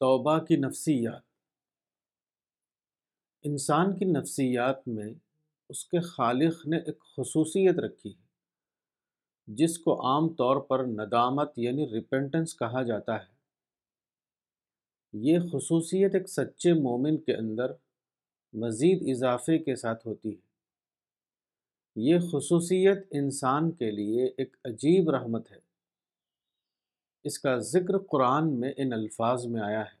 توبہ کی نفسیات۔ انسان کی نفسیات میں اس کے خالق نے ایک خصوصیت رکھی ہے، جس کو عام طور پر ندامت یعنی ریپنٹنس کہا جاتا ہے۔ یہ خصوصیت ایک سچے مومن کے اندر مزید اضافے کے ساتھ ہوتی ہے۔ یہ خصوصیت انسان کے لیے ایک عجیب رحمت ہے۔ اس کا ذکر قرآن میں ان الفاظ میں آیا ہے۔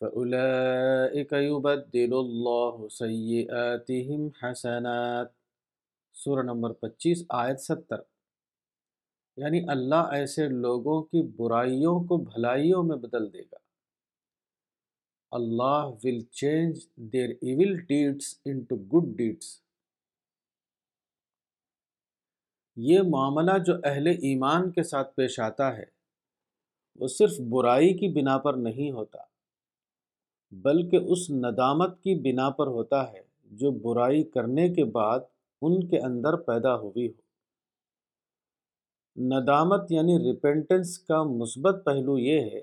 فَأُولَئِكَ يُبَدِّلُ اللَّهُ سَيِّئَاتِهِمْ حَسَنَاتِ۔ سورہ نمبر پچیس، آیت ستر۔ یعنی اللہ ایسے لوگوں کی برائیوں کو بھلائیوں میں بدل دے گا۔ اللہ will change their evil deeds into good deeds یہ معاملہ جو اہل ایمان کے ساتھ پیش آتا ہے، وہ صرف برائی کی بنا پر نہیں ہوتا، بلکہ اس ندامت کی بنا پر ہوتا ہے جو برائی کرنے کے بعد ان کے اندر پیدا ہوئی ہو۔ ندامت یعنی ریپینٹنس کا مثبت پہلو یہ ہے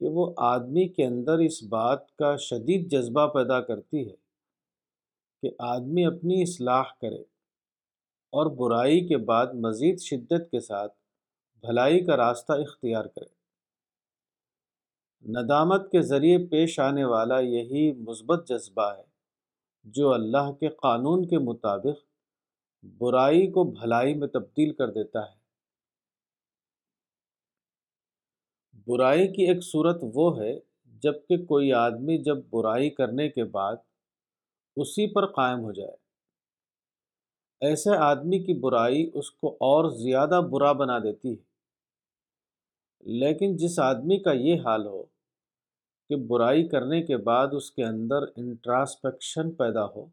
کہ وہ آدمی کے اندر اس بات کا شدید جذبہ پیدا کرتی ہے کہ آدمی اپنی اصلاح کرے۔ اور برائی کے بعد مزید شدت کے ساتھ بھلائی کا راستہ اختیار کرے۔ ندامت کے ذریعے پیش آنے والا یہی مثبت جذبہ ہے جو اللہ کے قانون کے مطابق برائی کو بھلائی میں تبدیل کر دیتا ہے۔ برائی کی ایک صورت وہ ہے جبکہ کوئی آدمی جب برائی کرنے کے بعد اسی پر قائم ہو جائے۔ ایسے آدمی کی برائی اس کو اور زیادہ برا بنا دیتی ہے۔ لیکن جس آدمی کا یہ حال ہو کہ برائی کرنے کے بعد اس کے اندر انٹراسپیکشن پیدا ہو،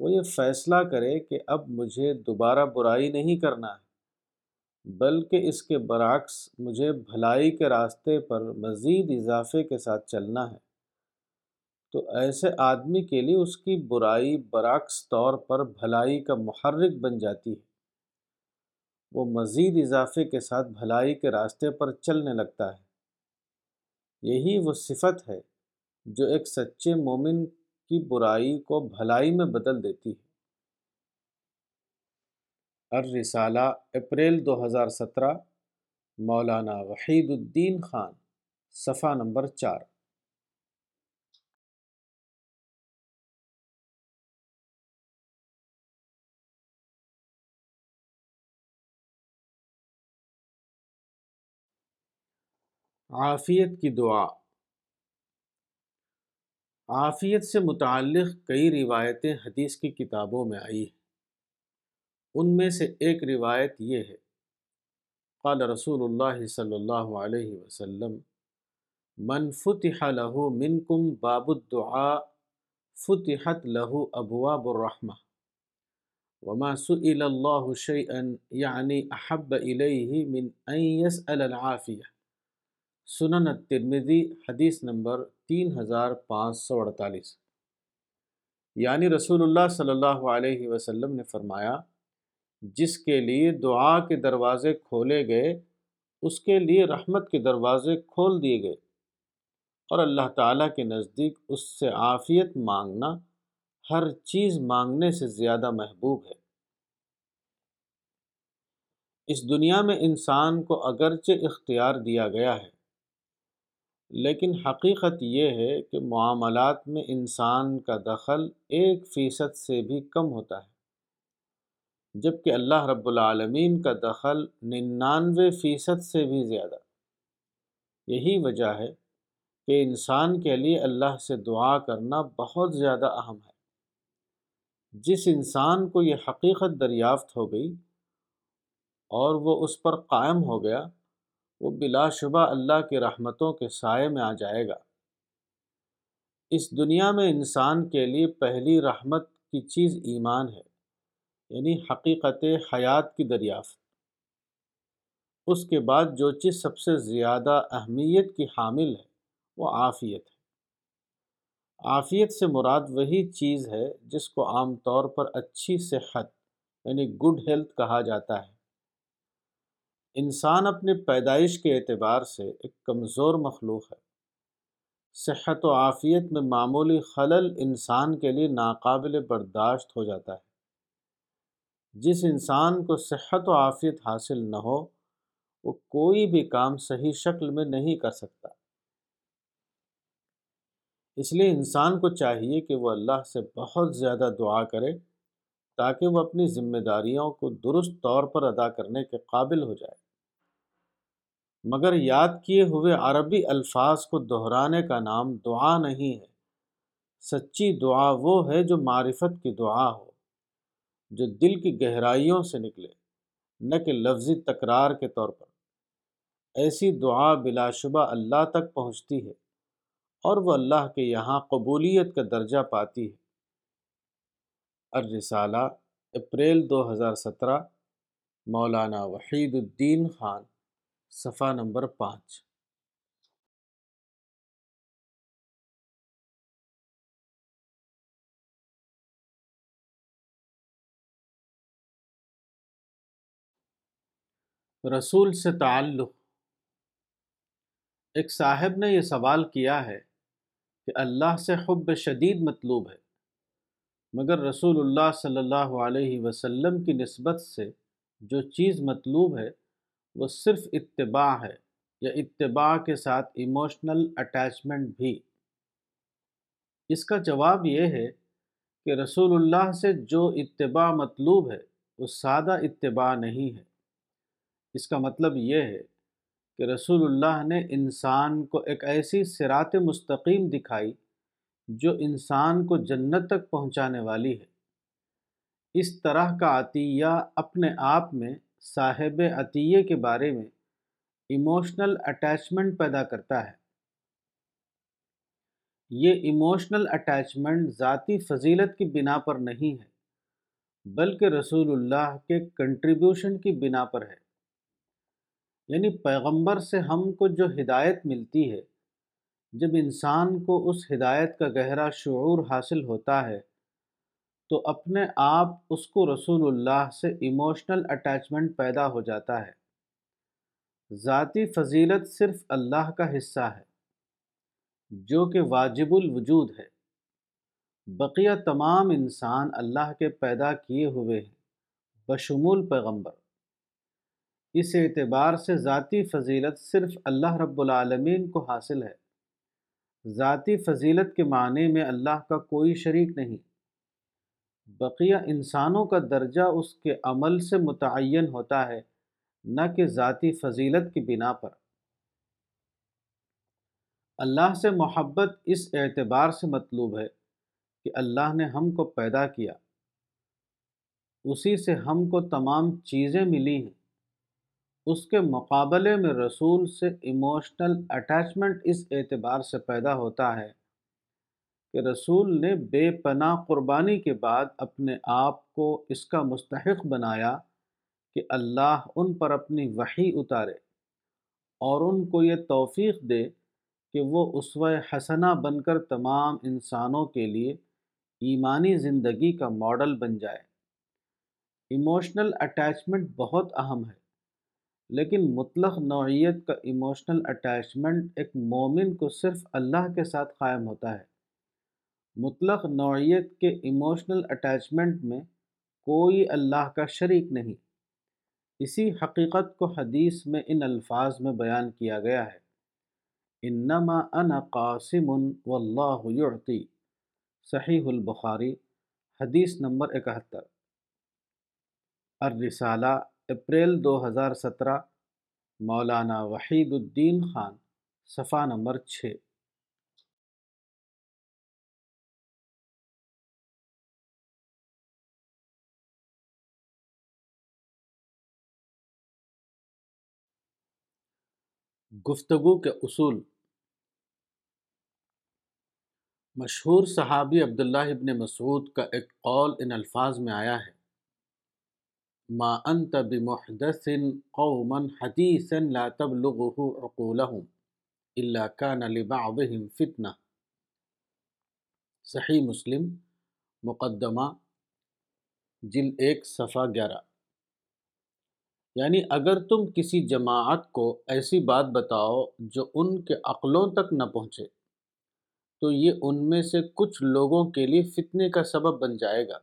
وہ یہ فیصلہ کرے کہ اب مجھے دوبارہ برائی نہیں کرنا ہے، بلکہ اس کے برعکس مجھے بھلائی کے راستے پر مزید اضافے کے ساتھ چلنا ہے۔ تو ایسے آدمی کے لیے اس کی برائی برعکس طور پر بھلائی کا محرک بن جاتی ہے۔ وہ مزید اضافے کے ساتھ بھلائی کے راستے پر چلنے لگتا ہے۔ یہی وہ صفت ہے جو ایک سچے مومن کی برائی کو بھلائی میں بدل دیتی ہے۔ الرسالہ، اپریل دو ہزار سترہ، مولانا وحید الدین خان، صفحہ نمبر چار۔ عافیت کی دعا۔ عافیت سے متعلق کئی روایتیں حدیث کی کتابوں میں آئی ہیں۔ ان میں سے ایک روایت یہ ہے، قال رسول اللہ صلی اللہ علیہ وسلم، من فتح له منکم باب الدعاء فتحت له ابواب الرحمہ وما سئل اللہ شیئا یعنی احب الیہ من ان يسأل العافیہ سنن الترمذی حدیث نمبر تین ہزار پانچ سو اڑتالیس۔ یعنی رسول اللہ صلی اللہ علیہ وسلم نے فرمایا، جس کے لیے دعا کے دروازے کھولے گئے، اس کے لیے رحمت کے دروازے کھول دیے گئے۔ اور اللہ تعالیٰ کے نزدیک اس سے عافیت مانگنا ہر چیز مانگنے سے زیادہ محبوب ہے۔ اس دنیا میں انسان کو اگرچہ اختیار دیا گیا ہے لیکن حقیقت یہ ہے کہ معاملات میں انسان کا دخل ایک فیصد سے بھی کم ہوتا ہے۔ جبکہ اللہ رب العالمین کا دخل ننانوے فیصد سے بھی زیادہ۔ یہی وجہ ہے کہ انسان کے لیے اللہ سے دعا کرنا بہت زیادہ اہم ہے۔ جس انسان کو یہ حقیقت دریافت ہو گئی اور وہ اس پر قائم ہو گیا وہ بلا شبہ اللہ کی رحمتوں کے سائے میں آ جائے گا۔ اس دنیا میں انسان کے لیے پہلی رحمت کی چیز ایمان ہے یعنی حقیقت حیات کی دریافت۔ اس کے بعد جو چیز سب سے زیادہ اہمیت کی حامل ہے، وہ عافیت ہے۔ عافیت سے مراد وہی چیز ہے جس کو عام طور پر اچھی صحت یعنی گڈ ہیلتھ کہا جاتا ہے۔ انسان اپنی پیدائش کے اعتبار سے ایک کمزور مخلوق ہے۔ صحت و عافیت میں معمولی خلل انسان کے لیے ناقابل برداشت ہو جاتا ہے۔ جس انسان کو صحت و عافیت حاصل نہ ہو، وہ کوئی بھی کام صحیح شکل میں نہیں کر سکتا۔ اس لیے انسان کو چاہیے کہ وہ اللہ سے بہت زیادہ دعا کرے تاکہ وہ اپنی ذمہ داریوں کو درست طور پر ادا کرنے کے قابل ہو جائے۔ مگر یاد کیے ہوئے عربی الفاظ کو دہرانے کا نام دعا نہیں ہے۔ سچی دعا وہ ہے جو معرفت کی دعا ہو، جو دل کی گہرائیوں سے نکلے، نہ کہ لفظی تکرار کے طور پر۔ ایسی دعا بلا شبہ اللہ تک پہنچتی ہے اور وہ اللہ کے یہاں قبولیت کا درجہ پاتی ہے۔ الرسالہ، اپریل دو ہزار سترہ، مولانا وحید الدین خان۔ صفحہ نمبر پانچ۔ رسول سے تعلق۔ ایک صاحب نے یہ سوال کیا ہے کہ اللہ سے حب شدید مطلوب ہے، مگر رسول اللہ صلی اللہ علیہ وسلم کی نسبت سے جو چیز مطلوب ہے وہ صرف اتباع ہے یا اتباع کے ساتھ ایموشنل اٹیچمنٹ بھی۔ اس کا جواب یہ ہے کہ رسول اللہ سے جو اتباع مطلوب ہے، وہ سادہ اتباع نہیں ہے۔ اس کا مطلب یہ ہے کہ رسول اللہ نے انسان کو ایک ایسی سرات مستقیم دکھائی جو انسان کو جنت تک پہنچانے والی ہے۔ اس طرح کا عطیہ اپنے آپ میں صاحب عطیے کے بارے میں ایموشنل اٹیچمنٹ پیدا کرتا ہے۔ یہ ایموشنل اٹیچمنٹ ذاتی فضیلت کی بنا پر نہیں ہے، بلکہ رسول اللہ کے کنٹریبیوشن کی بنا پر ہے۔ یعنی پیغمبر سے ہم کو جو ہدایت ملتی ہے، جب انسان کو اس ہدایت کا گہرا شعور حاصل ہوتا ہے تو اپنے آپ اس کو رسول اللہ سے ایموشنل اٹیچمنٹ پیدا ہو جاتا ہے۔ ذاتی فضیلت صرف اللہ کا حصہ ہے، جو کہ واجب الوجود ہے۔ بقیہ تمام انسان اللہ کے پیدا کیے ہوئے ہیں، بشمول پیغمبر۔ اس اعتبار سے ذاتی فضیلت صرف اللہ رب العالمین کو حاصل ہے۔ ذاتی فضیلت کے معنی میں اللہ کا کوئی شریک نہیں۔ بقیہ انسانوں کا درجہ اس کے عمل سے متعین ہوتا ہے، نہ کہ ذاتی فضیلت کی بنا پر۔ اللہ سے محبت اس اعتبار سے مطلوب ہے کہ اللہ نے ہم کو پیدا کیا۔ اسی سے ہم کو تمام چیزیں ملی ہیں۔ اس کے مقابلے میں رسول سے ایموشنل اٹیچمنٹ اس اعتبار سے پیدا ہوتا ہے۔ کہ رسول نے بے پناہ قربانی کے بعد اپنے آپ کو اس کا مستحق بنایا کہ اللہ ان پر اپنی وحی اتارے اور ان کو یہ توفیق دے کہ وہ اسوہ حسنہ بن کر تمام انسانوں کے لیے ایمانی زندگی کا ماڈل بن جائے۔ ایموشنل اٹیچمنٹ بہت اہم ہے، لیکن مطلق نوعیت کا ایموشنل اٹیچمنٹ ایک مومن کو صرف اللہ کے ساتھ قائم ہوتا ہے۔ مطلق نوعیت کے ایموشنل اٹیچمنٹ میں کوئی اللہ کا شریک نہیں۔ اسی حقیقت کو حدیث میں ان الفاظ میں بیان کیا گیا ہے۔ انما انا قاسم واللہ یعطی۔ صحیح البخاری، حدیث نمبر اکہتر۔ الرسالہ، اپریل دو ہزار سترہ۔ مولانا وحید الدین خان، صفحہ نمبر چھ۔ گفتگو کے اصول۔ مشہور صحابی عبداللہ ابن مسعود کا ایک قول ان الفاظ میں آیا ہے۔ ما انت بمحدث قوما حدیثا لا تبلغه عقولهم الا كان لبعضهم فتنہ۔ صحیح مسلم، مقدمہ جل ایک، صفحہ گیارہ۔ یعنی اگر تم کسی جماعت کو ایسی بات بتاؤ جو ان کے عقلوں تک نہ پہنچے، تو یہ ان میں سے کچھ لوگوں کے لیے فتنے کا سبب بن جائے گا۔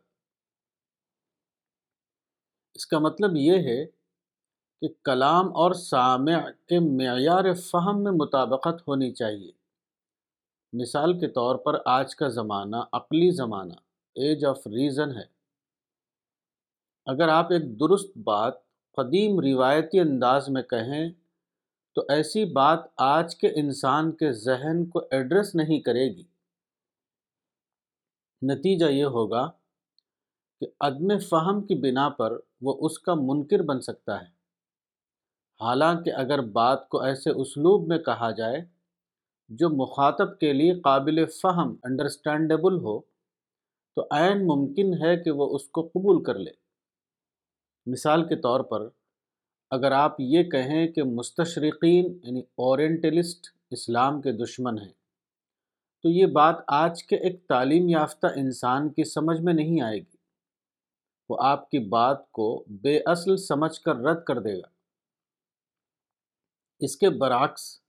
اس کا مطلب یہ ہے کہ کلام اور سامع کے معیار فہم میں مطابقت ہونی چاہیے۔ مثال کے طور پر آج کا زمانہ عقلی زمانہ ایج آف ریزن ہے۔ اگر آپ ایک درست بات قدیم روایتی انداز میں کہیں تو ایسی بات آج کے انسان کے ذہن کو ایڈریس نہیں کرے گی۔ نتیجہ یہ ہوگا کہ عدم فہم کی بنا پر وہ اس کا منکر بن سکتا ہے۔ حالانکہ اگر بات کو ایسے اسلوب میں کہا جائے جو مخاطب کے لیے قابل فہم انڈرسٹینڈیبل ہو، تو عین ممکن ہے کہ وہ اس کو قبول کر لے۔ مثال کے طور پر اگر آپ یہ کہیں کہ مستشرقین یعنی اورینٹلسٹ اسلام کے دشمن ہیں، تو یہ بات آج کے ایک تعلیم یافتہ انسان کی سمجھ میں نہیں آئے گی۔ وہ آپ کی بات کو بے اصل سمجھ کر رد کر دے گا۔ اس کے برعکس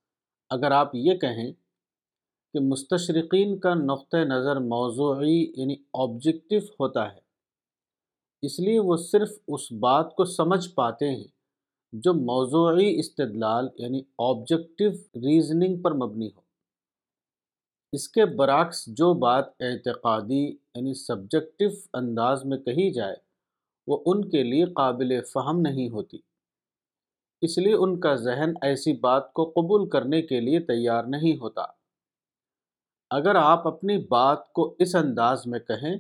اگر آپ یہ کہیں کہ مستشرقین کا نقطۂ نظر موضوعی یعنی آبجیکٹو ہوتا ہے اس لیے وہ صرف اس بات کو سمجھ پاتے ہیں جو موضوعی استدلال یعنی آبجیکٹو ریزننگ پر مبنی ہو۔ اس کے برعکس جو بات اعتقادی یعنی سبجیکٹو انداز میں کہی جائے، وہ ان کے لیے قابل فہم نہیں ہوتی۔ اس لیے ان کا ذہن ایسی بات کو قبول کرنے کے لیے تیار نہیں ہوتا۔ اگر آپ اپنی بات کو اس انداز میں کہیں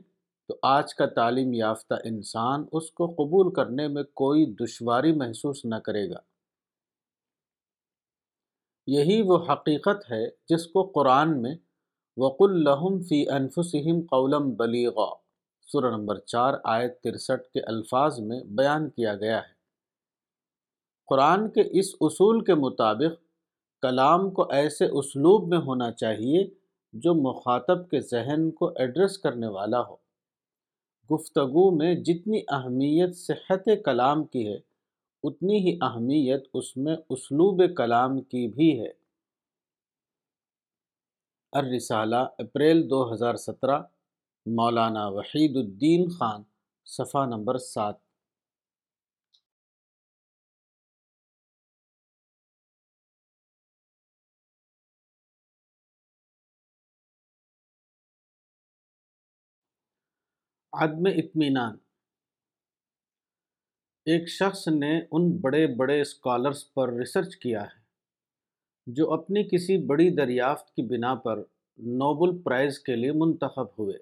تو آج کا تعلیم یافتہ انسان اس کو قبول کرنے میں کوئی دشواری محسوس نہ کرے گا۔ یہی وہ حقیقت ہے جس کو قرآن میں وق الحم فی انفسم قولم بلیغا سورہ نمبر چار، آیت ترسٹھ کے الفاظ میں بیان کیا گیا ہے۔ قرآن کے اس اصول کے مطابق کلام کو ایسے اسلوب میں ہونا چاہیے جو مخاطب کے ذہن کو ایڈریس کرنے والا ہو۔ گفتگو میں جتنی اہمیت صحت کلام کی ہے، اتنی ہی اہمیت اس میں اسلوب کلام کی بھی ہے۔ الرسالہ، اپریل دو ہزار سترہ، مولانا وحید الدین خان، صفحہ نمبر سات۔ عدم اطمینان۔ ایک شخص نے ان بڑے بڑے اسکالرس پر ریسرچ کیا ہے، جو اپنی کسی بڑی دریافت کی بنا پر نوبل پرائز کے لیے منتخب ہوئے۔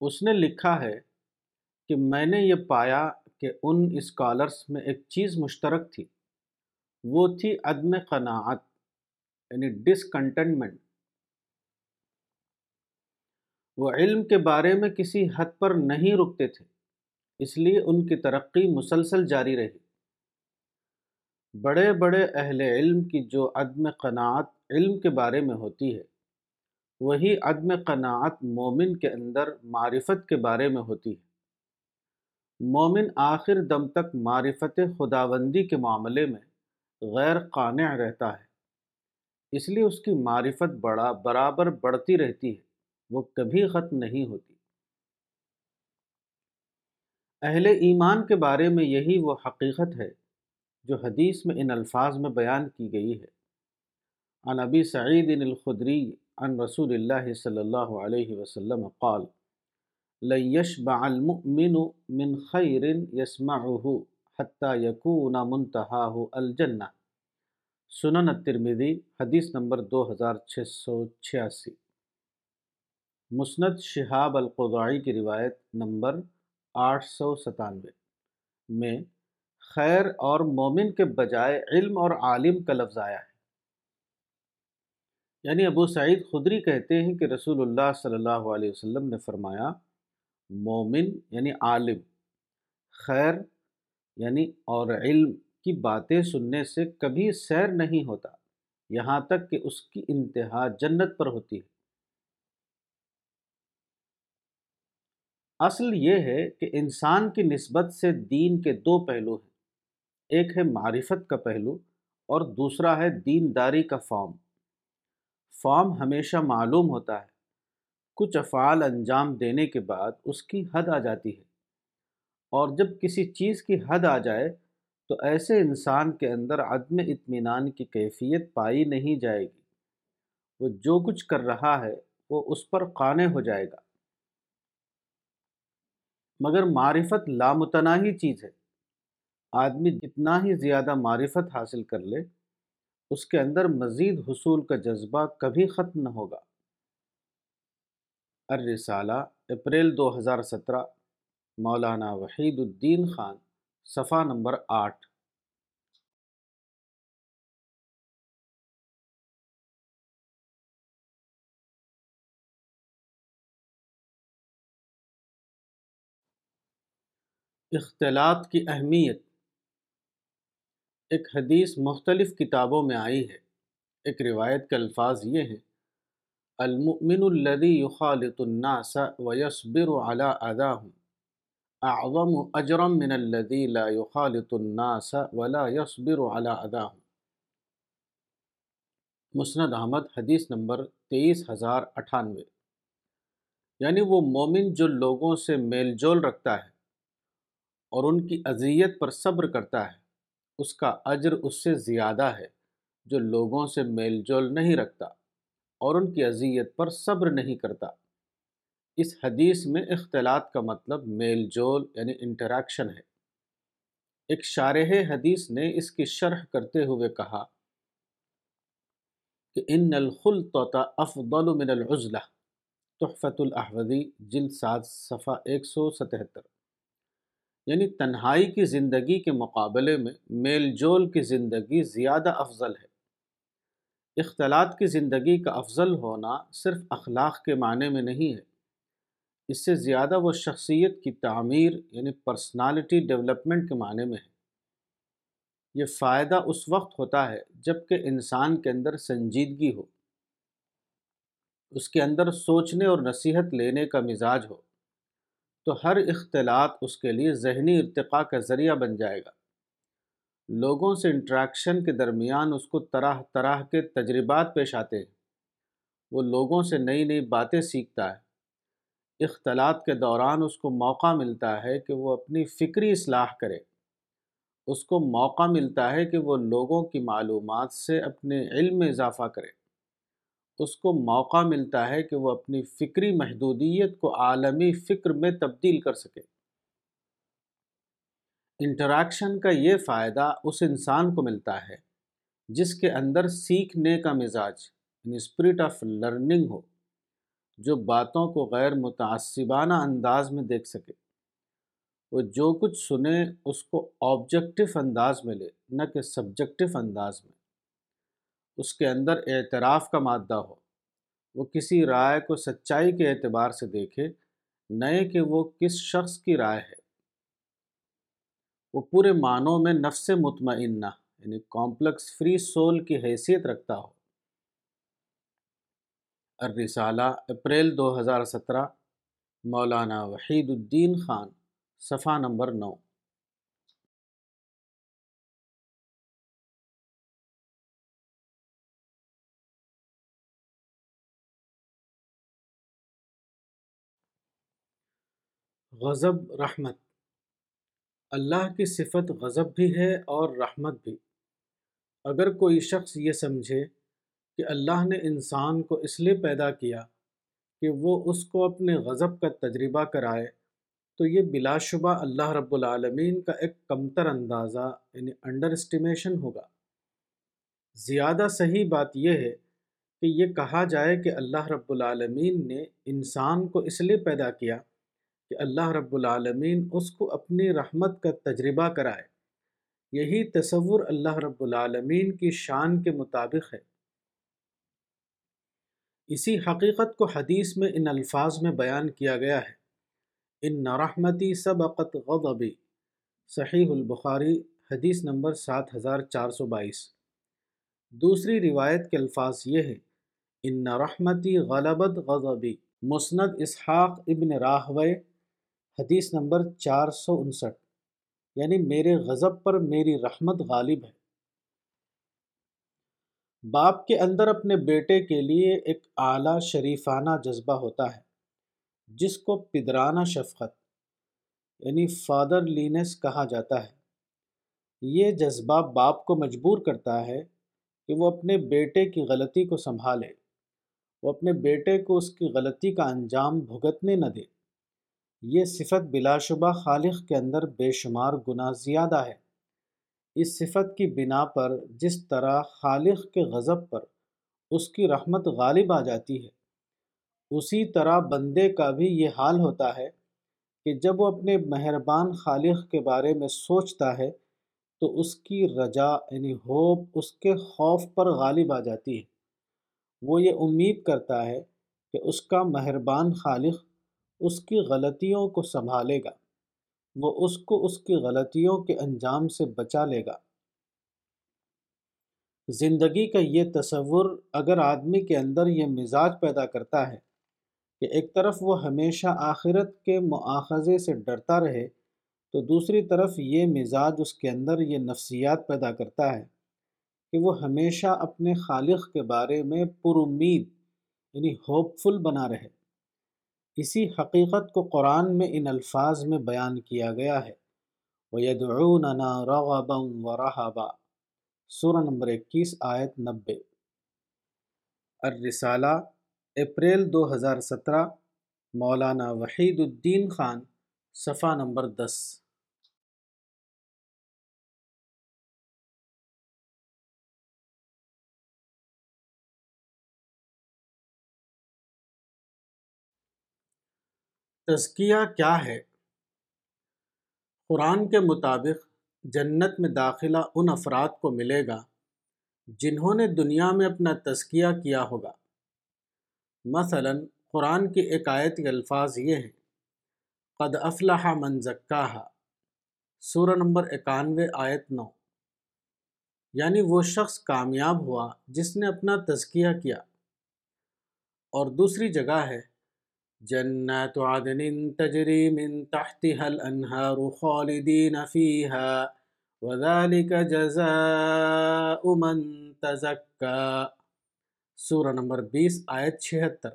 اس نے لکھا ہے کہ میں نے یہ پایا کہ ان اسکالرس میں ایک چیز مشترک تھی، وہ تھی عدم قناعت یعنی ڈسکنٹنٹمنٹ وہ علم کے بارے میں کسی حد پر نہیں رکتے تھے، اس لیے ان کی ترقی مسلسل جاری رہی۔ بڑے بڑے اہل علم کی جو عدم قناعت علم کے بارے میں ہوتی ہے، وہی عدم قناعت مومن کے اندر معرفت کے بارے میں ہوتی ہے۔ مومن آخر دم تک معرفت خداوندی کے معاملے میں غیر قانع رہتا ہے، اس لیے اس کی معرفت بڑا، برابر بڑھتی رہتی ہے۔ وہ کبھی ختم نہیں ہوتی۔ اہل ایمان کے بارے میں یہی وہ حقیقت ہے جو حدیث میں ان الفاظ میں بیان کی گئی ہے۔ عن ابی سعید الخدری عن رسول اللہ صلی اللہ علیہ وسلم قال لیشبع المؤمن من خیر یسمعه حتی یکون منتہاہ الجنہ سنن الترمذی، حدیث نمبر دو ہزار چھ سو چھیاسی۔ مسند شہاب القضائی کی روایت نمبر آٹھ سو ستانوے میں خیر اور مومن کے بجائے علم اور عالم کا لفظ آیا ہے۔ یعنی ابو سعید خدری کہتے ہیں کہ رسول اللہ صلی اللہ علیہ وسلم نے فرمایا، مومن یعنی عالم، خیر یعنی اور علم کی باتیں سننے سے کبھی سیر نہیں ہوتا، یہاں تک کہ اس کی انتہا جنت پر ہوتی ہے۔ اصل یہ ہے کہ انسان کی نسبت سے دین کے دو پہلو ہیں۔ ایک ہے معرفت کا پہلو اور دوسرا ہے دینداری کا فارم فارم ہمیشہ معلوم ہوتا ہے۔ کچھ افعال انجام دینے کے بعد اس کی حد آ جاتی ہے۔ اور جب کسی چیز کی حد آ جائے تو ایسے انسان کے اندر عدم اطمینان کی کیفیت پائی نہیں جائے گی۔ وہ جو کچھ کر رہا ہے وہ اس پر قانع ہو جائے گا۔ مگر معرفت لامتناہی چیز ہے۔ آدمی جتنا ہی زیادہ معرفت حاصل کر لے، اس کے اندر مزید حصول کا جذبہ کبھی ختم نہ ہوگا۔ الرسالہ، اپریل دو ہزار سترہ، مولانا وحید الدین خان، صفحہ نمبر آٹھ۔ اختلاط کی اہمیت۔ ایک حدیث مختلف کتابوں میں آئی ہے۔ ایک روایت کے الفاظ یہ ہیں، المؤمن الذي يخالط الناس ويصبر على اذاهم اعظم اجرا من الذي لا يخالط الناس ولا يصبر على اذاهم مسند احمد، حدیث نمبر تیئیس ہزار اٹھانوے۔ یعنی وہ مومن جو لوگوں سے میل جول رکھتا ہے۔ اور ان کی اذیت پر صبر کرتا ہے۔ اس کا اجر اس سے زیادہ ہے جو لوگوں سے میل جول نہیں رکھتا اور ان کی اذیت پر صبر نہیں کرتا۔ اس حدیث میں اختلاط کا مطلب میل جول یعنی انٹریکشن ہے۔ ایک شارح حدیث نے اس کی شرح کرتے ہوئے کہا کہ ان الخلطہ افضل من العزلہ تحفت الاحوذی جلد سات صفحہ ایک سو ستہتر۔ یعنی تنہائی کی زندگی کے مقابلے میں میل جول کی زندگی زیادہ افضل ہے۔ اختلاط کی زندگی کا افضل ہونا صرف اخلاق کے معنی میں نہیں ہے۔ اس سے زیادہ وہ شخصیت کی تعمیر یعنی پرسنالٹی ڈیولپمنٹ کے معنی میں ہے۔ یہ فائدہ اس وقت ہوتا ہے جبکہ انسان کے اندر سنجیدگی ہو۔ اس کے اندر سوچنے اور نصیحت لینے کا مزاج ہو۔ تو ہر اختلاط اس کے لیے ذہنی ارتقاء کا ذریعہ بن جائے گا۔ لوگوں سے انٹریکشن کے درمیان اس کو طرح طرح کے تجربات پیش آتے ہیں۔ وہ لوگوں سے نئی نئی باتیں سیکھتا ہے۔ اختلاط کے دوران اس کو موقع ملتا ہے کہ وہ اپنی فکری اصلاح کرے۔ اس کو موقع ملتا ہے کہ وہ لوگوں کی معلومات سے اپنے علم میں اضافہ کرے۔ اس کو موقع ملتا ہے کہ وہ اپنی فکری محدودیت کو عالمی فکر میں تبدیل کر سکے۔ انٹریکشن کا یہ فائدہ اس انسان کو ملتا ہے جس کے اندر سیکھنے کا مزاج یعنی اسپرٹ آف لرننگ ہو، جو باتوں کو غیر متعصبانہ انداز میں دیکھ سکے۔ وہ جو کچھ سنے، اس کو آبجیکٹو انداز میں لے، نہ کہ سبجیکٹو انداز میں۔ اس کے اندر اعتراف کا مادہ ہو۔ وہ کسی رائے کو سچائی کے اعتبار سے دیکھے نئے کہ وہ کس شخص کی رائے ہے۔ وہ پورے معنوں میں نفس مطمئنہ یعنی کامپلیکس فری سول کی حیثیت رکھتا ہو۔ الرسالہ، اپریل دو ہزار سترہ، مولانا وحید الدین خان، صفحہ نمبر نو۔ غضب، رحمت۔ اللہ کی صفت غضب بھی ہے اور رحمت بھی۔ اگر کوئی شخص یہ سمجھے کہ اللہ نے انسان کو اس لیے پیدا کیا کہ وہ اس کو اپنے غضب کا تجربہ کرائے، تو یہ بلا شبہ اللہ رب العالمین کا ایک کمتر اندازہ یعنی انڈر اسٹیمیشن ہوگا۔ زیادہ صحیح بات یہ ہے کہ یہ کہا جائے کہ اللہ رب العالمین نے انسان کو اس لیے پیدا کیا کہ اللہ رب العالمین اس کو اپنی رحمت کا تجربہ کرائے۔ یہی تصور اللہ رب العالمین کی شان کے مطابق ہے۔ اسی حقیقت کو حدیث میں ان الفاظ میں بیان کیا گیا ہے۔ ان نرحمتی سبقت غضبی، صحیح البخاری، حدیث نمبر سات ہزار چار سو بائیس۔ دوسری روایت کے الفاظ یہ ہیں، ان رحمتی غلبت غضبی، مسند اسحاق ابن راہوے حدیث نمبر چار سو انسٹھ یعنی میرے غضب پر میری رحمت غالب ہے۔ باپ کے اندر اپنے بیٹے کے لیے ایک اعلیٰ شریفانہ جذبہ ہوتا ہے، جس کو پدرانہ شفقت یعنی فادر لینس کہا جاتا ہے۔ یہ جذبہ باپ کو مجبور کرتا ہے کہ وہ اپنے بیٹے کی غلطی کو سنبھالے، وہ اپنے بیٹے کو اس کی غلطی کا انجام بھگتنے نہ دے۔ یہ صفت بلا شبہ خالق کے اندر بے شمار گناہ زیادہ ہے۔ اس صفت کی بنا پر جس طرح خالق کے غضب پر اس کی رحمت غالب آ جاتی ہے، اسی طرح بندے کا بھی یہ حال ہوتا ہے کہ جب وہ اپنے مہربان خالق کے بارے میں سوچتا ہے تو اس کی رجا یعنی ہوپ اس کے خوف پر غالب آ جاتی ہے۔ وہ یہ امید کرتا ہے کہ اس کا مہربان خالق اس کی غلطیوں کو سنبھالے گا۔ وہ اس کو اس کی غلطیوں کے انجام سے بچا لے گا۔ زندگی کا یہ تصور اگر آدمی کے اندر یہ مزاج پیدا کرتا ہے کہ ایک طرف وہ ہمیشہ آخرت کے مواخذے سے ڈرتا رہے، تو دوسری طرف یہ مزاج اس کے اندر یہ نفسیات پیدا کرتا ہے کہ وہ ہمیشہ اپنے خالق کے بارے میں پر امید یعنی ہوپ فل بنا رہے۔ اسی حقیقت کو قرآن میں ان الفاظ میں بیان کیا گیا ہے۔ وَيَدْعُونَنَا رَغَبًا وَرَحَبًا سورہ نمبر اکیس، آیت نبے۔ الرسالہ، اپریل دو ہزار سترہ، مولانا وحید الدین خان، صفحہ نمبر دس۔ تزکیہ کیا ہے؟ قرآن کے مطابق جنت میں داخلہ ان افراد کو ملے گا جنہوں نے دنیا میں اپنا تزکیہ کیا ہوگا۔ مثلا، قرآن کی ایک آیت کے الفاظ یہ ہیں، قد افلح من زکاہا، سورہ نمبر اکانوے، آیت نو۔ یعنی وہ شخص کامیاب ہوا جس نے اپنا تزکیہ کیا۔ اور دوسری جگہ ہے جنات عدن تجری من تحتها الانہار خالدین فیہا وذلك جزاء من تزکا سورہ نمبر بیس، آیت چھہتر۔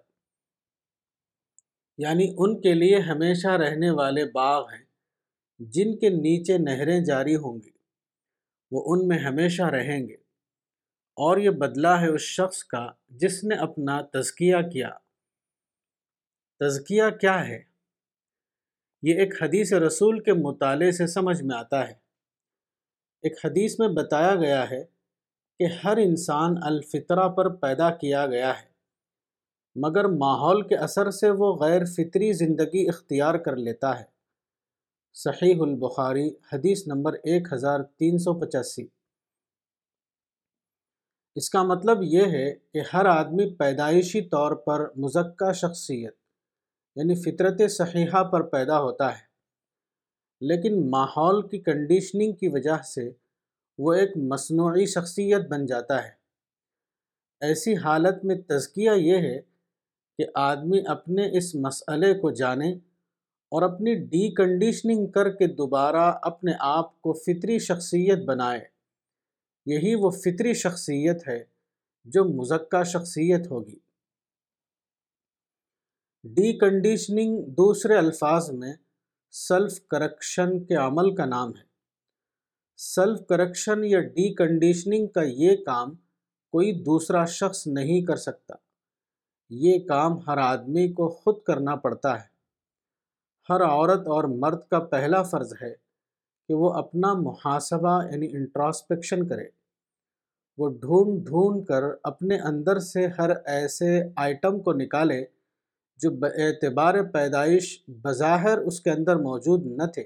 یعنی ان کے لیے ہمیشہ رہنے والے باغ ہیں، جن کے نیچے نہریں جاری ہوں گی، وہ ان میں ہمیشہ رہیں گے۔ اور یہ بدلہ ہے اس شخص کا جس نے اپنا تزکیہ کیا۔ تزکیہ کیا ہے؟ یہ ایک حدیث رسول کے مطالعے سے سمجھ میں آتا ہے۔ ایک حدیث میں بتایا گیا ہے کہ ہر انسان الفطرہ پر پیدا کیا گیا ہے، مگر ماحول کے اثر سے وہ غیر فطری زندگی اختیار کر لیتا ہے۔ صحیح البخاری، حدیث نمبر ایک ہزار تین سو پچاسی۔ اس کا مطلب یہ ہے کہ ہر آدمی پیدائشی طور پر مزکہ شخصیت یعنی فطرت صحیحہ پر پیدا ہوتا ہے۔ لیکن ماحول کی کنڈیشننگ کی وجہ سے وہ ایک مصنوعی شخصیت بن جاتا ہے۔ ایسی حالت میں تزکیہ یہ ہے کہ آدمی اپنے اس مسئلے کو جانے اور اپنی ڈی کنڈیشننگ کر کے دوبارہ اپنے آپ کو فطری شخصیت بنائے۔ یہی وہ فطری شخصیت ہے جو مزکہ شخصیت ہوگی۔ ڈی کنڈیشننگ دوسرے الفاظ میں سیلف کرکشن کے عمل کا نام ہے۔ سیلف کریکشن یا ڈی کنڈیشننگ کا یہ کام کوئی دوسرا شخص نہیں کر سکتا۔ یہ کام ہر آدمی کو خود کرنا پڑتا ہے۔ ہر عورت اور مرد کا پہلا فرض ہے کہ وہ اپنا محاسبہ یعنی انٹراسپیکشن کرے۔ وہ ڈھونڈ ڈھونڈ کر اپنے اندر سے ہر ایسے آئٹم کو نکالے جو اعتبار پیدائش بظاہر اس کے اندر موجود نہ تھے۔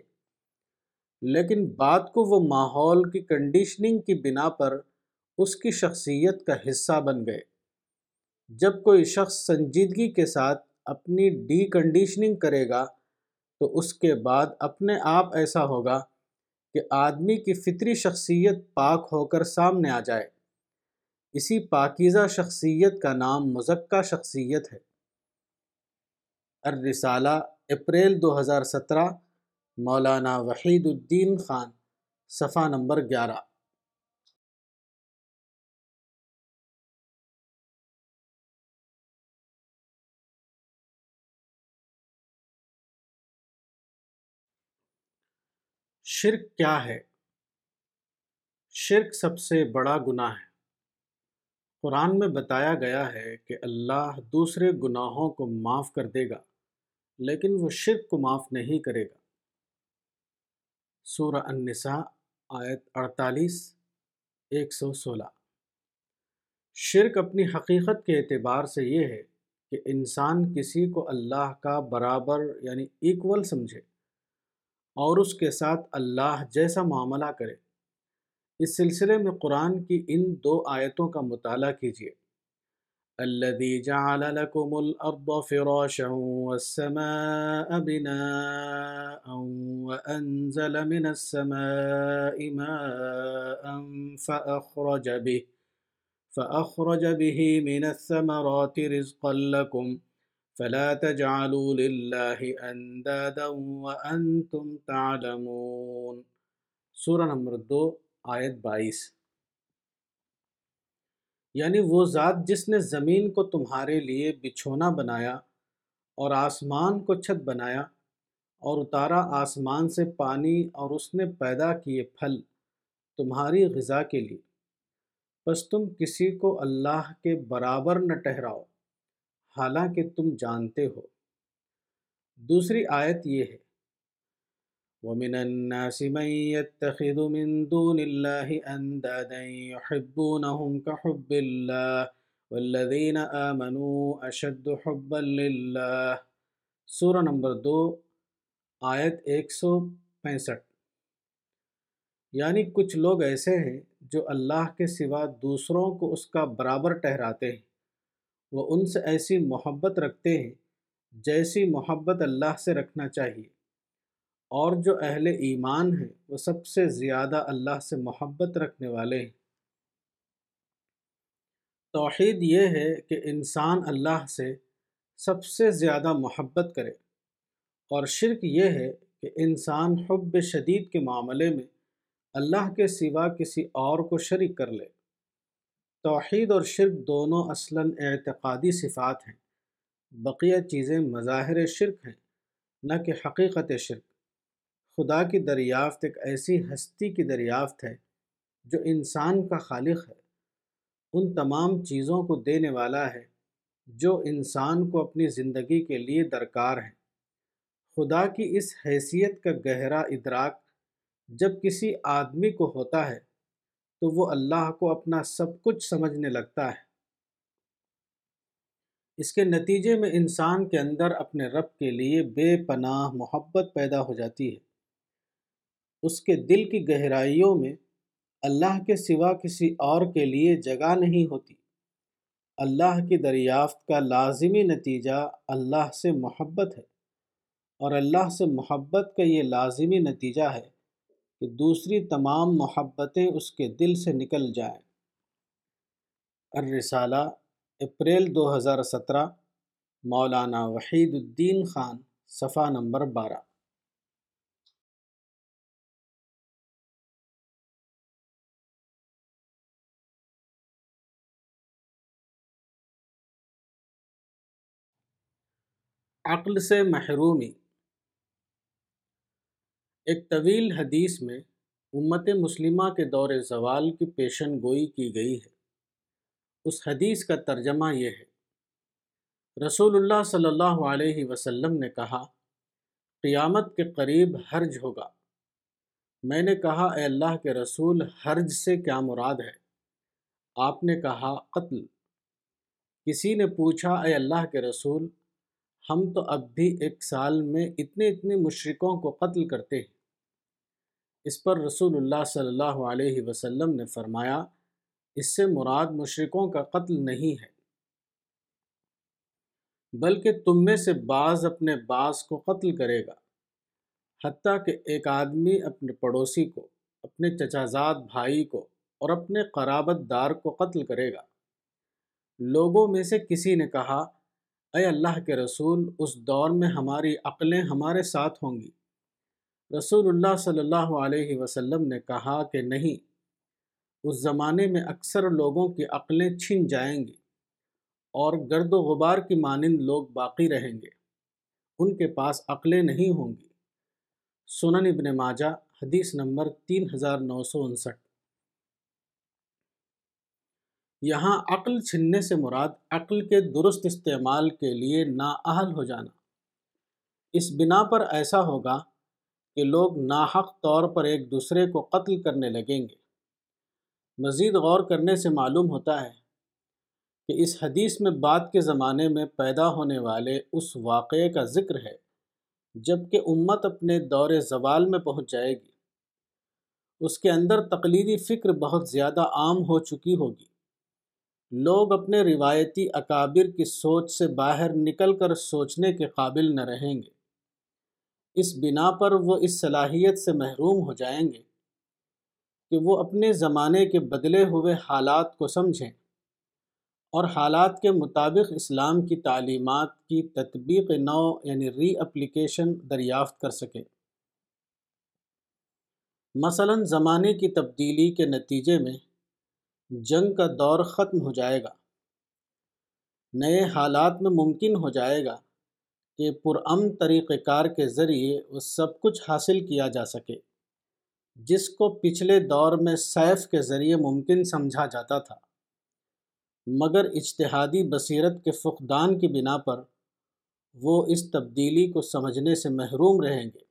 لیکن بات کو وہ ماحول کی کنڈیشننگ کی بنا پر اس کی شخصیت کا حصہ بن گئے۔ جب کوئی شخص سنجیدگی کے ساتھ اپنی ڈی کنڈیشننگ کرے گا، تو اس کے بعد اپنے آپ ایسا ہوگا کہ آدمی کی فطری شخصیت پاک ہو کر سامنے آ جائے۔ اسی پاکیزہ شخصیت کا نام مزکہ شخصیت ہے۔ الرسالہ، اپریل دو ہزار سترہ، مولانا وحید الدین خان، صفحہ نمبر گیارہ۔ شرک کیا ہے؟ شرک سب سے بڑا گناہ ہے۔ قرآن میں بتایا گیا ہے کہ اللہ دوسرے گناہوں کو معاف کر دے گا۔ لیکن وہ شرک کو معاف نہیں کرے گا۔ سورہ النساء، آیت اڑتالیس، ایک سو سولہ۔ شرک اپنی حقیقت کے اعتبار سے یہ ہے کہ انسان کسی کو اللہ کا برابر یعنی ایکول سمجھے اور اس کے ساتھ اللہ جیسا معاملہ کرے۔ اس سلسلے میں قرآن کی ان دو آیتوں کا مطالعہ کیجیے۔ الذي جعل لكم الأرض فراشا والسماء بناء وأنزل من السماء ماء فأخرج به فأخرج به من الثمرات رزقا لكم. فلا تجعلوا لله أندادا وأنتم تعلمون. سورة نمبر دو، آیت بائیس. یعنی وہ ذات جس نے زمین کو تمہارے لیے بچھونا بنایا اور آسمان کو چھت بنایا اور اتارا آسمان سے پانی اور اس نے پیدا کیے پھل تمہاری غذا کے لیے۔ بس تم کسی کو اللہ کے برابر نہ ٹہراؤ حالانکہ تم جانتے ہو۔ دوسری آیت یہ ہے ومن الناس من يتخذ من دون الله أندادا يحبونهم كحب الله والذين آمنوا أشد حبا لله سورہ نمبر دو، آیت ایک سو پینسٹھ۔ یعنی کچھ لوگ ایسے ہیں جو اللہ کے سوا دوسروں کو اس کا برابر ٹہراتے ہیں، وہ ان سے ایسی محبت رکھتے ہیں جیسی محبت اللہ سے رکھنا چاہیے۔ اور جو اہل ایمان ہیں، وہ سب سے زیادہ اللہ سے محبت رکھنے والے ہیں۔ توحید یہ ہے کہ انسان اللہ سے سب سے زیادہ محبت کرے۔ اور شرک یہ ہے کہ انسان حب شدید کے معاملے میں اللہ کے سوا کسی اور کو شریک کر لے۔ توحید اور شرک دونوں اصلاً اعتقادی صفات ہیں۔ بقیہ چیزیں مظاہر شرک ہیں، نہ کہ حقیقت شرک۔ خدا کی دریافت ایک ایسی ہستی کی دریافت ہے جو انسان کا خالق ہے۔ ان تمام چیزوں کو دینے والا ہے جو انسان کو اپنی زندگی کے لیے درکار ہیں۔ خدا کی اس حیثیت کا گہرا ادراک جب کسی آدمی کو ہوتا ہے تو وہ اللہ کو اپنا سب کچھ سمجھنے لگتا ہے۔ اس کے نتیجے میں انسان کے اندر اپنے رب کے لیے بے پناہ محبت پیدا ہو جاتی ہے۔ اس کے دل کی گہرائیوں میں اللہ کے سوا کسی اور کے لیے جگہ نہیں ہوتی۔ اللہ کی دریافت کا لازمی نتیجہ اللہ سے محبت ہے اور اللہ سے محبت کا یہ لازمی نتیجہ ہے کہ دوسری تمام محبتیں اس کے دل سے نکل جائیں۔ الرسالہ، اپریل دو ہزار سترہ، مولانا وحید الدین خان، صفحہ نمبر بارہ۔ عقل سے محرومی۔ ایک طویل حدیث میں امت مسلمہ کے دور زوال کی پیشن گوئی کی گئی ہے۔ اس حدیث کا ترجمہ یہ ہے۔ رسول اللہ صلی اللہ علیہ وسلم نے کہا، قیامت کے قریب حرج ہوگا۔ میں نے کہا، اے اللہ کے رسول، حرج سے کیا مراد ہے؟ آپ نے کہا، قتل۔ کسی نے پوچھا، اے اللہ کے رسول ہم تو اب بھی ایک سال میں اتنے اتنے مشرقوں کو قتل کرتے ہیں۔ اس پر رسول اللہ صلی اللہ علیہ وسلم نے فرمایا، اس سے مراد مشرقوں کا قتل نہیں ہے۔ بلکہ تم میں سے بعض اپنے بعض کو قتل کرے گا۔ حتیٰ کہ ایک آدمی اپنے پڑوسی کو، اپنے چچازاد بھائی کو اور اپنے قرابت دار کو قتل کرے گا۔ لوگوں میں سے کسی نے کہا اے اللہ کے رسول، اس دور میں ہماری عقلیں ہمارے ساتھ ہوں گی۔ رسول اللہ صلی اللہ علیہ وسلم نے کہا کہ نہیں، اس زمانے میں اکثر لوگوں کی عقلیں چھن جائیں گی اور گرد و غبار کی مانند لوگ باقی رہیں گے۔ ان کے پاس عقلیں نہیں ہوں گی۔ سنن ابن ماجہ، حدیث نمبر تین ہزار نو سو انسٹھ۔ یہاں عقل چھننے سے مراد عقل کے درست استعمال کے لیے نااہل ہو جانا۔ اس بنا پر ایسا ہوگا کہ لوگ ناحق طور پر ایک دوسرے کو قتل کرنے لگیں گے۔ مزید غور کرنے سے معلوم ہوتا ہے کہ اس حدیث میں بعد کے زمانے میں پیدا ہونے والے اس واقعے کا ذکر ہے جبکہ امت اپنے دور زوال میں پہنچ جائے گی۔ اس کے اندر تقلیدی فکر بہت زیادہ عام ہو چکی ہوگی۔ لوگ اپنے روایتی اکابر کی سوچ سے باہر نکل کر سوچنے کے قابل نہ رہیں گے۔ اس بنا پر وہ اس صلاحیت سے محروم ہو جائیں گے کہ وہ اپنے زمانے کے بدلے ہوئے حالات کو سمجھیں اور حالات کے مطابق اسلام کی تعلیمات کی تطبیق نو یعنی ری اپلیکیشن دریافت کر سکیں مثلا زمانے کی تبدیلی کے نتیجے میں جنگ کا دور ختم ہو جائے گا۔ نئے حالات میں ممکن ہو جائے گا کہ پرامن طریقہ کار کے ذریعے وہ سب کچھ حاصل کیا جا سکے، جس کو پچھلے دور میں سیف کے ذریعے ممکن سمجھا جاتا تھا۔ مگر اجتہادی بصیرت کے فقدان کی بنا پر وہ اس تبدیلی کو سمجھنے سے محروم رہیں گے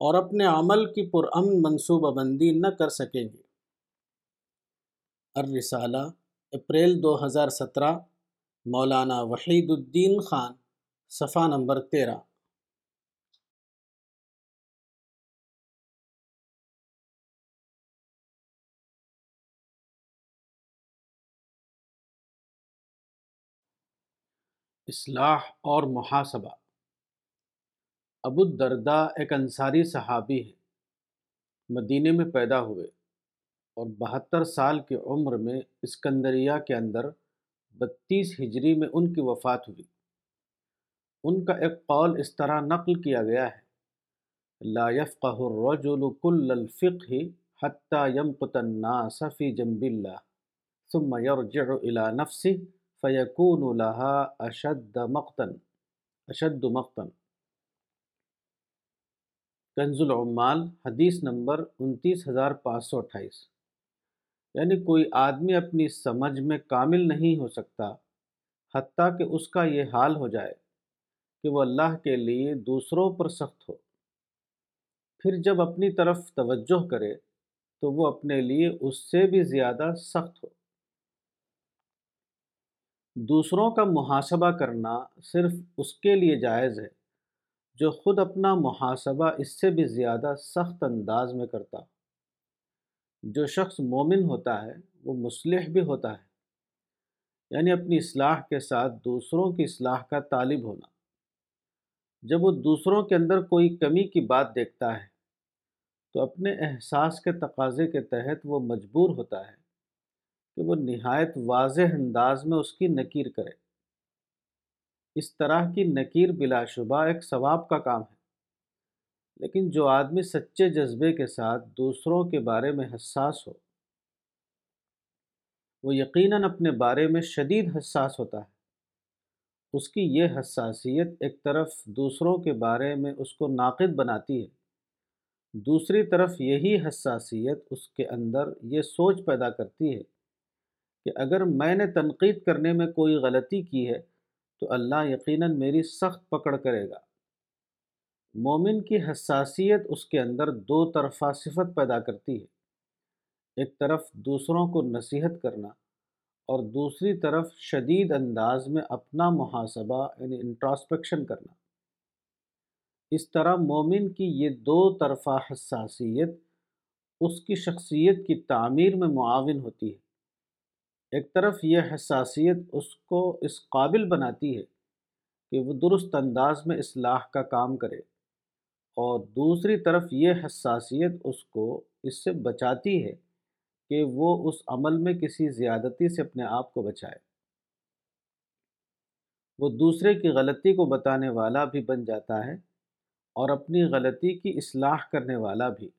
اور اپنے عمل کی پرامن منصوبہ بندی نہ کر سکیں گے۔ الرسالہ، اپریل دو ہزار سترہ، مولانا وحید الدین خان، صفحہ نمبر تیرہ۔ اصلاح اور محاسبہ۔ ابو الدردہ ایک انصاری صحابی ہیں مدینہ میں پیدا ہوئے۔ اور بہتر سال کی عمر میں اسکندریہ کے اندر بتیس ہجری میں ان کی وفات ہوئی۔ ان کا ایک قول اس طرح نقل کیا گیا ہے، لا يفقه الرجل كل الفقه حتى يمقت الناس في جنب الله ثم يرجع الى نفسه فيكون لها اشد مقتا اشد مقتا کنز العمال، حدیث نمبر انتیس ہزار پانچ سو اٹھائیس۔ یعنی کوئی آدمی اپنی سمجھ میں کامل نہیں ہو سکتا، حتیٰ کہ اس کا یہ حال ہو جائے کہ وہ اللہ کے لیے دوسروں پر سخت ہو۔ پھر جب اپنی طرف توجہ کرے تو وہ اپنے لیے اس سے بھی زیادہ سخت ہو۔ دوسروں کا محاسبہ کرنا صرف اس کے لیے جائز ہے جو خود اپنا محاسبہ اس سے بھی زیادہ سخت انداز میں کرتا۔ جو شخص مومن ہوتا ہے، وہ مصلح بھی ہوتا ہے۔ یعنی اپنی اصلاح کے ساتھ دوسروں کی اصلاح کا طالب ہونا۔ جب وہ دوسروں کے اندر کوئی کمی کی بات دیکھتا ہے، تو اپنے احساس کے تقاضے کے تحت وہ مجبور ہوتا ہے کہ وہ نہایت واضح انداز میں اس کی نکیر کرے۔ اس طرح کی نکیر بلا شبہ ایک ثواب کا کام ہے۔ لیکن جو آدمی سچے جذبے کے ساتھ دوسروں کے بارے میں حساس ہو، وہ یقیناً اپنے بارے میں شدید حساس ہوتا ہے۔ اس کی یہ حساسیت ایک طرف دوسروں کے بارے میں اس کو ناقد بناتی ہے، دوسری طرف یہی حساسیت اس کے اندر یہ سوچ پیدا کرتی ہے کہ اگر میں نے تنقید کرنے میں کوئی غلطی کی ہے تو اللہ یقیناً میری سخت پکڑ کرے گا۔ مومن کی حساسیت اس کے اندر دو طرفہ صفت پیدا کرتی ہے۔ ایک طرف دوسروں کو نصیحت کرنا اور دوسری طرف شدید انداز میں اپنا محاسبہ یعنی انٹراسپیکشن کرنا۔ اس طرح مومن کی یہ دو طرفہ حساسیت اس کی شخصیت کی تعمیر میں معاون ہوتی ہے۔ ایک طرف یہ حساسیت اس کو اس قابل بناتی ہے کہ وہ درست انداز میں اصلاح کا کام کرے۔ اور دوسری طرف یہ حساسیت اس کو اس سے بچاتی ہے کہ وہ اس عمل میں کسی زیادتی سے اپنے آپ کو بچائے۔ وہ دوسرے کی غلطی کو بتانے والا بھی بن جاتا ہے اور اپنی غلطی کی اصلاح کرنے والا بھی۔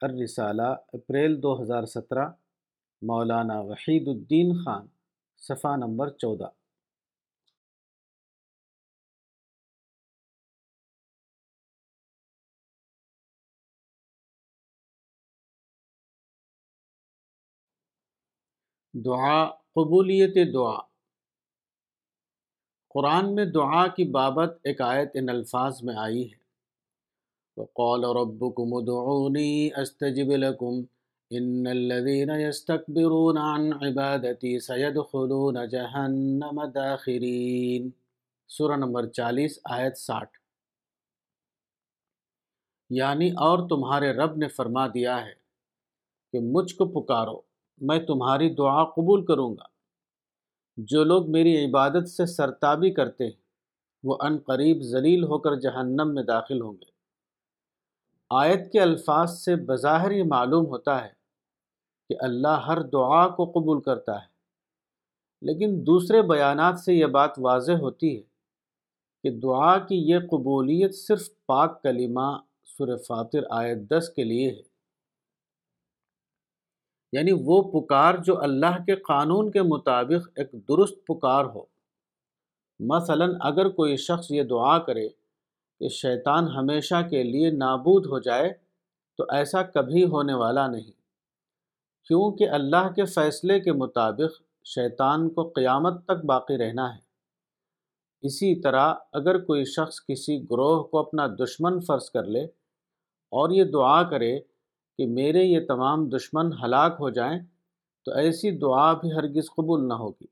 الرسالہ، اپریل دو ہزار سترہ، مولانا وحید الدین خان، صفحہ نمبر چودہ۔ دعا، قبولیت دعا۔ قرآن میں دعا کی بابت ایک آیت ان الفاظ میں آئی ہے۔ وقال ربكم ادعوني استجب لكم ان الذين يستكبرون عن عبادتي سيدخلون جهنم داخرين۔ سورہ نمبر چالیس، آیت ساٹھ۔ یعنی اور تمہارے رب نے فرما دیا ہے کہ مجھ کو پکارو۔ میں تمہاری دعا قبول کروں گا۔ جو لوگ میری عبادت سے سرتابی کرتے ہیں، وہ ان قریب ذلیل ہو کر جہنم میں داخل ہوں گے۔ آیت کے الفاظ سے بظاہر یہ معلوم ہوتا ہے کہ اللہ ہر دعا کو قبول کرتا ہے۔ لیکن دوسرے بیانات سے یہ بات واضح ہوتی ہے کہ دعا کی یہ قبولیت صرف پاک کلمہ سر فاطر آیت دس کے لیے ہے۔ یعنی وہ پکار جو اللہ کے قانون کے مطابق ایک درست پکار ہو۔ مثلا اگر کوئی شخص یہ دعا کرے کہ شیطان ہمیشہ کے لیے نابود ہو جائے تو ایسا کبھی ہونے والا نہیں۔ کیونکہ اللہ کے فیصلے کے مطابق شیطان کو قیامت تک باقی رہنا ہے۔ اسی طرح اگر کوئی شخص کسی گروہ کو اپنا دشمن فرض کر لے اور یہ دعا کرے کہ میرے یہ تمام دشمن ہلاک ہو جائیں تو ایسی دعا بھی ہرگز قبول نہ ہوگی۔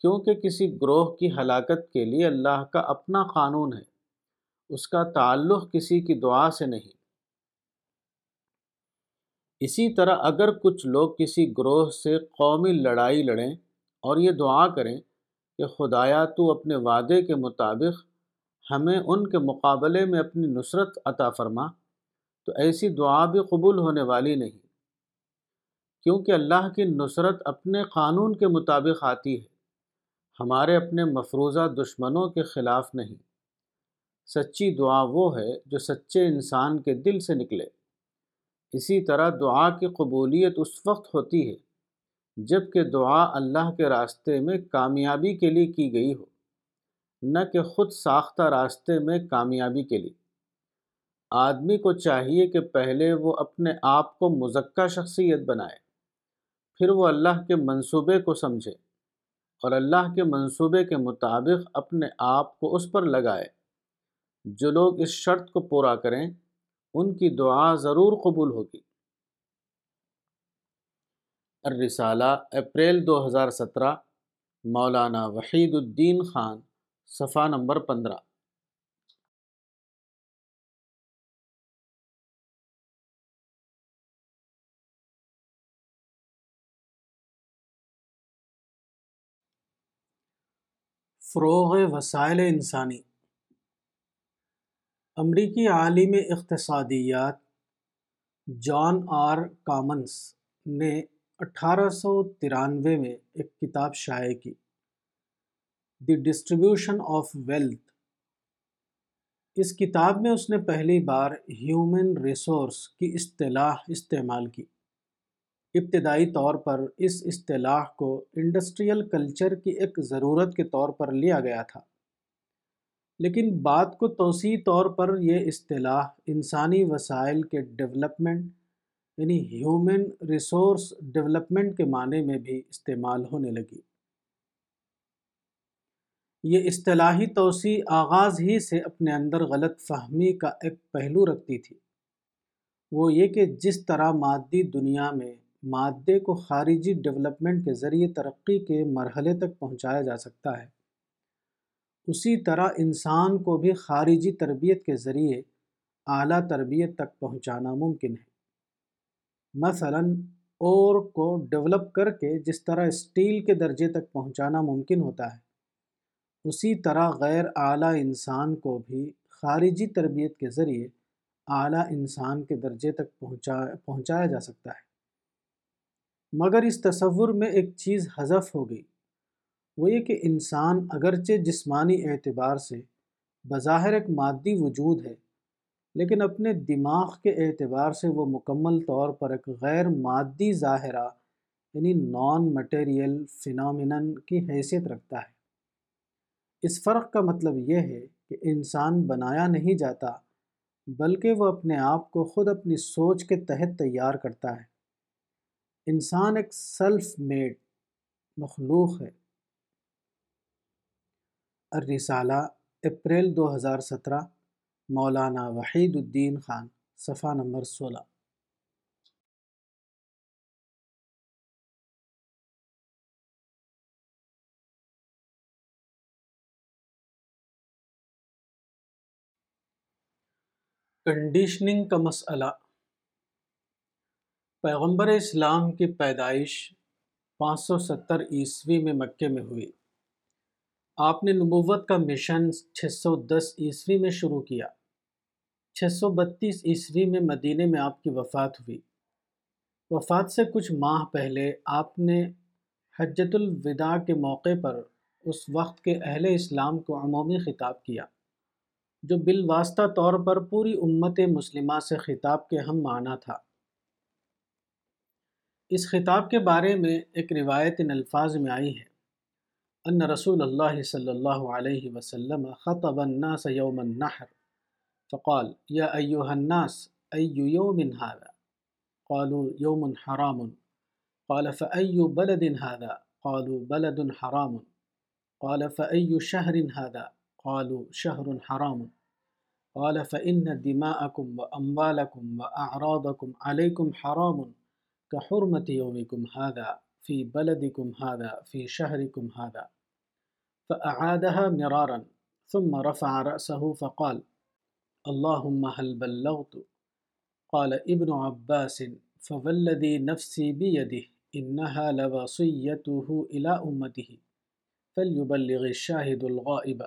کیونکہ کسی گروہ کی ہلاکت کے لیے اللہ کا اپنا قانون ہے، اس کا تعلق کسی کی دعا سے نہیں۔ اسی طرح اگر کچھ لوگ کسی گروہ سے قومی لڑائی لڑیں اور یہ دعا کریں کہ خدایا تو اپنے وعدے کے مطابق ہمیں ان کے مقابلے میں اپنی نصرت عطا فرما۔ تو ایسی دعا بھی قبول ہونے والی نہیں۔ کیونکہ اللہ کی نصرت اپنے قانون کے مطابق آتی ہے۔ ہمارے اپنے مفروضہ دشمنوں کے خلاف نہیں۔ سچی دعا وہ ہے جو سچے انسان کے دل سے نکلے۔ اسی طرح دعا کی قبولیت اس وقت ہوتی ہے جبکہ دعا اللہ کے راستے میں کامیابی کے لیے کی گئی ہو، نہ کہ خود ساختہ راستے میں کامیابی کے لیے۔ آدمی کو چاہیے کہ پہلے وہ اپنے آپ کو مزکہ شخصیت بنائے، پھر وہ اللہ کے منصوبے کو سمجھے اور اللہ کے منصوبے کے مطابق اپنے آپ کو اس پر لگائے۔ جو لوگ اس شرط کو پورا کریں، ان کی دعا ضرور قبول ہوگی۔ الرسالہ، اپریل دو ہزار سترہ، مولانا وحید الدین خان، صفحہ نمبر پندرہ۔ فروغ وسائل انسانی۔ امریکی عالم اقتصادیات جان آر کامنس نے اٹھارہ سو ترانوے میں ایک کتاب شائع کی۔ The distribution of wealth. اس کتاب میں اس نے پہلی بار ہیومن ریسورس کی اصطلاح استعمال کی۔ ابتدائی طور پر اس اصطلاح کو انڈسٹریل کلچر کی ایک ضرورت کے طور پر لیا گیا تھا۔ لیکن بات کو توسیع طور پر یہ اصطلاح انسانی وسائل کے ڈیولپمنٹ یعنی ہیومن ریسورس ڈیولپمنٹ کے معنی میں بھی استعمال ہونے لگی۔ یہ اصطلاحی توسیع آغاز ہی سے اپنے اندر غلط فہمی کا ایک پہلو رکھتی تھی۔ وہ یہ کہ جس طرح مادی دنیا میں مادے کو خارجی ڈیولپمنٹ کے ذریعے ترقی کے مرحلے تک پہنچایا جا سکتا ہے۔ اسی طرح انسان کو بھی خارجی تربیت کے ذریعے اعلیٰ تربیت تک پہنچانا ممکن ہے۔ مثلا، اور کو ڈیولپ کر کے جس طرح اسٹیل کے درجے تک پہنچانا ممکن ہوتا ہے، اسی طرح غیر اعلیٰ انسان کو بھی خارجی تربیت کے ذریعے اعلیٰ انسان کے درجے تک پہنچا، پہنچایا جا سکتا ہے۔ مگر اس تصور میں ایک چیز حذف ہو گئی۔ وہ یہ کہ انسان اگرچہ جسمانی اعتبار سے بظاہر ایک مادی وجود ہے، لیکن اپنے دماغ کے اعتبار سے وہ مکمل طور پر ایک غیر مادی ظاہرہ یعنی نان مٹیریل فنامنن کی حیثیت رکھتا ہے۔ اس فرق کا مطلب یہ ہے کہ انسان بنایا نہیں جاتا، بلکہ وہ اپنے آپ کو خود اپنی سوچ کے تحت تیار کرتا ہے۔ انسان ایک سیلف میڈ مخلوق ہے۔ الرسالہ، اپریل دو ہزار سترہ، مولانا وحید الدین خان، صفحہ نمبر سولہ۔ کنڈیشننگ کا مسئلہ۔ پیغمبر اسلام کی پیدائش پانچ سو ستر عیسوی میں مکے میں ہوئی۔ آپ نے نبوت کا مشن چھ سو دس عیسوی میں شروع کیا۔ چھ سو بتیس عیسوی میں مدینہ میں آپ کی وفات ہوئی۔ وفات سے کچھ ماہ پہلے آپ نے حجت الوداع کے موقع پر اس وقت کے اہل اسلام کو عمومی خطاب کیا، جو بالواسطہ طور پر پوری امت مسلمہ سے خطاب کے ہم معنی تھا۔ اس خطاب کے بارے میں ایک روایت ان الفاظ میں آئی ہے۔ ان رسول اللہ صلی اللہ علیہ وسلم خطب الناس یوم النحر فقال، یا ایوہ الناس ای یوم هذا قالوا، یوم حرام۔ قال فأي بلد هذا قالوا، بلد حرام۔ قال فأي شهر هذا قالوا، شهر حرام۔ قال، فإن دماءكم وأموالكم وأعراضكم عليكم حرام۔ كحرمة يومكم هذا، في بلدكم هذا، في شهركم هذا. فأعادها مرارا، ثم رفع رأسه فقال اللهم هل بلغت؟ قال ابن عباس فوالذي نفسي بيده، إنها لوصيته إلى أمته. فليبلغ الشاهد الغائب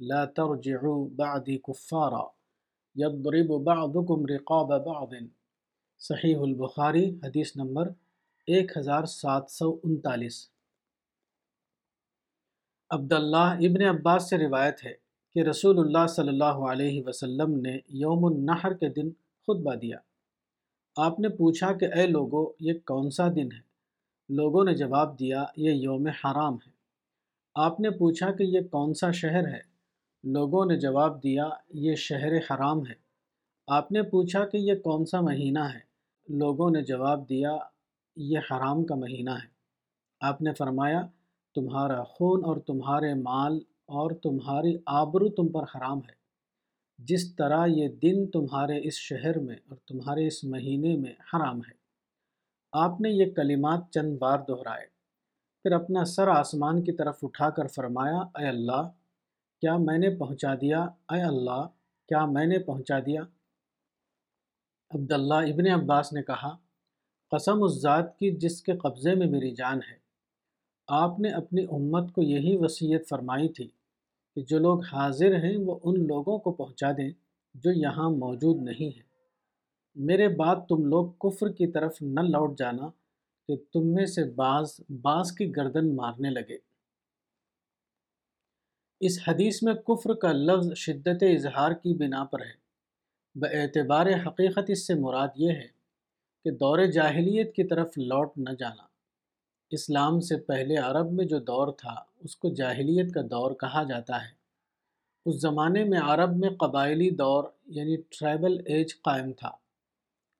لا ترجعوا بعدی کفارا یضرب بعضکم رقاب بعض. صحیح البخاری حدیث نمبر ایک ہزار سات سو انتالیس۔ عبداللہ ابن عباس سے روایت ہے کہ رسول اللہ صلی اللہ علیہ وسلم نے یوم النحر کے دن خطبہ دیا۔ آپ نے پوچھا کہ اے لوگو، یہ کون سا دن ہے؟ لوگوں نے جواب دیا، یہ یوم حرام ہے۔ آپ نے پوچھا کہ یہ کون سا شہر ہے؟ لوگوں نے جواب دیا، یہ شہر حرام ہے۔ آپ نے پوچھا کہ یہ کون سا مہینہ ہے؟ لوگوں نے جواب دیا، یہ حرام کا مہینہ ہے۔ آپ نے فرمایا، تمہارا خون اور تمہارے مال اور تمہاری آبرو تم پر حرام ہے۔ جس طرح یہ دن تمہارے اس شہر میں اور تمہارے اس مہینے میں حرام ہے۔ آپ نے یہ کلمات چند بار دہرائے۔ پھر اپنا سر آسمان کی طرف اٹھا کر فرمایا، اے اللہ، کیا میں نے پہنچا دیا؟ اے اللہ، کیا میں نے پہنچا دیا؟ عبداللہ ابن عباس نے کہا، قسم اس ذات کی جس کے قبضے میں میری جان ہے۔ آپ نے اپنی امت کو یہی وصیت فرمائی تھی کہ جو لوگ حاضر ہیں وہ ان لوگوں کو پہنچا دیں جو یہاں موجود نہیں ہیں۔ میرے بعد تم لوگ کفر کی طرف نہ لوٹ جانا کہ تم میں سے بعض بعض کی گردن مارنے لگے۔ اس حدیث میں کفر کا لفظ شدت اظہار کی بنا پر ہے۔ اعتبار حقیقت اس سے مراد یہ ہے کہ دور جاہلیت کی طرف لوٹ نہ جانا۔ اسلام سے پہلے عرب میں جو دور تھا، اس کو جاہلیت کا دور کہا جاتا ہے۔ اس زمانے میں عرب میں قبائلی دور یعنی ٹرائبل ایج قائم تھا۔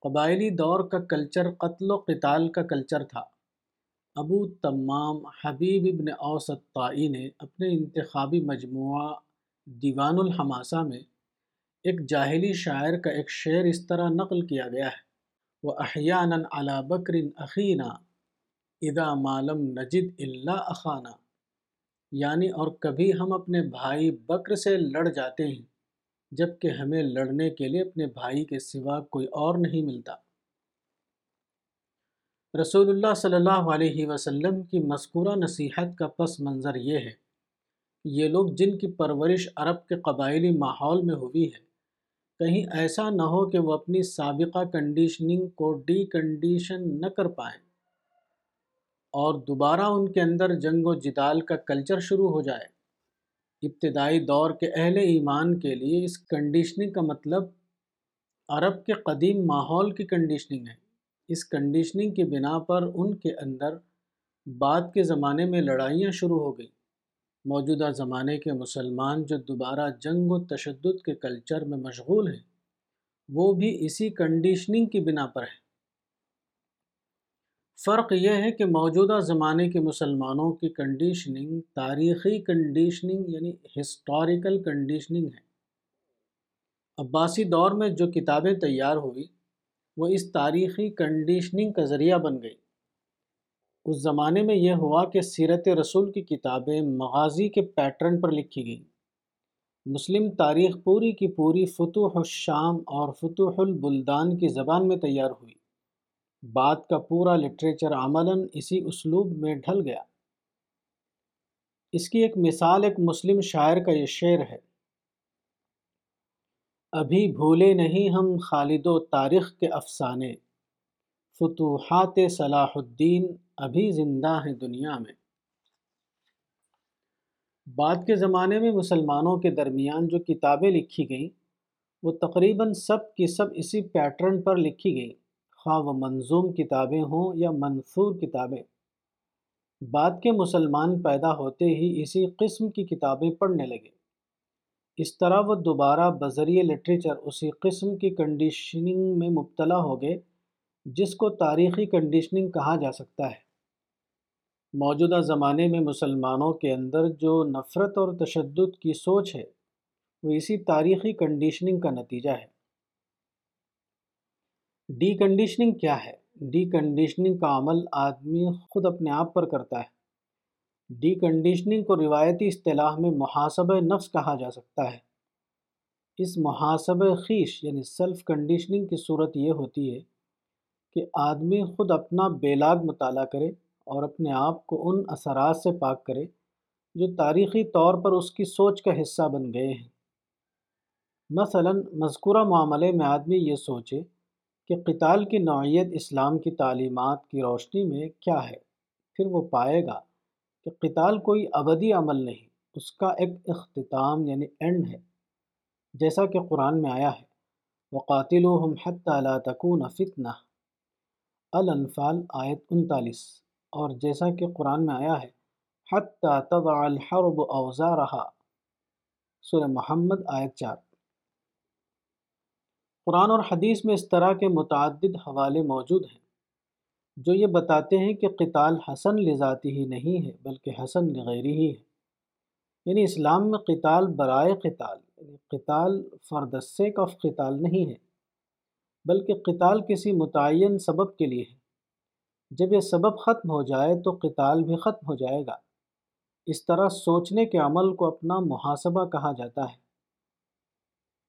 قبائلی دور کا کلچر قتل و قتال کا کلچر تھا۔ ابو تمام حبیب ابن اوسط طائی نے اپنے انتخابی مجموعہ دیوان الحماسہ میں ایک جاہلی شاعر کا ایک شعر اس طرح نقل کیا گیا ہے، وہ احیان علا بکر اخینہ ادا مالم نجد اللہ اخانہ یعنی اور کبھی ہم اپنے بھائی بکر سے لڑ جاتے ہیں جبکہ ہمیں لڑنے کے لیے اپنے بھائی کے سوا کوئی اور نہیں ملتا۔ رسول اللہ صلی اللہ علیہ وسلم کی مذکورہ نصیحت کا پس منظر یہ ہے، یہ لوگ جن کی پرورش عرب کے قبائلی ماحول میں ہوئی ہے۔ کہیں ایسا نہ ہو کہ وہ اپنی سابقہ کنڈیشننگ کو ڈی کنڈیشن نہ کر پائیں۔ اور دوبارہ ان کے اندر جنگ و جدال کا کلچر شروع ہو جائے۔ ابتدائی دور کے اہل ایمان کے لیے اس کنڈیشننگ کا مطلب عرب کے قدیم ماحول کی کنڈیشننگ ہے۔ اس کنڈیشننگ کی بنا پر ان کے اندر بعد کے زمانے میں لڑائیاں شروع ہو گئیں۔ موجودہ زمانے کے مسلمان جو دوبارہ جنگ و تشدد کے کلچر میں مشغول ہیں، وہ بھی اسی کنڈیشننگ کی بنا پر ہے فرق یہ ہے کہ موجودہ زمانے کے مسلمانوں کی کنڈیشننگ تاریخی کنڈیشننگ یعنی ہسٹوریکل کنڈیشننگ ہے۔ عباسی دور میں جو کتابیں تیار ہوئی وہ اس تاریخی کنڈیشننگ کا ذریعہ بن گئی اس زمانے میں یہ ہوا کہ سیرت رسول کی کتابیں مغازی کے پیٹرن پر لکھی گئیں۔ مسلم تاریخ پوری کی پوری فتوح الشام اور فتوح البلدان کی زبان میں تیار ہوئی۔ بعد کا پورا لٹریچر عملاً اسی اسلوب میں ڈھل گیا۔ اس کی ایک مثال ایک مسلم شاعر کا یہ شعر ہے۔ ابھی بھولے نہیں ہم خالد و تاریخ کے افسانے، فتوحات صلاح الدین ابھی زندہ ہیں دنیا میں۔ بعد کے زمانے میں مسلمانوں کے درمیان جو کتابیں لکھی گئیں، وہ تقریباً سب کی سب اسی پیٹرن پر لکھی گئیں۔ خواہ وہ منظوم کتابیں ہوں یا منصور کتابیں۔ بعد کے مسلمان پیدا ہوتے ہی اسی قسم کی کتابیں پڑھنے لگے۔ اس طرح وہ دوبارہ بذریعہ لٹریچر اسی قسم کی کنڈیشننگ میں مبتلا ہو گئے جس کو تاریخی کنڈیشننگ کہا جا سکتا ہے۔ موجودہ زمانے میں مسلمانوں کے اندر جو نفرت اور تشدد کی سوچ ہے، وہ اسی تاریخی کنڈیشننگ کا نتیجہ ہے۔ ڈی کنڈیشننگ کیا ہے؟ ڈی کنڈیشننگ کا عمل آدمی خود اپنے آپ پر کرتا ہے۔ ڈی کنڈیشننگ کو روایتی اصطلاح میں محاسب نفس کہا جا سکتا ہے۔ اس محاسب خیش یعنی سیلف کنڈیشننگ کی صورت یہ ہوتی ہے کہ آدمی خود اپنا بے لاگ مطالعہ کرے اور اپنے آپ کو ان اثرات سے پاک کرے جو تاریخی طور پر اس کی سوچ کا حصہ بن گئے ہیں۔ مثلا، مذکورہ معاملے میں آدمی یہ سوچے کہ قتال کی نوعیت اسلام کی تعلیمات کی روشنی میں کیا ہے۔ پھر وہ پائے گا کہ قتال کوئی ابدی عمل نہیں، اس کا ایک اختتام یعنی اینڈ ہے۔ جیسا کہ قرآن میں آیا ہے وقاتلوہم حتی لا تکون فتنہ الانفال آیت انتالیس۔ اور جیسا کہ قرآن میں آیا ہے، حتی تضع الحرب اوزارہا۔ سورہ محمد آیت چار۔ قرآن اور حدیث میں اس طرح کے متعدد حوالے موجود ہیں، جو یہ بتاتے ہیں کہ قتال حسن لذاتی ہی نہیں ہے، بلکہ حسن لغیری ہی ہے۔ یعنی اسلام میں قتال برائے قتال یعنی قتال فردسے کا قتال نہیں ہے۔ بلکہ قتال کسی متعین سبب کے لیے ہے۔ جب یہ سبب ختم ہو جائے تو قتال بھی ختم ہو جائے گا۔ اس طرح سوچنے کے عمل کو اپنا محاسبہ کہا جاتا ہے۔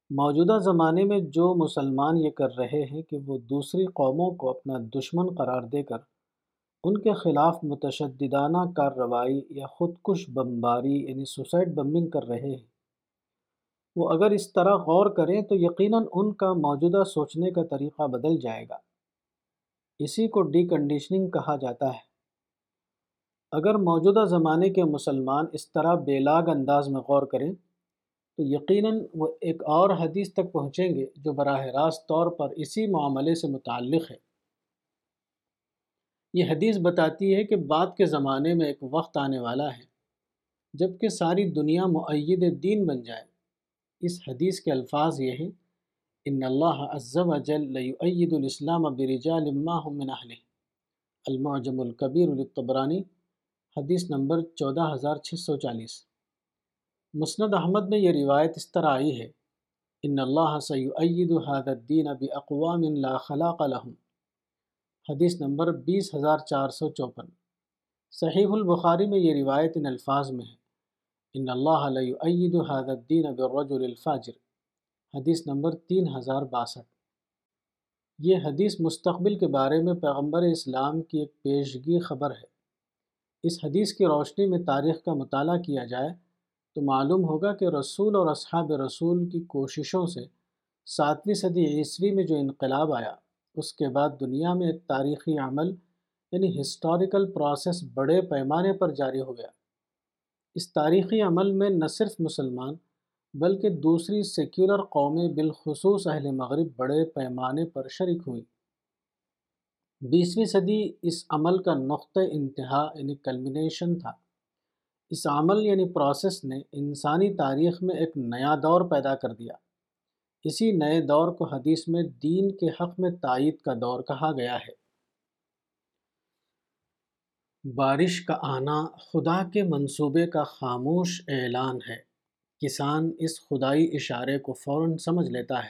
موجودہ زمانے میں جو مسلمان یہ کر رہے ہیں کہ وہ دوسری قوموں کو اپنا دشمن قرار دے کر ان کے خلاف متشددانہ کارروائی یا خودکش بمباری یعنی سوسائڈ بمبنگ کر رہے ہیں۔ وہ اگر اس طرح غور کریں تو یقیناً ان کا موجودہ سوچنے کا طریقہ بدل جائے گا۔ اسی کو ڈی کنڈیشننگ کہا جاتا ہے۔ اگر موجودہ زمانے کے مسلمان اس طرح بے لاگ انداز میں غور کریں تو یقیناً وہ ایک اور حدیث تک پہنچیں گے جو براہ راست طور پر اسی معاملے سے متعلق ہے۔ یہ حدیث بتاتی ہے کہ بعد کے زمانے میں ایک وقت آنے والا ہے جبکہ ساری دنیا معید دین بن جائے۔ اس حدیث کے الفاظ یہ ہیں، ان اللہ عز و جل لیعید الاسلام برجال ما هم من اہل المعجم الکبیر للطبرانی، حدیث نمبر چودہ ہزار چھ سو چالیس۔ مسند احمد میں یہ روایت اس طرح آئی ہے، ان اللہ سیعید هذا الدین باقوام لا خلاق لهم. حدیث نمبر بیس ہزار چار سو چوپن۔ صحیح البخاری میں یہ روایت ان الفاظ میں ہے۔ ان اللہ عید حاد الدین بالرجل الفاجر۔ حدیث نمبر تین ہزار باسٹھ۔ یہ حدیث مستقبل کے بارے میں پیغمبر اسلام کی ایک پیشگی خبر ہے۔ اس حدیث کی روشنی میں تاریخ کا مطالعہ کیا جائے تو معلوم ہوگا کہ رسول اور اصحاب رسول کی کوششوں سے ساتویں صدی عیسوی میں جو انقلاب آیا، اس کے بعد دنیا میں ایک تاریخی عمل یعنی ہسٹوریکل پروسیس بڑے پیمانے پر جاری ہو گیا۔ اس تاریخی عمل میں نہ صرف مسلمان بلکہ دوسری سیکولر قومیں بالخصوص اہل مغرب بڑے پیمانے پر شریک ہوئیں۔ بیسویں صدی اس عمل کا نقطۂ انتہا یعنی کلمنیشن تھا۔ اس عمل یعنی پروسیس نے انسانی تاریخ میں ایک نیا دور پیدا کر دیا۔ اسی نئے دور کو حدیث میں دین کے حق میں تائید کا دور کہا گیا ہے۔ بارش کا آنا خدا کے منصوبے کا خاموش اعلان ہے۔ کسان اس خدائی اشارے کو فوراً سمجھ لیتا ہے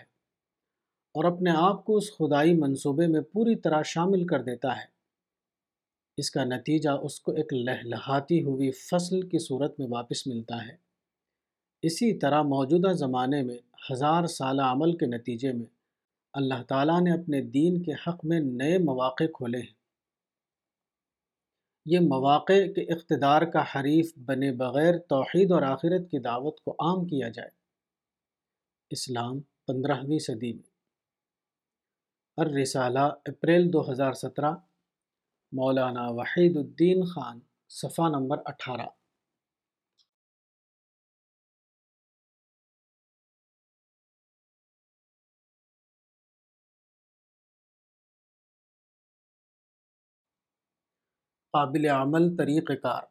اور اپنے آپ کو اس خدائی منصوبے میں پوری طرح شامل کر دیتا ہے۔ اس کا نتیجہ اس کو ایک لہلہاتی ہوئی فصل کی صورت میں واپس ملتا ہے۔ اسی طرح موجودہ زمانے میں ہزار سالہ عمل کے نتیجے میں اللہ تعالیٰ نے اپنے دین کے حق میں نئے مواقع کھولے ہیں۔ یہ مواقع کے اقتدار کا حریف بنے بغیر توحید اور آخرت کی دعوت کو عام کیا جائے۔ اسلام پندرہویں صدی میں۔ الرسالہ، اپریل دو ہزار سترہ۔ مولانا وحید الدین خان، صفحہ نمبر اٹھارہ۔ قابل عمل طریقہ کار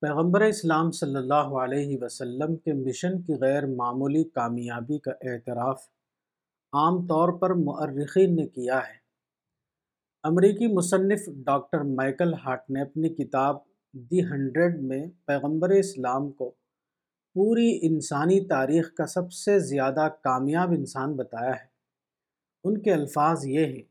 پیغمبر اسلام صلی اللہ علیہ وسلم کے مشن کی غیر معمولی کامیابی کا اعتراف عام طور پر مؤرخین نے کیا ہے۔ امریکی مصنف ڈاکٹر مائیکل ہارٹ نے اپنی کتاب دی ہنڈریڈ میں پیغمبر اسلام کو پوری انسانی تاریخ کا سب سے زیادہ کامیاب انسان بتایا ہے۔ ان کے الفاظ یہ ہیں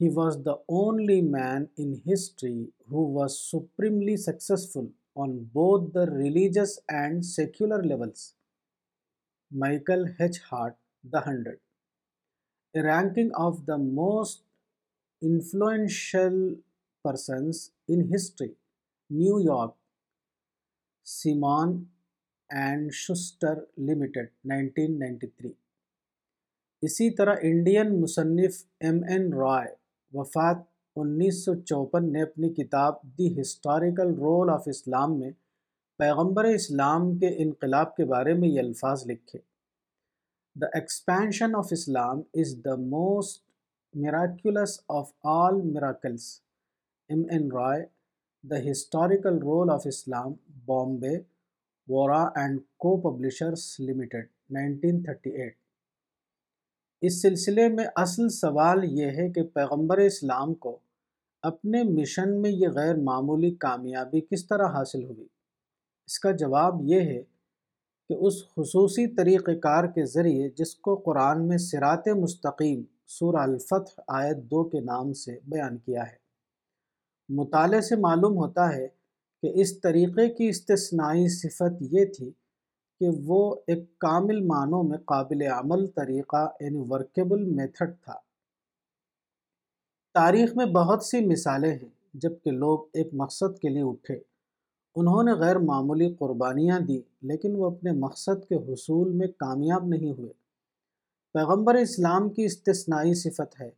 he was the only man in history who was supremely successful on both the religious and secular levels Michael H Hart the hundred a ranking of the most influential persons in history New York Simon and Schuster limited nineteen ninety three اسی طرح Indian مصنف M N رائے وفات انیس سو چوپن نے اپنی کتاب the historical role of Islam میں پیغمبر اسلام کے انقلاب کے بارے میں یہ الفاظ لکھے۔ The expansion of Islam is the most miraculous of all miracles M N Roy the historical role of Islam Bombay Vora and co publishers limited nineteen thirty eight اس سلسلے میں اصل سوال یہ ہے کہ پیغمبر اسلام کو اپنے مشن میں یہ غیر معمولی کامیابی کس طرح حاصل ہوئی؟ اس کا جواب یہ ہے کہ اس خصوصی طریقہ کار کے ذریعے جس کو قرآن میں سرات مستقیم سورہ الفتح آیت دو کے نام سے بیان کیا ہے۔ مطالعے سے معلوم ہوتا ہے کہ اس طریقے کی استثنائی صفت یہ تھی کہ وہ ایک کامل معنوں میں قابل عمل طریقہ یعنی ورکیبل میتھڈ تھا۔ تاریخ میں بہت سی مثالیں ہیں جبکہ لوگ ایک مقصد کے لیے اٹھے۔ انہوں نے غیر معمولی قربانیاں دی لیکن وہ اپنے مقصد کے حصول میں کامیاب نہیں ہوئے۔ پیغمبر اسلام کی استثنائی صفت ہے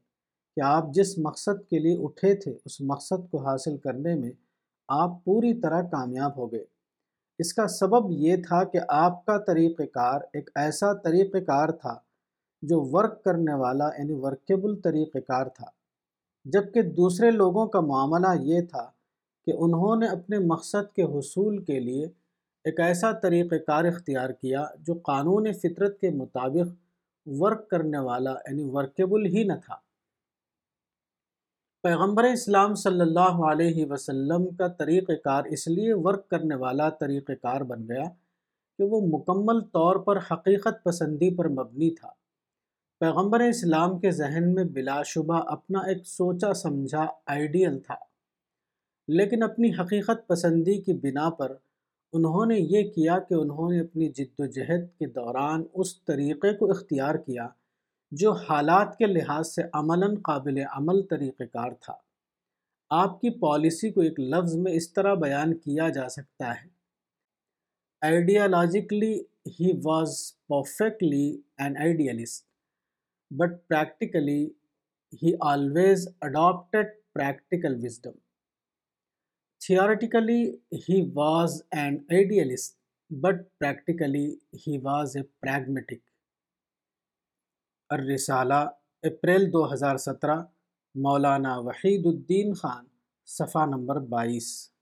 کہ آپ جس مقصد کے لیے اٹھے تھے، اس مقصد کو حاصل کرنے میں آپ پوری طرح کامیاب ہو گئے۔ اس کا سبب یہ تھا کہ آپ کا طریقہ کار ایک ایسا طریقہ کار تھا جو ورک کرنے والا یعنی ورکیبل طریقہ کار تھا۔ جبکہ دوسرے لوگوں کا معاملہ یہ تھا کہ انہوں نے اپنے مقصد کے حصول کے لیے ایک ایسا طریقہ کار اختیار کیا جو قانون فطرت کے مطابق ورک کرنے والا یعنی ورکیبل ہی نہ تھا۔ پیغمبر اسلام صلی اللہ علیہ وسلم کا طریقہ کار اس لیے ورک کرنے والا طریقہ کار بن گیا کہ وہ مکمل طور پر حقیقت پسندی پر مبنی تھا۔ پیغمبر اسلام کے ذہن میں بلا شبہ اپنا ایک سوچا سمجھا آئیڈیل تھا، لیکن اپنی حقیقت پسندی کی بنا پر انہوں نے یہ کیا کہ انہوں نے اپنی جد و جہد کے دوران اس طریقے کو اختیار کیا جو حالات کے لحاظ سے عملاً قابل عمل طریقہ کار تھا۔ آپ کی پالیسی کو ایک لفظ میں اس طرح بیان کیا جا سکتا ہے۔ Ideologically he was perfectly an idealist but practically he always adopted practical wisdom Theoretically, he was an idealist, but practically, he was a pragmatic. الرسالہ، اپریل دو ہزار سترہ، مولانا وحید الدین خان، صفحہ نمبر بائیس۔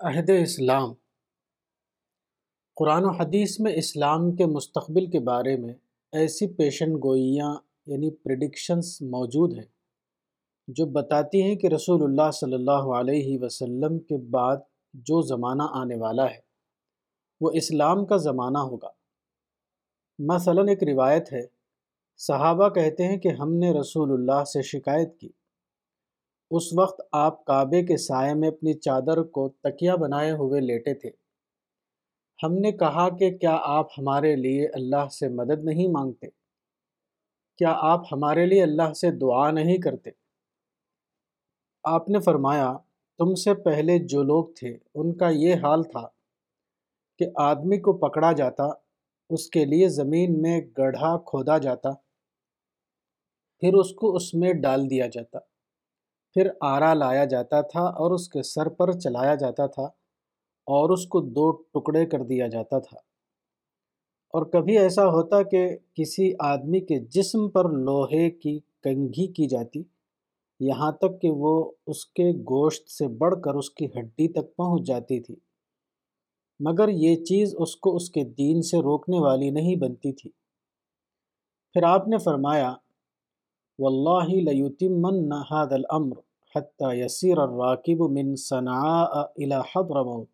عہد اسلام۔ قرآن و حدیث میں اسلام کے مستقبل کے بارے میں ایسی پیشن گوئیاں یعنی پریڈکشنز موجود ہیں۔ جو بتاتی ہیں کہ رسول اللہ صلی اللہ علیہ وسلم کے بعد جو زمانہ آنے والا ہے، وہ اسلام کا زمانہ ہوگا۔ مثلا ایک روایت ہے، صحابہ کہتے ہیں کہ ہم نے رسول اللہ سے شکایت کی۔ اس وقت آپ کعبے کے سائے میں اپنی چادر کو تکیہ بنائے ہوئے لیٹے تھے۔ ہم نے کہا کہ کیا آپ ہمارے لیے اللہ سے مدد نہیں مانگتے؟ کیا آپ ہمارے لیے اللہ سے دعا نہیں کرتے؟ آپ نے فرمایا، تم سے پہلے جو لوگ تھے، ان کا یہ حال تھا کہ آدمی کو پکڑا جاتا، اس کے لیے زمین میں گڑھا کھودا جاتا، پھر اس کو اس میں ڈال دیا جاتا، پھر آرا لایا جاتا تھا اور اس کے سر پر چلایا جاتا تھا اور اس کو دو ٹکڑے کر دیا جاتا تھا۔ اور کبھی ایسا ہوتا کہ کسی آدمی کے جسم پر لوہے کی کنگھی کی جاتی یہاں تک کہ وہ اس کے گوشت سے بڑھ کر اس کی ہڈی تک پہنچ جاتی تھی۔ مگر یہ چیز اس کو اس کے دین سے روکنے والی نہیں بنتی تھی۔ پھر آپ نے فرمایا، واللہ لیتمن هذا الامر حتى يسير الراكب من صنعاء الى حضرموت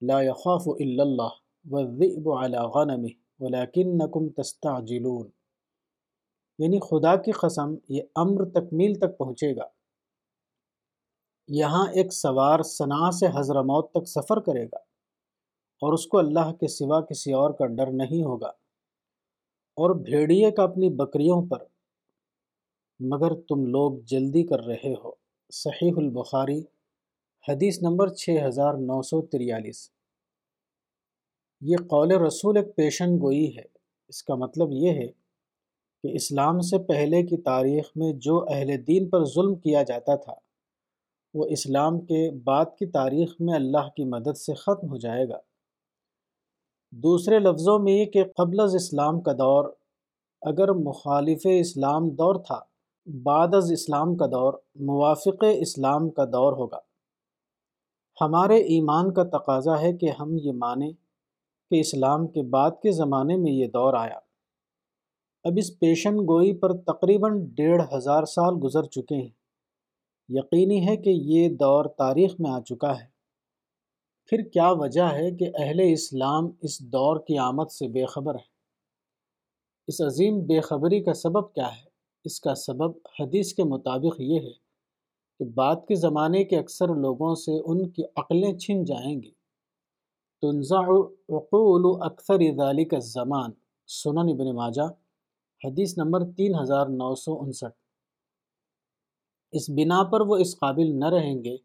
لا يخاف الا الله والذئب على غنمه ولكنكم تستعجلون. یعنی خدا کی قسم یہ امر تکمیل تک پہنچے گا۔ یہاں ایک سوار صنع سے حضر موت تک سفر کرے گا اور اس کو اللہ کے سوا کسی اور کا ڈر نہیں ہوگا۔ اور بھیڑیے کا اپنی بکریوں پر۔ مگر تم لوگ جلدی کر رہے ہو۔ صحیح البخاری، حدیث نمبر چھ ہزار نو سو تریالیس۔ یہ قول رسول ایک پیشن گوئی ہے۔ اس کا مطلب یہ ہے کہ اسلام سے پہلے کی تاریخ میں جو اہل دین پر ظلم کیا جاتا تھا، وہ اسلام کے بعد کی تاریخ میں اللہ کی مدد سے ختم ہو جائے گا۔ دوسرے لفظوں میں یہ کہ قبل از اسلام کا دور، اگر مخالف اسلام دور تھا، بعد از اسلام کا دور، موافق اسلام کا دور ہوگا۔ ہمارے ایمان کا تقاضا ہے کہ ہم یہ مانیں کہ اسلام کے بعد کے زمانے میں یہ دور آیا۔ اب اس پیشن گوئی پر تقریباً ڈیڑھ ہزار سال گزر چکے ہیں۔ یقینی ہے کہ یہ دور تاریخ میں آ چکا ہے۔ پھر کیا وجہ ہے کہ اہل اسلام اس دور کی آمد سے بے خبر ہے اس عظیم بے خبری کا سبب کیا ہے؟ اس کا سبب حدیث کے مطابق یہ ہے کہ بعد کے زمانے کے اکثر لوگوں سے ان کی عقلیں چھن جائیں گی۔ تنزع عقول اکثر ذالک الزمان۔ سنن ابن ماجہ حدیث نمبر تین ہزار نو سو انسٹھ۔ اس بنا پر وہ اس قابل نہ رہیں گے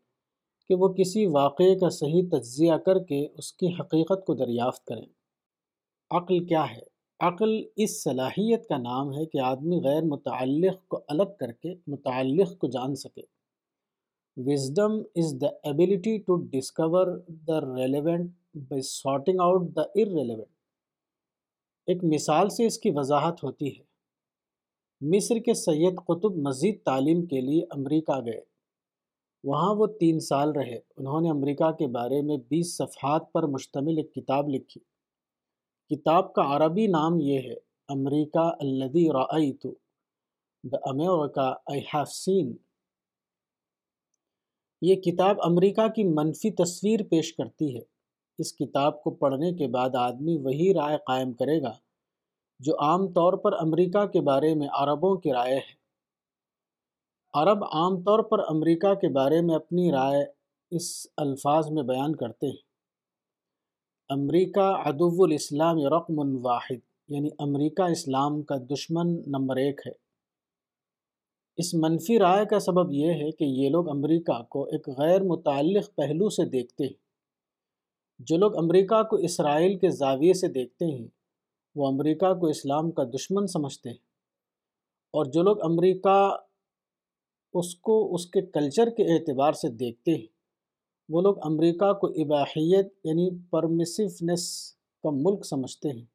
کہ وہ کسی واقعے کا صحیح تجزیہ کر کے اس کی حقیقت کو دریافت کریں۔ عقل کیا ہے؟ عقل اس صلاحیت کا نام ہے کہ آدمی غیر متعلق کو الگ کر کے متعلق کو جان سکے۔ Wisdom is the ability to discover the relevant by sorting out the irrelevant ایک مثال سے اس کی وضاحت ہوتی ہے۔ مصر کے سید قطب مزید تعلیم کے لیے امریکہ گئے۔ وہاں وہ تین سال رہے۔ انہوں نے امریکہ کے بارے میں بیس صفحات پر مشتمل ایک کتاب لکھی۔ کتاب کا عربی نام یہ ہے، امریکہ الدی رعیتو دا امیریکا سین یہ کتاب امریکہ کی منفی تصویر پیش کرتی ہے۔ اس کتاب کو پڑھنے کے بعد آدمی وہی رائے قائم کرے گا جو عام طور پر امریکہ کے بارے میں عربوں کی رائے ہے۔ عرب عام طور پر امریکہ کے بارے میں اپنی رائے اس الفاظ میں بیان کرتے ہیں۔ امریکہ ادو الاسلام رقم واحد یعنی امریکہ اسلام کا دشمن نمبر ایک ہے۔ اس منفی رائے کا سبب یہ ہے کہ یہ لوگ امریکہ کو ایک غیر متعلق پہلو سے دیکھتے ہیں۔ جو لوگ امریکہ کو اسرائیل کے زاویے سے دیکھتے ہیں، وہ امریکہ کو اسلام کا دشمن سمجھتے ہیں۔ اور جو لوگ امریکہ اس کو، اس کے کلچر کے اعتبار سے دیکھتے ہیں، وہ لوگ امریکہ کو اباحیت یعنی پرمسونیس کا ملک سمجھتے ہیں۔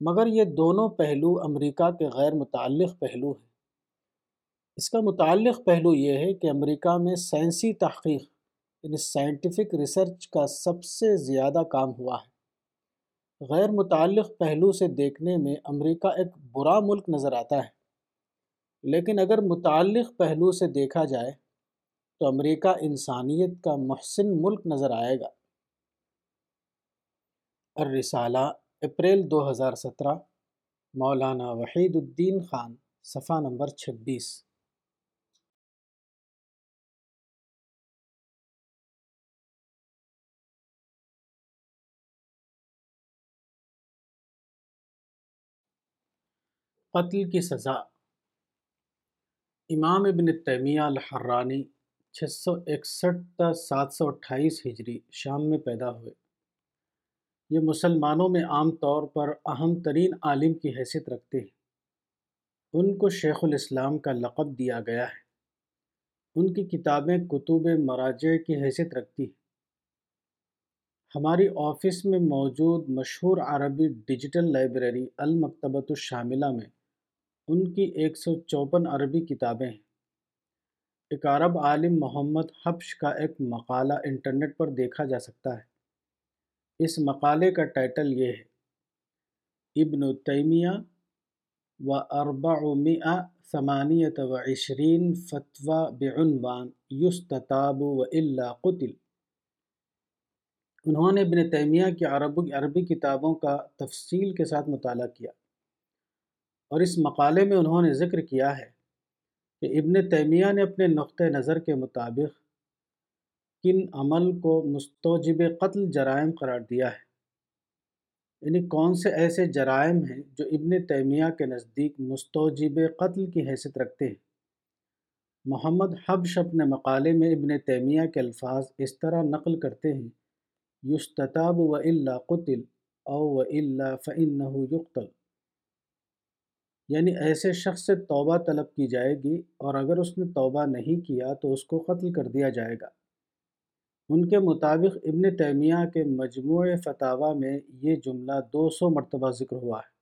مگر یہ دونوں پہلو امریکہ کے غیر متعلق پہلو ہیں۔ اس کا متعلق پہلو یہ ہے کہ امریکہ میں سائنسی تحقیق یعنی سائنٹیفک ریسرچ کا سب سے زیادہ کام ہوا ہے۔ غیر متعلق پہلو سے دیکھنے میں امریکہ ایک برا ملک نظر آتا ہے۔ لیکن اگر متعلق پہلو سے دیکھا جائے تو امریکہ انسانیت کا محسن ملک نظر آئے گا۔ الرسالہ، اپریل دو ہزار سترہ، مولانا وحید الدین خان، صفحہ نمبر چھبیس۔ قتل کی سزا۔ امام ابن تیمیہ الحرانی چھ سو اکسٹھ تا سات سو اٹھائیس ہجری شام میں پیدا ہوئے۔ یہ مسلمانوں میں عام طور پر اہم ترین عالم کی حیثیت رکھتے ہیں۔ ان کو شیخ الاسلام کا لقب دیا گیا ہے۔ ان کی کتابیں کتب مراجع کی حیثیت رکھتی ہیں۔ ہماری آفس میں موجود مشہور عربی ڈیجیٹل لائبریری المکتبۃ الشاملہ میں ان کی ایک سو چوپن عربی کتابیں۔ ہیں ایک عرب عالم محمد حبش کا ایک مقالہ انٹرنیٹ پر دیکھا جا سکتا ہے۔ اس مقالے کا ٹائٹل یہ ہے، ابن تیمیہ و اربع مئہ ثمانیت و عشرین فتویٰ بعنوان یستتاب و الا قتل۔ انہوں نے ابن تیمیہ کی عرب عربی کتابوں کا تفصیل کے ساتھ مطالعہ کیا۔ اور اس مقالے میں انہوں نے ذکر کیا ہے کہ ابن تیمیہ نے اپنے نقطۂ نظر کے مطابق کن عمل کو مستوجب قتل جرائم قرار دیا ہے۔ یعنی کون سے ایسے جرائم ہیں جو ابن تیمیہ کے نزدیک مستوجب قتل کی حیثیت رکھتے ہیں؟ محمد حبش اپنے مقالے میں ابن تیمیہ کے الفاظ اس طرح نقل کرتے ہیں، یستتاب و اللہ قتل او و اللہ فن یقتل یعنی ایسے شخص سے توبہ طلب کی جائے گی اور اگر اس نے توبہ نہیں کیا تو اس کو قتل کر دیا جائے گا۔ ان کے مطابق ابن تیمیہ کے مجموع فتح میں یہ جملہ دو سو مرتبہ ذکر ہوا ہے۔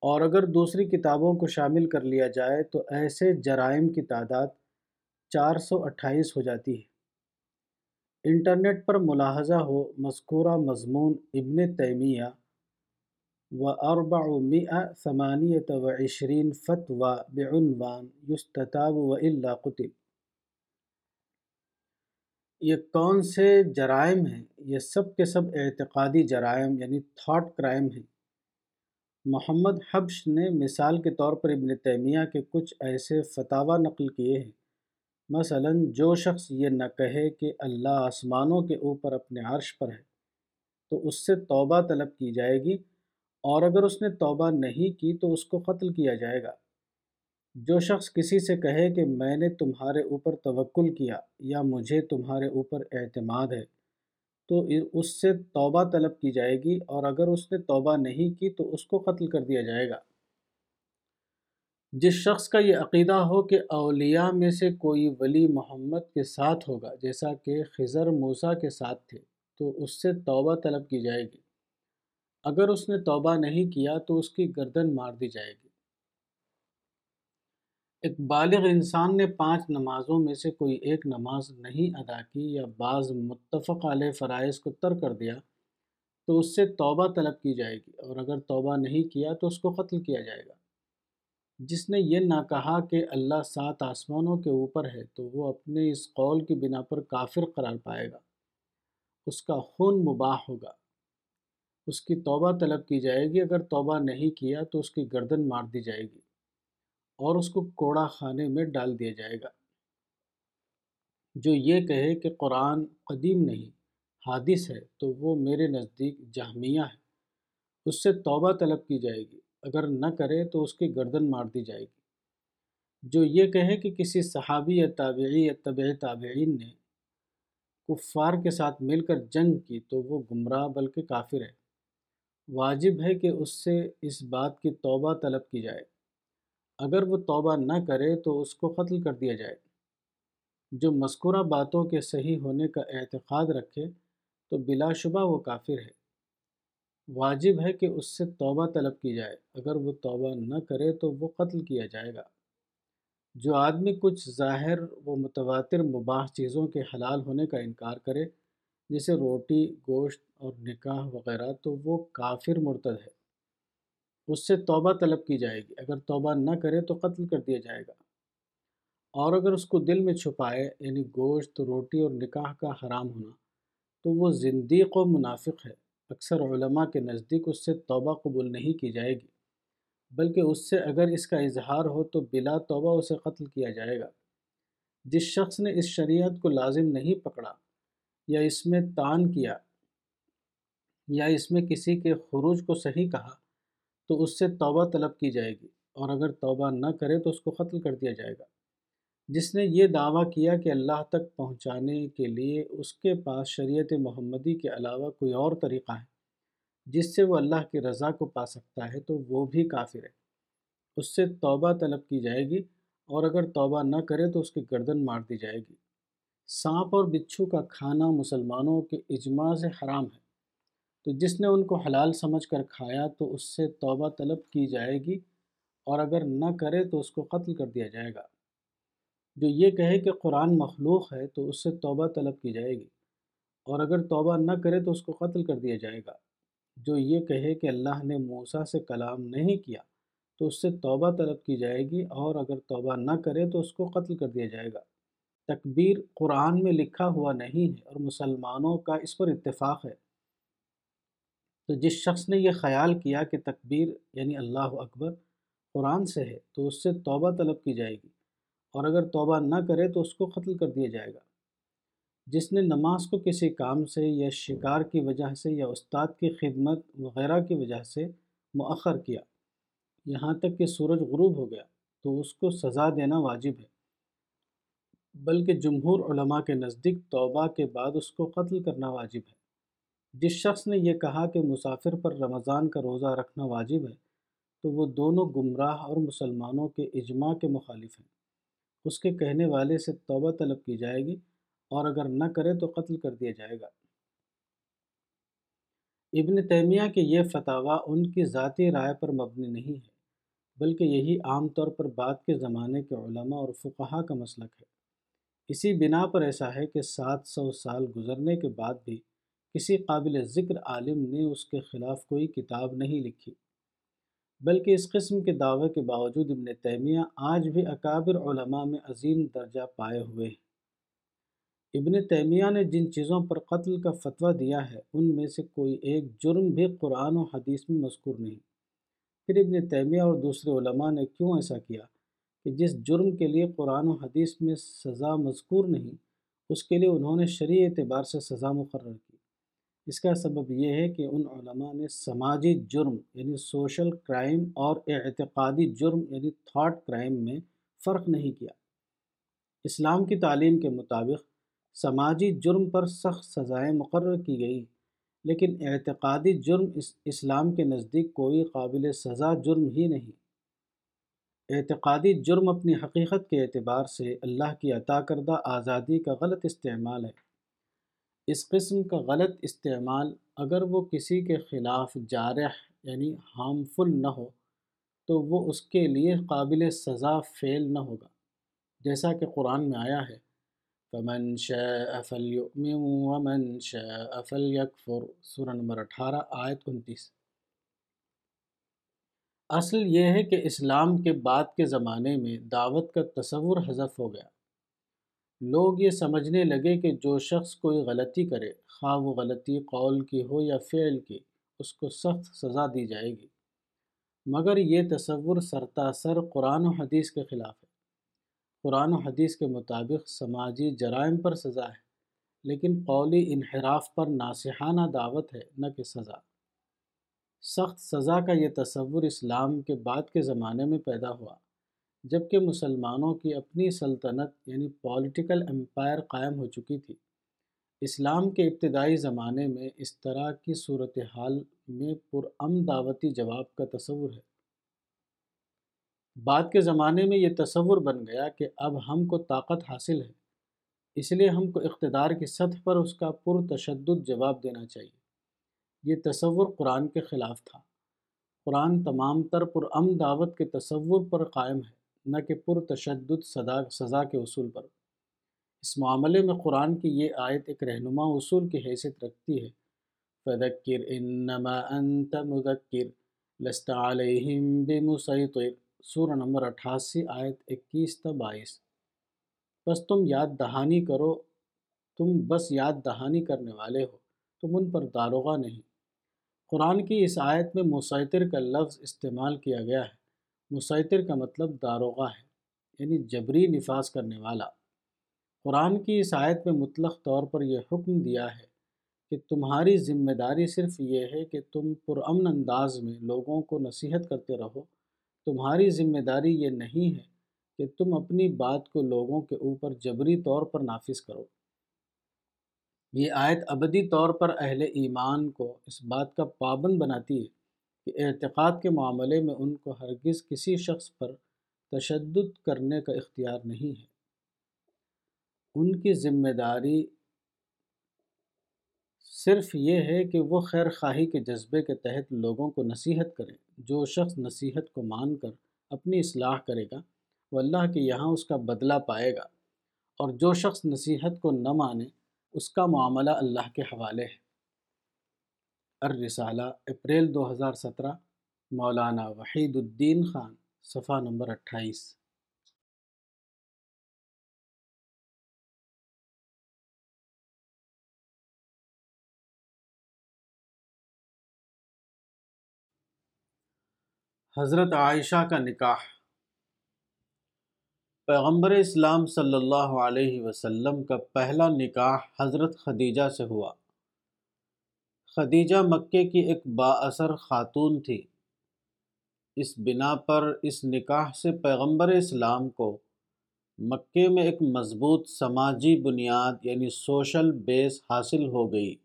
اور اگر دوسری کتابوں کو شامل کر لیا جائے تو ایسے جرائم کی تعداد چار سو اٹھائیس ہو جاتی ہے۔ انٹرنیٹ پر ملاحظہ ہو مذکورہ مضمون ابن تیمیہ و اربع مئہ ثمانیت و عشرین فتویٰ بعنوان یستتاب و الا قتل۔ یہ کون سے جرائم ہیں؟ یہ سب کے سب اعتقادی جرائم یعنی تھاٹ کرائم ہیں۔ محمد حبش نے مثال کے طور پر ابن تیمیہ کے کچھ ایسے فتح نقل کیے ہیں۔ مثلا، جو شخص یہ نہ کہے کہ اللہ آسمانوں کے اوپر اپنے عرش پر ہے، تو اس سے توبہ طلب کی جائے گی۔ اور اگر اس نے توبہ نہیں کی تو اس کو قتل کیا جائے گا۔ جو شخص کسی سے کہے کہ میں نے تمہارے اوپر توکل کیا یا مجھے تمہارے اوپر اعتماد ہے، تو اس سے توبہ طلب کی جائے گی اور اگر اس نے توبہ نہیں کی تو اس کو قتل کر دیا جائے گا۔ جس شخص کا یہ عقیدہ ہو کہ اولیاء میں سے کوئی ولی محمد کے ساتھ ہوگا، جیسا کہ خضر موسیٰ کے ساتھ تھے، تو اس سے توبہ طلب کی جائے گی۔ اگر اس نے توبہ نہیں کیا تو اس کی گردن مار دی جائے گی۔ ایک بالغ انسان نے پانچ نمازوں میں سے کوئی ایک نماز نہیں ادا کی یا بعض متفق علیہ فرائض کو تر کر دیا تو اس سے توبہ طلب کی جائے گی اور اگر توبہ نہیں کیا تو اس کو قتل کیا جائے گا۔ جس نے یہ نہ کہا کہ اللہ سات آسمانوں کے اوپر ہے تو وہ اپنے اس قول کی بنا پر کافر قرار پائے گا۔ اس کا خون مباح ہوگا۔ اس کی توبہ طلب کی جائے گی۔ اگر توبہ نہیں کیا تو اس کی گردن مار دی جائے گی اور اس کو کوڑا خانے میں ڈال دیا جائے گا۔ جو یہ کہے کہ قرآن قدیم نہیں، حادث ہے، تو وہ میرے نزدیک جہمیہ ہے۔ اس سے توبہ طلب کی جائے گی۔ اگر نہ کرے تو اس کی گردن مار دی جائے گی۔ جو یہ کہے کہ کسی صحابی یا تابعی یا طبع تابعین نے کفار کے ساتھ مل کر جنگ کی تو وہ گمراہ بلکہ کافر ہے۔ واجب ہے کہ اس سے اس بات کی توبہ طلب کی جائے۔ اگر وہ توبہ نہ کرے تو اس کو قتل کر دیا جائے۔ جو مذکورہ باتوں کے صحیح ہونے کا اعتقاد رکھے تو بلا شبہ وہ کافر ہے۔ واجب ہے کہ اس سے توبہ طلب کی جائے۔ اگر وہ توبہ نہ کرے تو وہ قتل کیا جائے گا۔ جو آدمی کچھ ظاہر و متواتر مباح چیزوں کے حلال ہونے کا انکار کرے جیسے روٹی، گوشت اور نکاح وغیرہ، تو وہ کافر مرتد ہے۔ اس سے توبہ طلب کی جائے گی۔ اگر توبہ نہ کرے تو قتل کر دیا جائے گا۔ اور اگر اس کو دل میں چھپائے یعنی گوشت، روٹی اور نکاح کا حرام ہونا، تو وہ زندیق و منافق ہے۔ اکثر علماء کے نزدیک اس سے توبہ قبول نہیں کی جائے گی۔ بلکہ اس سے اگر اس کا اظہار ہو تو بلا توبہ اسے قتل کیا جائے گا۔ جس شخص نے اس شریعت کو لازم نہیں پکڑا یا اس میں تان کیا یا اس میں کسی کے خروج کو صحیح کہا، تو اس سے توبہ طلب کی جائے گی، اور اگر توبہ نہ کرے تو اس کو قتل کر دیا جائے گا۔ جس نے یہ دعویٰ کیا کہ اللہ تک پہنچانے کے لیے اس کے پاس شریعت محمدی کے علاوہ کوئی اور طریقہ ہے، جس سے وہ اللہ کی رضا کو پا سکتا ہے، تو وہ بھی کافر ہے۔ اس سے توبہ طلب کی جائے گی، اور اگر توبہ نہ کرے تو اس کی گردن مار دی جائے گی۔ سانپ اور بچھو کا کھانا مسلمانوں کے اجماع سے حرام ہے۔ تو جس نے ان کو حلال سمجھ کر کھایا تو اس سے توبہ طلب کی جائے گی اور اگر نہ کرے تو اس کو قتل کر دیا جائے گا۔ جو یہ کہے کہ قرآن مخلوق ہے تو اس سے توبہ طلب کی جائے گی اور اگر توبہ نہ کرے تو اس کو قتل کر دیا جائے گا۔ جو یہ کہے کہ اللہ نے موسیٰ سے کلام نہیں کیا تو اس سے توبہ طلب کی جائے گی اور اگر توبہ نہ کرے تو اس کو قتل کر دیا جائے گا۔ تکبیر قرآن میں لکھا ہوا نہیں ہے اور مسلمانوں کا اس پر اتفاق ہے۔ تو جس شخص نے یہ خیال کیا کہ تکبیر یعنی اللہ اکبر قرآن سے ہے، تو اس سے توبہ طلب کی جائے گی۔ اور اگر توبہ نہ کرے تو اس کو قتل کر دیا جائے گا۔ جس نے نماز کو کسی کام سے یا شکار کی وجہ سے یا استاد کی خدمت وغیرہ کی وجہ سے مؤخر کیا، یہاں تک کہ سورج غروب ہو گیا، تو اس کو سزا دینا واجب ہے۔ بلکہ جمہور علماء کے نزدیک توبہ کے بعد اس کو قتل کرنا واجب ہے۔ جس شخص نے یہ کہا کہ مسافر پر رمضان کا روزہ رکھنا واجب ہے، تو وہ دونوں گمراہ اور مسلمانوں کے اجماع کے مخالف ہیں۔ اس کے کہنے والے سے توبہ طلب کی جائے گی اور اگر نہ کرے تو قتل کر دیا جائے گا۔ ابن تیمیہ کے یہ فتویٰ ان کی ذاتی رائے پر مبنی نہیں ہے، بلکہ یہی عام طور پر بعد کے زمانے کے علماء اور فقہا کا مسلک ہے۔ اسی بنا پر ایسا ہے کہ سات سو سال گزرنے کے بعد بھی کسی قابل ذکر عالم نے اس کے خلاف کوئی کتاب نہیں لکھی۔ بلکہ اس قسم کے دعوے کے باوجود ابن تیمیہ آج بھی اکابر علماء میں عظیم درجہ پائے ہوئے ہیں۔ ابن تیمیہ نے جن چیزوں پر قتل کا فتویٰ دیا ہے، ان میں سے کوئی ایک جرم بھی قرآن و حدیث میں مذکور نہیں۔ پھر ابن تیمیہ اور دوسرے علماء نے کیوں ایسا کیا کہ جس جرم کے لیے قرآن و حدیث میں سزا مذکور نہیں، اس کے لیے انہوں نے شرعی اعتبار سے سزا مقرر کی۔ اس کا سبب یہ ہے کہ ان علماء نے سماجی جرم یعنی سوشل کرائم اور اعتقادی جرم یعنی تھاٹ کرائم میں فرق نہیں کیا۔ اسلام کی تعلیم کے مطابق سماجی جرم پر سخت سزائیں مقرر کی گئی لیکن اعتقادی جرم اس اسلام کے نزدیک کوئی قابل سزا جرم ہی نہیں۔ اعتقادی جرم اپنی حقیقت کے اعتبار سے اللہ کی عطا کردہ آزادی کا غلط استعمال ہے۔ اس قسم کا غلط استعمال اگر وہ کسی کے خلاف جارح یعنی ہارمفل نہ ہو، تو وہ اس کے لیے قابل سزا فعل نہ ہوگا۔ جیسا کہ قرآن میں آیا ہے، فمن شاء فلیؤمن ومن شاء فلیکفر سورہ نمبر اٹھارہ، آیت انتیس۔ اصل یہ ہے کہ اسلام کے بعد کے زمانے میں دعوت کا تصور حذف ہو گیا۔ لوگ یہ سمجھنے لگے کہ جو شخص کوئی غلطی کرے، خواہ وہ غلطی قول کی ہو یا فعل کی، اس کو سخت سزا دی جائے گی۔ مگر یہ تصور سرتاسر قرآن و حدیث کے خلاف ہے۔ قرآن و حدیث کے مطابق سماجی جرائم پر سزا ہے، لیکن قولی انحراف پر ناسحانہ دعوت ہے، نہ کہ سزا۔ سخت سزا کا یہ تصور اسلام کے بعد کے زمانے میں پیدا ہوا۔ جبکہ مسلمانوں کی اپنی سلطنت یعنی پولیٹیکل امپائر قائم ہو چکی تھی۔ اسلام کے ابتدائی زمانے میں اس طرح کی صورتحال میں پرام دعوتی جواب کا تصور ہے۔ بعد کے زمانے میں یہ تصور بن گیا کہ اب ہم کو طاقت حاصل ہے۔ اس لیے ہم کو اقتدار کی سطح پر اس کا پرتشدد جواب دینا چاہیے۔ یہ تصور قرآن کے خلاف تھا۔ قرآن تمام تر پرام دعوت کے تصور پر قائم ہے۔ نہ کہ پرتشدد سزا کے اصول پر۔ اس معاملے میں قرآن کی یہ آیت ایک رہنما اصول کی حیثیت رکھتی ہے۔ فذکر انما انت مذکر لست علیہم بمسیطر سورہ نمبر اٹھاسی، آیت اکیس تا بائیس۔ بس تم یاد دہانی کرو، تم بس یاد دہانی کرنے والے ہو، تم ان پر داروغہ نہیں۔ قرآن کی اس آیت میں مسیطر کا لفظ استعمال کیا گیا ہے۔ مسیطر کا مطلب داروغہ ہے یعنی جبری نفاذ کرنے والا۔ قرآن کی اس آیت میں مطلق طور پر یہ حکم دیا ہے کہ تمہاری ذمہ داری صرف یہ ہے کہ تم پرامن انداز میں لوگوں کو نصیحت کرتے رہو۔ تمہاری ذمہ داری یہ نہیں ہے کہ تم اپنی بات کو لوگوں کے اوپر جبری طور پر نافذ کرو۔ یہ آیت ابدی طور پر اہل ایمان کو اس بات کا پابند بناتی ہے کہ اعتقاد کے معاملے میں ان کو ہرگز کسی شخص پر تشدد کرنے کا اختیار نہیں ہے۔ ان کی ذمہ داری صرف یہ ہے کہ وہ خیر خواہی کے جذبے کے تحت لوگوں کو نصیحت کریں۔ جو شخص نصیحت کو مان کر اپنی اصلاح کرے گا، وہ اللہ کے یہاں اس کا بدلہ پائے گا۔ اور جو شخص نصیحت کو نہ مانے، اس کا معاملہ اللہ کے حوالے ہے۔ الرسالہ، اپریل دو ہزار سترہ، مولانا وحید الدین خان، صفحہ نمبر اٹھائیس۔ حضرت عائشہ کا نکاح۔ پیغمبر اسلام صلی اللہ علیہ وسلم کا پہلا نکاح حضرت خدیجہ سے ہوا۔ خدیجہ مکے کی ایک با اثر خاتون تھی۔ اس بنا پر اس نکاح سے پیغمبر اسلام کو مکے میں ایک مضبوط سماجی بنیاد یعنی سوشل بیس حاصل ہو گئی۔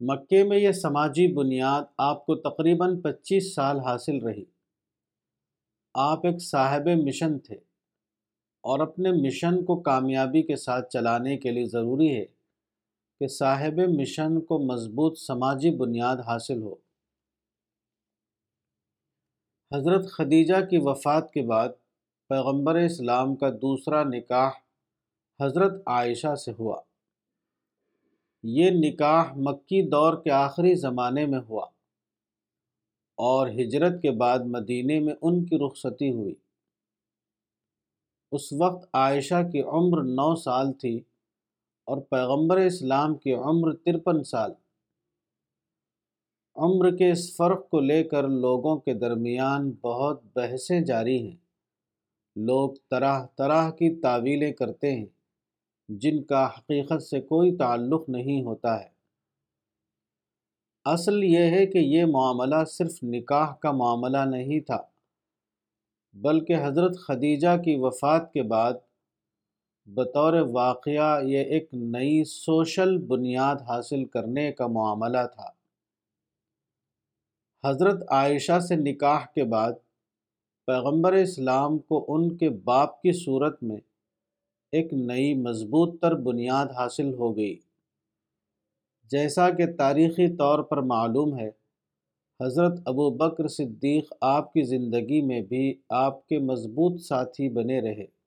مکے میں یہ سماجی بنیاد آپ کو تقریباً پچیس سال حاصل رہی۔ آپ ایک صاحب مشن تھے اور اپنے مشن کو کامیابی کے ساتھ چلانے کے لیے ضروری ہے۔ کہ صاحب مشن کو مضبوط سماجی بنیاد حاصل ہو۔ حضرت خدیجہ کی وفات کے بعد پیغمبر اسلام کا دوسرا نکاح حضرت عائشہ سے ہوا۔ یہ نکاح مکی دور کے آخری زمانے میں ہوا اور ہجرت کے بعد مدینے میں ان کی رخصتی ہوئی۔ اس وقت عائشہ کی عمر نو سال تھی۔ اور پیغمبر اسلام کی عمر ترپن سال۔ عمر کے اس فرق کو لے کر لوگوں کے درمیان بہت بحثیں جاری ہیں۔ لوگ طرح طرح کی تعویلیں کرتے ہیں، جن کا حقیقت سے کوئی تعلق نہیں ہوتا ہے۔ اصل یہ ہے کہ یہ معاملہ صرف نکاح کا معاملہ نہیں تھا، بلکہ حضرت خدیجہ کی وفات کے بعد بطور واقعہ یہ ایک نئی سوشل بنیاد حاصل کرنے کا معاملہ تھا۔ حضرت عائشہ سے نکاح کے بعد پیغمبر اسلام کو ان کے باپ کی صورت میں ایک نئی مضبوط تر بنیاد حاصل ہو گئی۔ جیسا کہ تاریخی طور پر معلوم ہے، حضرت ابو بکر صدیق آپ کی زندگی میں بھی آپ کے مضبوط ساتھی بنے رہے۔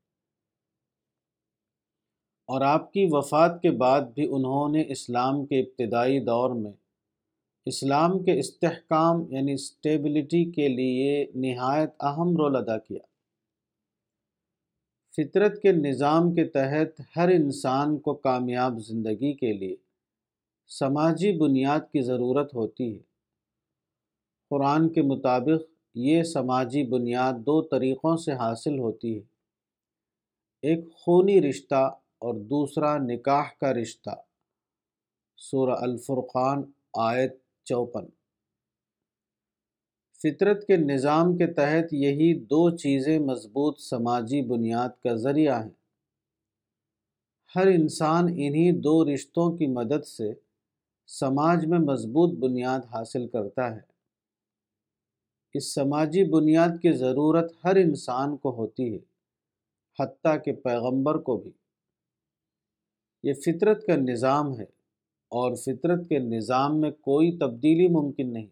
اور آپ کی وفات کے بعد بھی انہوں نے اسلام کے ابتدائی دور میں اسلام کے استحکام یعنی اسٹیبلٹی کے لیے نہایت اہم رول ادا کیا۔ فطرت کے نظام کے تحت ہر انسان کو کامیاب زندگی کے لیے سماجی بنیاد کی ضرورت ہوتی ہے۔ قرآن کے مطابق یہ سماجی بنیاد دو طریقوں سے حاصل ہوتی ہے۔ ایک خونی رشتہ اور دوسرا نکاح کا رشتہ۔ سورہ الفرقان، آیت چوپن۔ فطرت کے نظام کے تحت یہی دو چیزیں مضبوط سماجی بنیاد کا ذریعہ ہیں۔ ہر انسان انہی دو رشتوں کی مدد سے سماج میں مضبوط بنیاد حاصل کرتا ہے۔ اس سماجی بنیاد کی ضرورت ہر انسان کو ہوتی ہے، حتیٰ کہ پیغمبر کو بھی۔ یہ فطرت کا نظام ہے اور فطرت کے نظام میں کوئی تبدیلی ممکن نہیں۔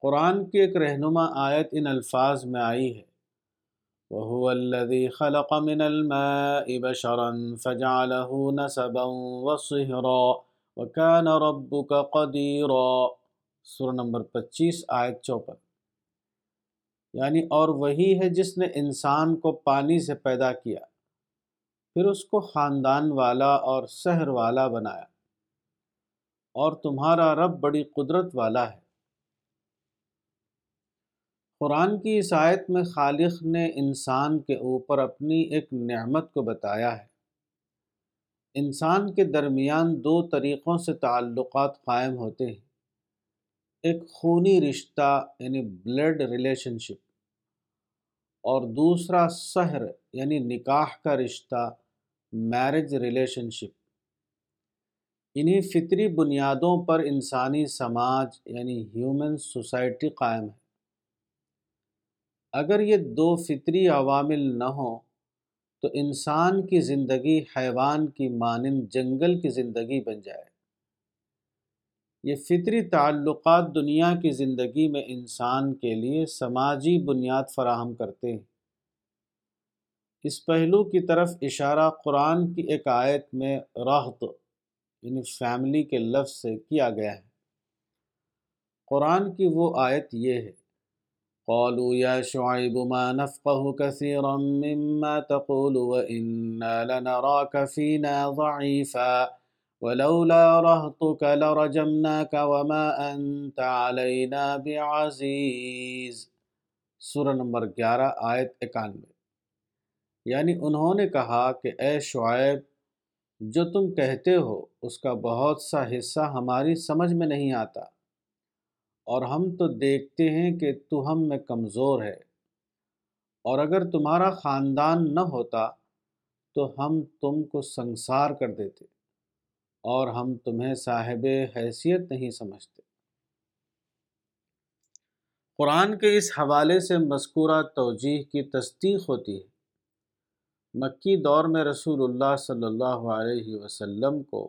قرآن کی ایک رہنما آیت ان الفاظ میں آئی ہے۔ وهو الذي خلق من الماء بشرا فجعله نسبا وصهرا وكان ربك قديرا۔ سورہ نمبر پچیس، آیت چوپن۔ یعنی اور وہی ہے جس نے انسان کو پانی سے پیدا کیا۔ پھر اس کو خاندان والا اور سحر والا بنایا۔ اور تمہارا رب بڑی قدرت والا ہے۔ قرآن کی اس آیت میں خالق نے انسان کے اوپر اپنی ایک نعمت کو بتایا ہے۔ انسان کے درمیان دو طریقوں سے تعلقات قائم ہوتے ہیں۔ ایک خونی رشتہ یعنی بلڈ ریلیشن شپ اور دوسرا سحر یعنی نکاح کا رشتہ۔ میرج ریلیشن شپ انہی فطری بنیادوں پر انسانی سماج یعنی ہیومن سوسائٹی قائم ہے۔ اگر یہ دو فطری عوامل نہ ہوں، تو انسان کی زندگی حیوان کی مانند جنگل کی زندگی بن جائے۔ یہ فطری تعلقات دنیا کی زندگی میں انسان کے لیے سماجی بنیاد فراہم کرتے ہیں۔ اس پہلو کی طرف اشارہ قرآن کی ایک آیت میں راحت یعنی فیملی کے لفظ سے کیا گیا ہے۔ قرآن کی وہ آیت یہ ہے، قالوا يا شعيب ما نفقه كثيرا مما تقول وإنا لنراك فينا ضعيفا ولولا رهطك لرجمناك وما أنت علينا بعزيز سورہ نمبر گیارہ، آیت اکانوے۔ یعنی انہوں نے کہا کہ اے شعیب، جو تم کہتے ہو، اس کا بہت سا حصہ ہماری سمجھ میں نہیں آتا۔ اور ہم تو دیکھتے ہیں کہ تو ہم میں کمزور ہے۔ اور اگر تمہارا خاندان نہ ہوتا، تو ہم تم کو سنسار کر دیتے، اور ہم تمہیں صاحب حیثیت نہیں سمجھتے۔ قرآن کے اس حوالے سے مذکورہ توجیح کی تصدیق ہوتی ہے۔ مکی دور میں رسول اللہ صلی اللہ علیہ وسلم کو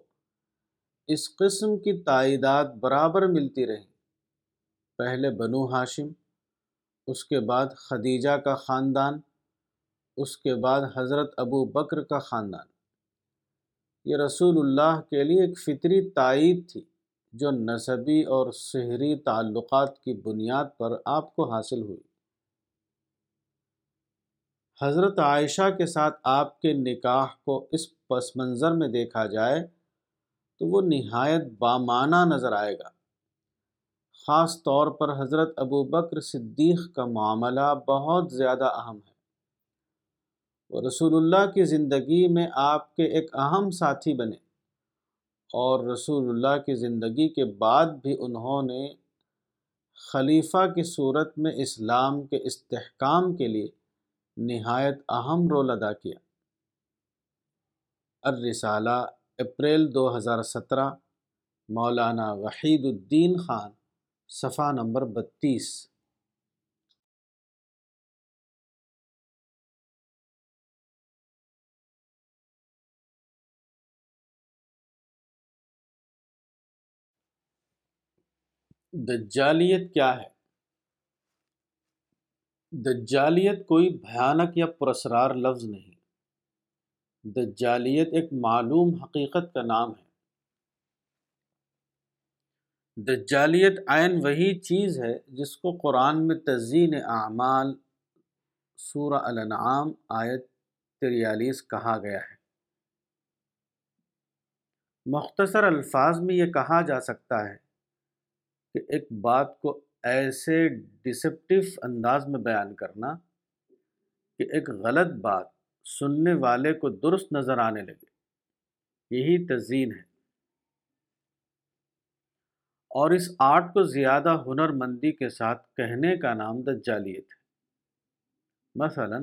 اس قسم کی تائیدات برابر ملتی رہیں پہلے بنو ہاشم، اس کے بعد خدیجہ کا خاندان، اس کے بعد حضرت ابو بکر کا خاندان۔ یہ رسول اللہ کے لیے ایک فطری تائید تھی جو نصبی اور سحری تعلقات کی بنیاد پر آپ کو حاصل ہوئی۔ حضرت عائشہ کے ساتھ آپ کے نکاح کو اس پس منظر میں دیکھا جائے تو وہ نہایت بامانہ نظر آئے گا۔ خاص طور پر حضرت ابو بکر صدیق کا معاملہ بہت زیادہ اہم ہے۔ وہ رسول اللہ کی زندگی میں آپ کے ایک اہم ساتھی بنے اور رسول اللہ کی زندگی کے بعد بھی انہوں نے خلیفہ کی صورت میں اسلام کے استحکام کے لیے نہایت اہم رول ادا کیا۔ الرسالہ، اپریل دو ہزار سترہ، مولانا وحید الدین خان، صفحہ نمبر بتیس۔ دجالیت کیا ہے؟ دجالیت کوئی بھیانک یا پرسرار لفظ نہیں۔ دجالیت ایک معلوم حقیقت کا نام ہے۔ دجالیت عین وہی چیز ہے جس کو قرآن میں تزئین اعمال سورہ الانعام آیت تریالیس کہا گیا ہے۔ مختصر الفاظ میں یہ کہا جا سکتا ہے کہ ایک بات کو ایسے ڈسپٹیو انداز میں بیان کرنا کہ ایک غلط بات سننے والے کو درست نظر آنے لگے۔ یہی تزئین ہے۔ اور اس آرٹ کو زیادہ ہنر مندی کے ساتھ کہنے کا نام دجالیت ہے۔ مثلا،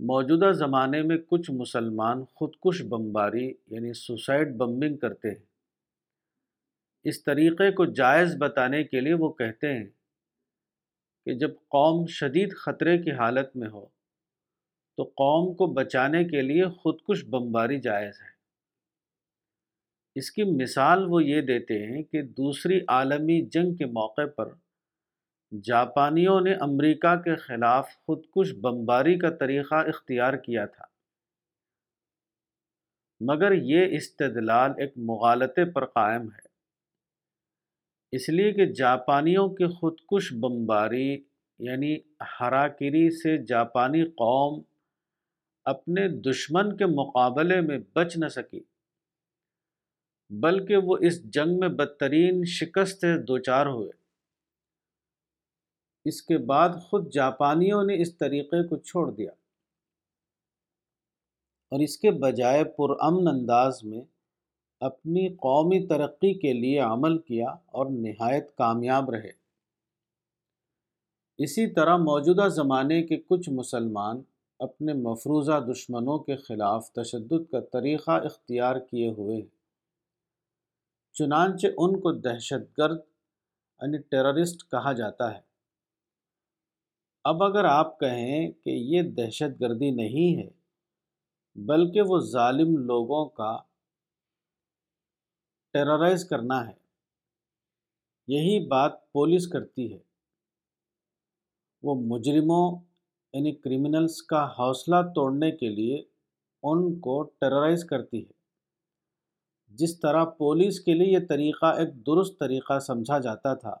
موجودہ زمانے میں کچھ مسلمان خودکش بمباری یعنی سوسائڈ بمبنگ کرتے ہیں۔ اس طریقے کو جائز بتانے کے لیے وہ کہتے ہیں کہ جب قوم شدید خطرے کی حالت میں ہو، تو قوم کو بچانے کے لیے خودکش بمباری جائز ہے۔ اس کی مثال وہ یہ دیتے ہیں کہ دوسری عالمی جنگ کے موقع پر جاپانیوں نے امریکہ کے خلاف خودکش بمباری کا طریقہ اختیار کیا تھا۔ مگر یہ استدلال ایک مغالطے پر قائم ہے۔ اس لیے کہ جاپانیوں کی خودکش بمباری یعنی ہراکری سے جاپانی قوم اپنے دشمن کے مقابلے میں بچ نہ سکی، بلکہ وہ اس جنگ میں بدترین شکست دوچار ہوئے۔ اس کے بعد خود جاپانیوں نے اس طریقے کو چھوڑ دیا۔ اور اس کے بجائے پرامن انداز میں اپنی قومی ترقی کے لیے عمل کیا اور نہایت کامیاب رہے۔ اسی طرح موجودہ زمانے کے کچھ مسلمان اپنے مفروضہ دشمنوں کے خلاف تشدد کا طریقہ اختیار کیے ہوئے ہیں۔ چنانچہ ان کو دہشت گرد یعنی ٹیررسٹ کہا جاتا ہے۔ اب اگر آپ کہیں کہ یہ دہشت گردی نہیں ہے، بلکہ وہ ظالم لوگوں کا ٹیررائز کرنا ہے۔ یہی بات پولیس کرتی ہے۔ وہ مجرموں یعنی کرمنلز کا حوصلہ توڑنے کے لیے ان کو ٹیررائز کرتی ہے۔ جس طرح پولیس کے لیے یہ طریقہ ایک درست طریقہ سمجھا جاتا تھا،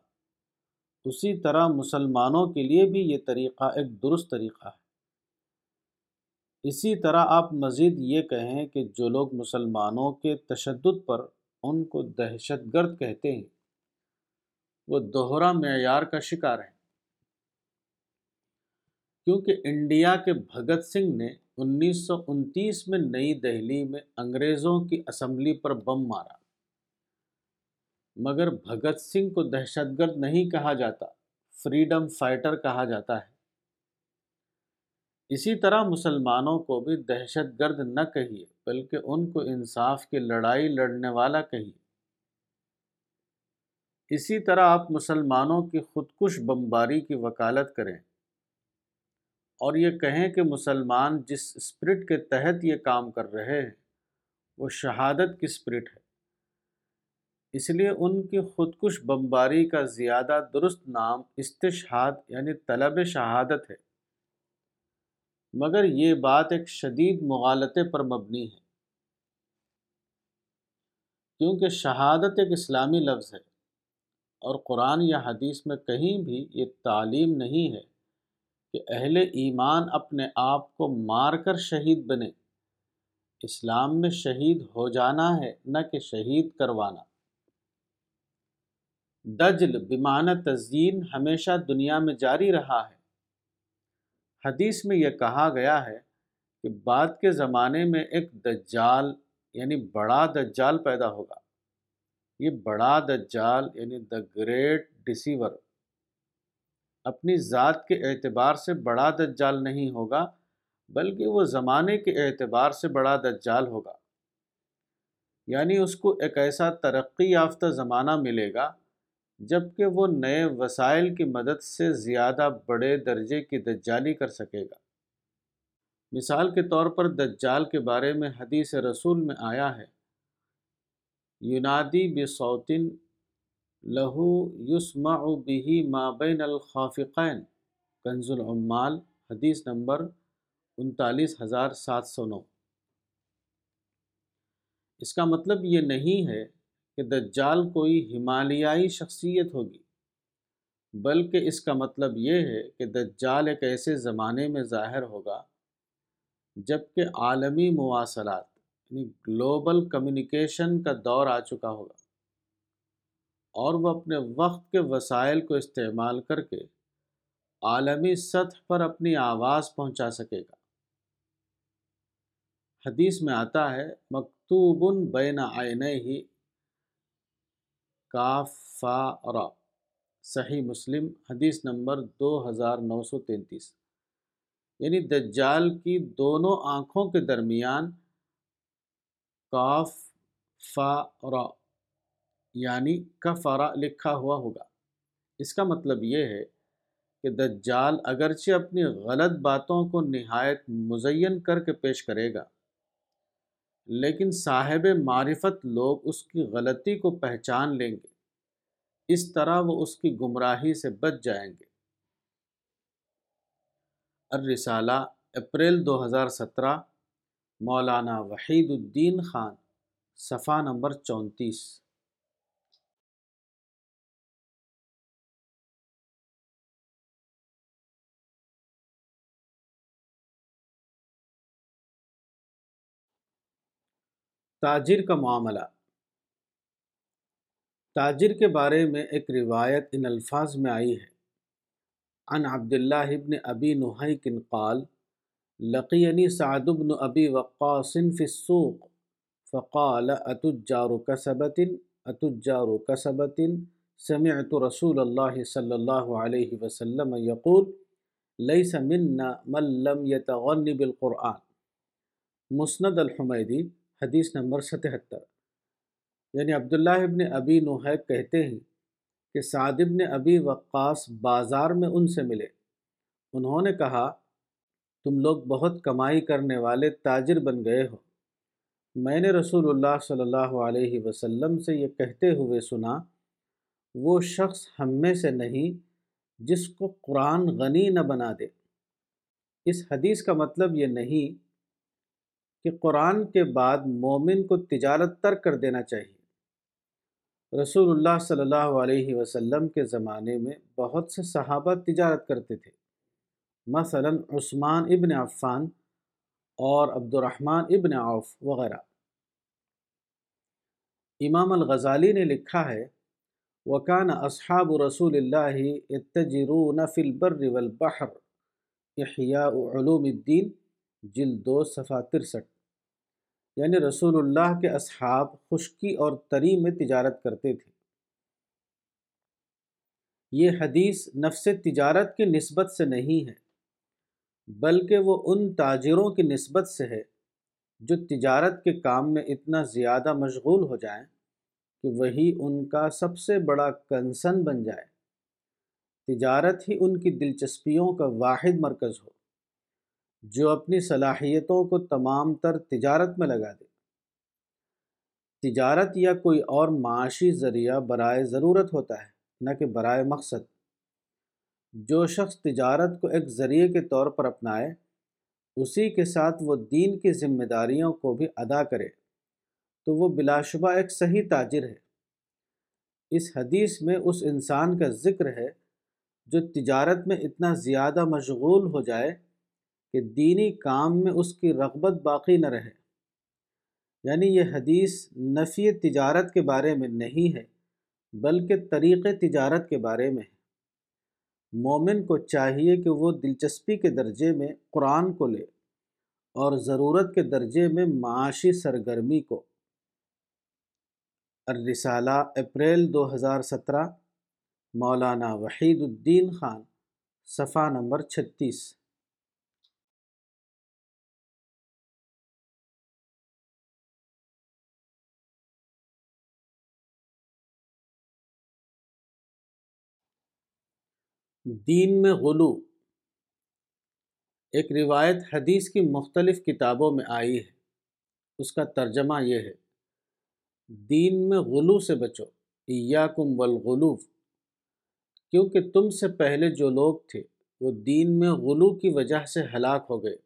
اسی طرح مسلمانوں کے لیے بھی یہ طریقہ ایک درست طریقہ ہے۔ اسی طرح آپ مزید یہ کہیں کہ جو لوگ مسلمانوں کے تشدد پر ان کو دہشت گرد کہتے ہیں۔ وہ دوہرا معیار کا شکار ہیں۔ کیونکہ انڈیا کے بھگت سنگھ نے انیس سو انتیس میں نئی دہلی میں انگریزوں کی اسمبلی پر بم مارا۔ مگر بھگت سنگھ کو دہشت گرد نہیں کہا جاتا، فریڈم فائٹر کہا جاتا ہے۔ اسی طرح مسلمانوں کو بھی دہشت گرد نہ کہیے، بلکہ ان کو انصاف کی لڑائی لڑنے والا کہیے۔ اسی طرح آپ مسلمانوں کی خودکش بمباری کی وکالت کریں۔ اور یہ کہیں کہ مسلمان جس اسپرٹ کے تحت یہ کام کر رہے ہیں، وہ شہادت کی اسپرٹ ہے۔ اس لیے ان کی خودکش بمباری کا زیادہ درست نام استشہاد یعنی طلب شہادت ہے۔ مگر یہ بات ایک شدید مغالطے پر مبنی ہے۔ کیونکہ شہادت ایک اسلامی لفظ ہے اور قرآن یا حدیث میں کہیں بھی یہ تعلیم نہیں ہے کہ اہل ایمان اپنے آپ کو مار کر شہید بنے اسلام میں شہید ہو جانا ہے، نہ کہ شہید کروانا۔ دجل بیمانہ تزئین ہمیشہ دنیا میں جاری رہا ہے۔ حدیث میں یہ کہا گیا ہے کہ بعد کے زمانے میں ایک دجال یعنی بڑا دجال پیدا ہوگا۔ یہ بڑا دجال یعنی دا گریٹ ڈسیور اپنی ذات کے اعتبار سے بڑا دجال نہیں ہوگا، بلکہ وہ زمانے کے اعتبار سے بڑا دجال ہوگا۔ یعنی اس کو ایک ایسا ترقی یافتہ زمانہ ملے گا جبکہ وہ نئے وسائل کی مدد سے زیادہ بڑے درجے کی دجالی کر سکے گا۔ مثال کے طور پر دجال کے بارے میں حدیث رسول میں آیا ہے۔ یونادی بصوتن لہو یسمع بہی مابین الخافقین۔ کنز العمال، حدیث نمبر انتالیس ہزار سات سو نو۔ اس کا مطلب یہ نہیں ہے کہ دجال کوئی ہمالیائی شخصیت ہوگی۔ بلکہ اس کا مطلب یہ ہے کہ دجال ایک ایسے زمانے میں ظاہر ہوگا جبکہ عالمی مواصلات یعنی گلوبل کمیونیکیشن کا دور آ چکا ہوگا۔ اور وہ اپنے وقت کے وسائل کو استعمال کر کے عالمی سطح پر اپنی آواز پہنچا سکے گا۔ حدیث میں آتا ہے، مکتوب بین آئین ہی کافارا صحیح مسلم، حدیث نمبر دو ہزار نو سو تینتیس۔ یعنی دجال کی دونوں آنکھوں کے درمیان کاف فا را یعنی کفرا لکھا ہوا ہوگا۔ اس کا مطلب یہ ہے کہ دجال اگرچہ اپنی غلط باتوں کو نہایت مزین کر کے پیش کرے گا لیکن صاحب معرفت لوگ اس کی غلطی کو پہچان لیں گے۔ اس طرح وہ اس کی گمراہی سے بچ جائیں گے۔ الرسالہ، اپریل دو ہزار سترہ، مولانا وحید الدین خان، صفحہ نمبر چونتیس۔ تاجر کا معاملہ۔ تاجر کے بارے میں ایک روایت ان الفاظ میں آئی ہے۔ عن عبداللہ ابن ابی نحیک قال، لقینی سعد بن ابی وقاص فی السوق، فقال، اتجار کسبت اتجار کسبت سمعت رسول اللہ صلی اللہ علیہ وسلم یقول، لیس منا من لم يتغنی بالقرآن۔ مسند الحمیدی حدیث نمبر ستہتر۔ یعنی عبداللہ ابن ابی نحیب کہتے ہیں کہ سعد ابن ابی وقاص بازار میں ان سے ملے۔ انہوں نے کہا، تم لوگ بہت کمائی کرنے والے تاجر بن گئے ہو۔ میں نے رسول اللہ صلی اللہ علیہ وسلم سے یہ کہتے ہوئے سنا، وہ شخص ہم میں سے نہیں، جس کو قرآن غنی نہ بنا دے۔ اس حدیث کا مطلب یہ نہیں کہ قرآن کے بعد مومن کو تجارت ترک کر دینا چاہیے۔ رسول اللہ صلی اللہ علیہ وسلم کے زمانے میں بہت سے صحابہ تجارت کرتے تھے۔ مثلا عثمان ابن عفان اور عبد الرحمن ابن عوف وغیرہ۔ امام الغزالی نے لکھا ہے وکان اصحاب رسول اللہ اتجرون فی البر والبحر احیاء علوم الدین جلد دو صفحہ ترسٹھ۔ یعنی رسول اللہ کے اصحاب خشکی اور تری میں تجارت کرتے تھے۔ یہ حدیث نفس تجارت کی نسبت سے نہیں ہے، بلکہ وہ ان تاجروں کی نسبت سے ہے جو تجارت کے کام میں اتنا زیادہ مشغول ہو جائیں کہ وہی ان کا سب سے بڑا کنسن بن جائے۔ تجارت ہی ان کی دلچسپیوں کا واحد مرکز ہو۔ جو اپنی صلاحیتوں کو تمام تر تجارت میں لگا دے۔ تجارت یا کوئی اور معاشی ذریعہ برائے ضرورت ہوتا ہے، نہ کہ برائے مقصد۔ جو شخص تجارت کو ایک ذریعے کے طور پر اپنائے، اسی کے ساتھ وہ دین کی ذمہ داریوں کو بھی ادا کرے، تو وہ بلا شبہ ایک صحیح تاجر ہے۔ اس حدیث میں اس انسان کا ذکر ہے جو تجارت میں اتنا زیادہ مشغول ہو جائے کہ دینی کام میں اس کی رغبت باقی نہ رہے۔ یعنی یہ حدیث نفی تجارت کے بارے میں نہیں ہے، بلکہ طریق تجارت کے بارے میں ہے۔ مومن کو چاہیے کہ وہ دلچسپی کے درجے میں قرآن کو لے اور ضرورت کے درجے میں معاشی سرگرمی کو۔ الرسالہ، اپریل دو ہزار سترہ، مولانا وحید الدین خان، صفحہ نمبر چھتیس۔ دین میں غلو۔ ایک روایت حدیث کی مختلف کتابوں میں آئی ہے۔ اس کا ترجمہ یہ ہے، دین میں غلو سے بچو، ایاکم والغلو۔ کیونکہ تم سے پہلے جو لوگ تھے، وہ دین میں غلو کی وجہ سے ہلاک ہو گئے۔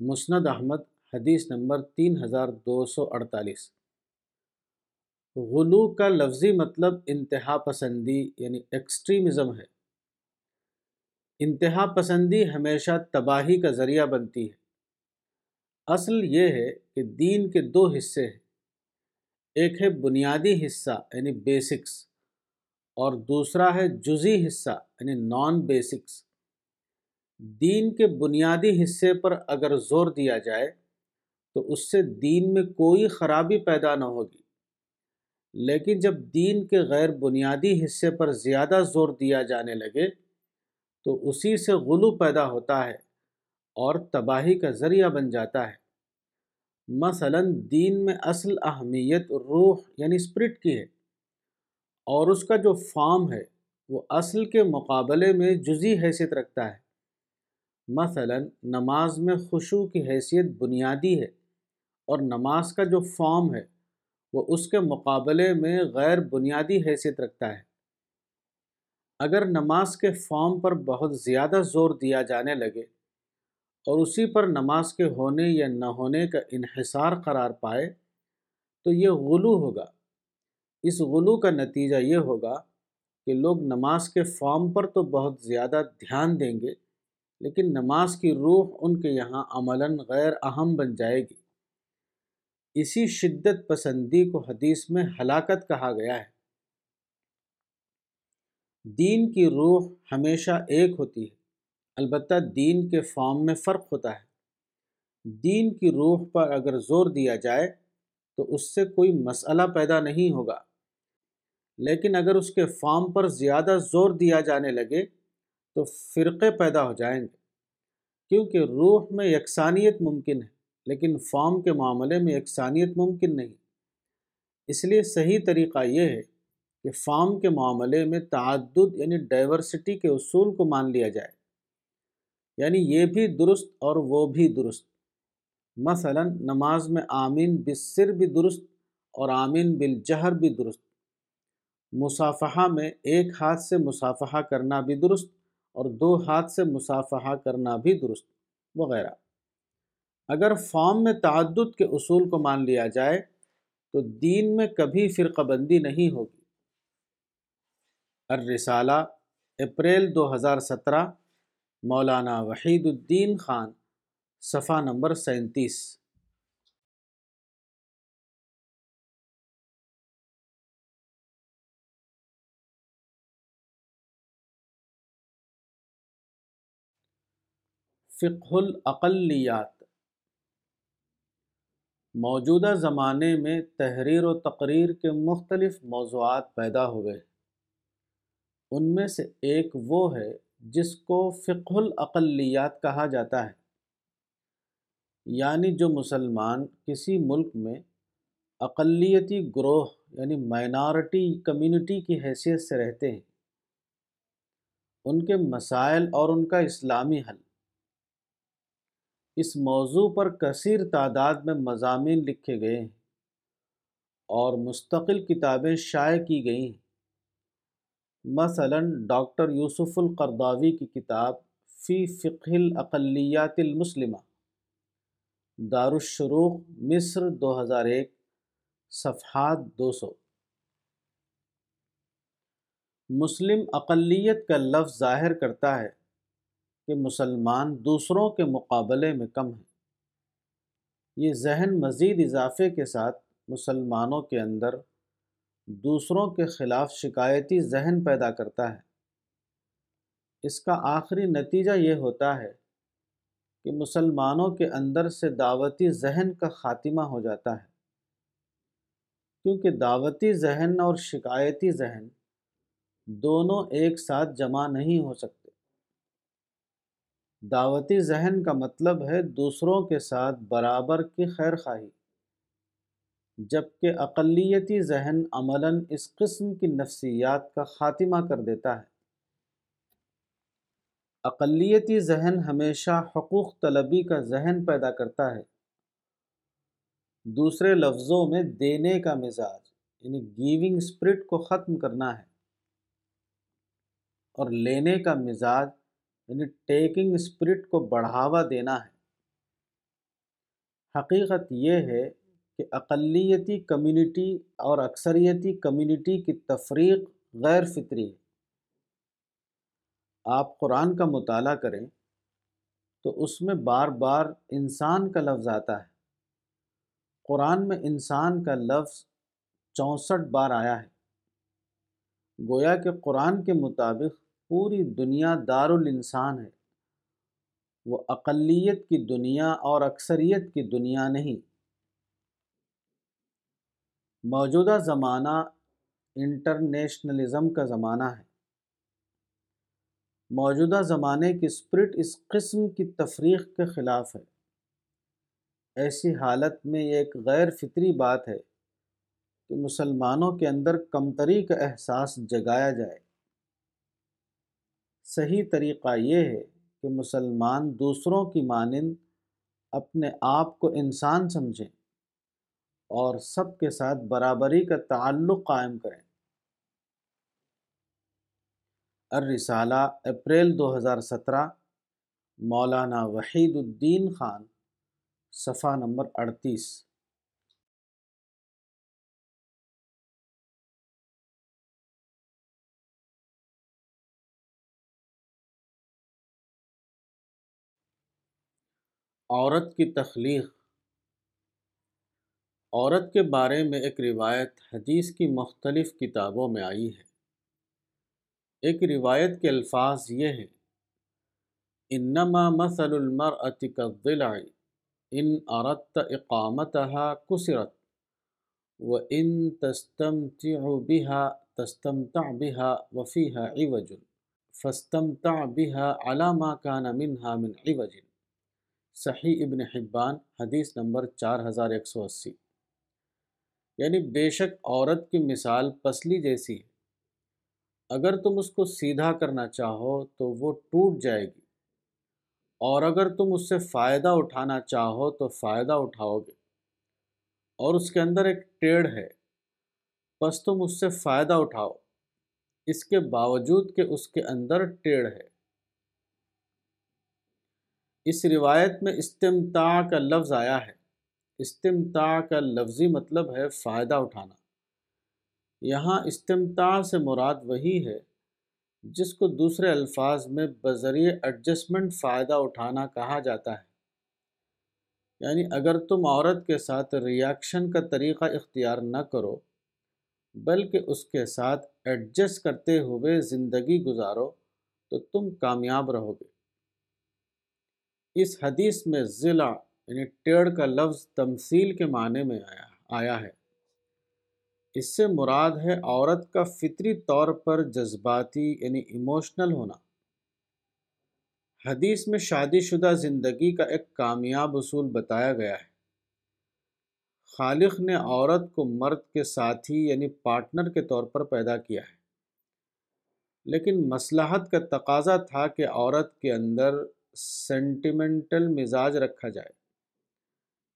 مسند احمد، حدیث نمبر تین ہزار دو سو اڑتالیس۔ غلو کا لفظی مطلب انتہا پسندی یعنی ایکسٹریمزم ہے۔ انتہا پسندی ہمیشہ تباہی کا ذریعہ بنتی ہے۔ اصل یہ ہے کہ دین کے دو حصے ہیں۔ ایک ہے بنیادی حصہ یعنی بیسکس اور دوسرا ہے جزی حصہ یعنی نان بیسکس دین کے بنیادی حصے پر اگر زور دیا جائے تو اس سے دین میں کوئی خرابی پیدا نہ ہوگی۔ لیکن جب دین کے غیر بنیادی حصے پر زیادہ زور دیا جانے لگے تو اسی سے غلو پیدا ہوتا ہے اور تباہی کا ذریعہ بن جاتا ہے۔ مثلا دین میں اصل اہمیت روح یعنی اسپرٹ کی ہے اور اس کا جو فارم ہے وہ اصل کے مقابلے میں جزی حیثیت رکھتا ہے۔ مثلا نماز میں خوشو کی حیثیت بنیادی ہے اور نماز کا جو فارم ہے وہ اس کے مقابلے میں غیر بنیادی حیثیت رکھتا ہے۔ اگر نماز کے فارم پر بہت زیادہ زور دیا جانے لگے اور اسی پر نماز کے ہونے یا نہ ہونے کا انحصار قرار پائے تو یہ غلو ہوگا۔ اس غلو کا نتیجہ یہ ہوگا کہ لوگ نماز کے فارم پر تو بہت زیادہ دھیان دیں گے، لیکن نماز کی روح ان کے یہاں عملاً غیر اہم بن جائے گی۔ اسی شدت پسندی کو حدیث میں ہلاکت کہا گیا ہے۔ دین کی روح ہمیشہ ایک ہوتی ہے۔ البتہ دین کے فارم میں فرق ہوتا ہے۔ دین کی روح پر اگر زور دیا جائے تو اس سے کوئی مسئلہ پیدا نہیں ہوگا۔ لیکن اگر اس کے فارم پر زیادہ زور دیا جانے لگے تو فرقے پیدا ہو جائیں گے۔ کیونکہ روح میں یکسانیت ممکن ہے، لیکن فارم کے معاملے میں یکسانیت ممکن نہیں۔ اس لیے صحیح طریقہ یہ ہے کہ فارم کے معاملے میں تعدد یعنی ڈائیورسٹی کے اصول کو مان لیا جائے۔ یعنی یہ بھی درست اور وہ بھی درست۔ مثلا نماز میں آمین بسر بھی درست اور آمین بالجہر بھی درست۔ مصافحہ میں ایک ہاتھ سے مصافحہ کرنا بھی درست اور دو ہاتھ سے مصافحہ کرنا بھی درست وغیرہ۔ اگر فارم میں تعدد کے اصول کو مان لیا جائے تو دین میں کبھی فرقہ بندی نہیں ہوگی۔ الرسالہ، اپریل دو ہزار سترہ، مولانا وحید الدین خان، صفحہ نمبر سینتیس۔ فقہ الاقلیات۔ موجودہ زمانے میں تحریر و تقریر کے مختلف موضوعات پیدا ہوئے۔ ان میں سے ایک وہ ہے جس کو فقہ الاقلیات کہا جاتا ہے۔ یعنی جو مسلمان کسی ملک میں اقلیتی گروہ یعنی مائنارٹی کمیونٹی کی حیثیت سے رہتے ہیں۔ ان کے مسائل اور ان کا اسلامی حل۔ اس موضوع پر کثیر تعداد میں مضامین لکھے گئے ہیں اور مستقل کتابیں شائع کی گئی ہیں۔ مثلا ڈاکٹر یوسف القرداوی کی کتاب فی فقہ الاقلیات المسلمہ، دارالشروق، مصر دو ہزار ایک، صفحات دو سو۔ مسلم اقلیت کا لفظ ظاہر کرتا ہے کہ مسلمان دوسروں کے مقابلے میں کم ہیں۔ یہ ذہن مزید اضافے کے ساتھ مسلمانوں کے اندر دوسروں کے خلاف شکایتی ذہن پیدا کرتا ہے۔ اس کا آخری نتیجہ یہ ہوتا ہے کہ مسلمانوں کے اندر سے دعوتی ذہن کا خاتمہ ہو جاتا ہے۔ کیونکہ دعوتی ذہن اور شکایتی ذہن دونوں ایک ساتھ جمع نہیں ہو سکتے۔ دعوتی ذہن کا مطلب ہے دوسروں کے ساتھ برابر کی خیر خواہی جبکہ اقلیتی ذہن عملاً اس قسم کی نفسیات کا خاتمہ کر دیتا ہے۔ اقلیتی ذہن ہمیشہ حقوق طلبی کا ذہن پیدا کرتا ہے۔ دوسرے لفظوں میں دینے کا مزاج یعنی گیونگ اسپرٹ کو ختم کرنا ہے۔ اور لینے کا مزاج یعنی ٹیکنگ اسپرٹ کو بڑھاوا دینا ہے۔ حقیقت یہ ہے کہ اقلیتی کمیونٹی اور اکثریتی کمیونٹی کی تفریق غیر فطری ہے۔ آپ قرآن کا مطالعہ کریں تو اس میں بار بار انسان کا لفظ آتا ہے۔ قرآن میں انسان کا لفظ چونسٹھ بار آیا ہے۔ گویا کہ قرآن کے مطابق پوری دنیا دار الانسان ہے۔ وہ اقلیت کی دنیا اور اکثریت کی دنیا نہیں۔ موجودہ زمانہ انٹرنیشنلزم کا زمانہ ہے۔ موجودہ زمانے کی اسپرٹ اس قسم کی تفریق کے خلاف ہے۔ ایسی حالت میں یہ ایک غیر فطری بات ہے کہ مسلمانوں کے اندر کمتری کا احساس جگایا جائے۔ صحیح طریقہ یہ ہے کہ مسلمان دوسروں کی مانند اپنے آپ کو انسان سمجھیں۔ اور سب کے ساتھ برابری کا تعلق قائم کریں۔ الرسالہ، اپریل دو ہزار سترہ، مولانا وحید الدین خان، صفحہ نمبر اڑتیس۔ عورت کی تخلیق۔ عورت کے بارے میں ایک روایت حدیث کی مختلف کتابوں میں آئی ہے۔ ایک روایت کے الفاظ یہ ہیں، انما مثل المرأة كالضلع ان اردت اقامتها کسرت و ان تستمتع بها تستمتع بها وفيها عوج، فاستمتع بها على ما كان منها من عوج. صحیح ابن حبان، حدیث نمبر چار ہزار ایک سو اسی۔ یعنی بے شک عورت کی مثال پسلی جیسی ہے۔ اگر تم اس کو سیدھا کرنا چاہو تو وہ ٹوٹ جائے گی۔ اور اگر تم اس سے فائدہ اٹھانا چاہو تو فائدہ اٹھاؤ گے۔ اور اس کے اندر ایک ٹیڑھ ہے۔ بس تم اس سے فائدہ اٹھاؤ۔ اس کے باوجود کہ اس کے اندر ٹیڑھ ہے۔ اس روایت میں استمتاع کا لفظ آیا ہے۔ استمتاع کا لفظی مطلب ہے فائدہ اٹھانا۔ یہاں استمتاع سے مراد وہی ہے جس کو دوسرے الفاظ میں بذریعہ ایڈجسٹمنٹ فائدہ اٹھانا کہا جاتا ہے۔ یعنی اگر تم عورت کے ساتھ ریاکشن کا طریقہ اختیار نہ کرو، بلکہ اس کے ساتھ ایڈجسٹ کرتے ہوئے زندگی گزارو، تو تم کامیاب رہو گے۔ اس حدیث میں ضلع یعنی ٹیڑھ کا لفظ تمثیل کے معنی میں آیا آیا ہے۔ اس سے مراد ہے عورت کا فطری طور پر جذباتی یعنی ایموشنل ہونا۔ حدیث میں شادی شدہ زندگی کا ایک کامیاب اصول بتایا گیا ہے۔ خالق نے عورت کو مرد کے ساتھی یعنی پارٹنر کے طور پر پیدا کیا ہے۔ لیکن مصلحت کا تقاضا تھا کہ عورت کے اندر سینٹیمنٹل مزاج رکھا جائے۔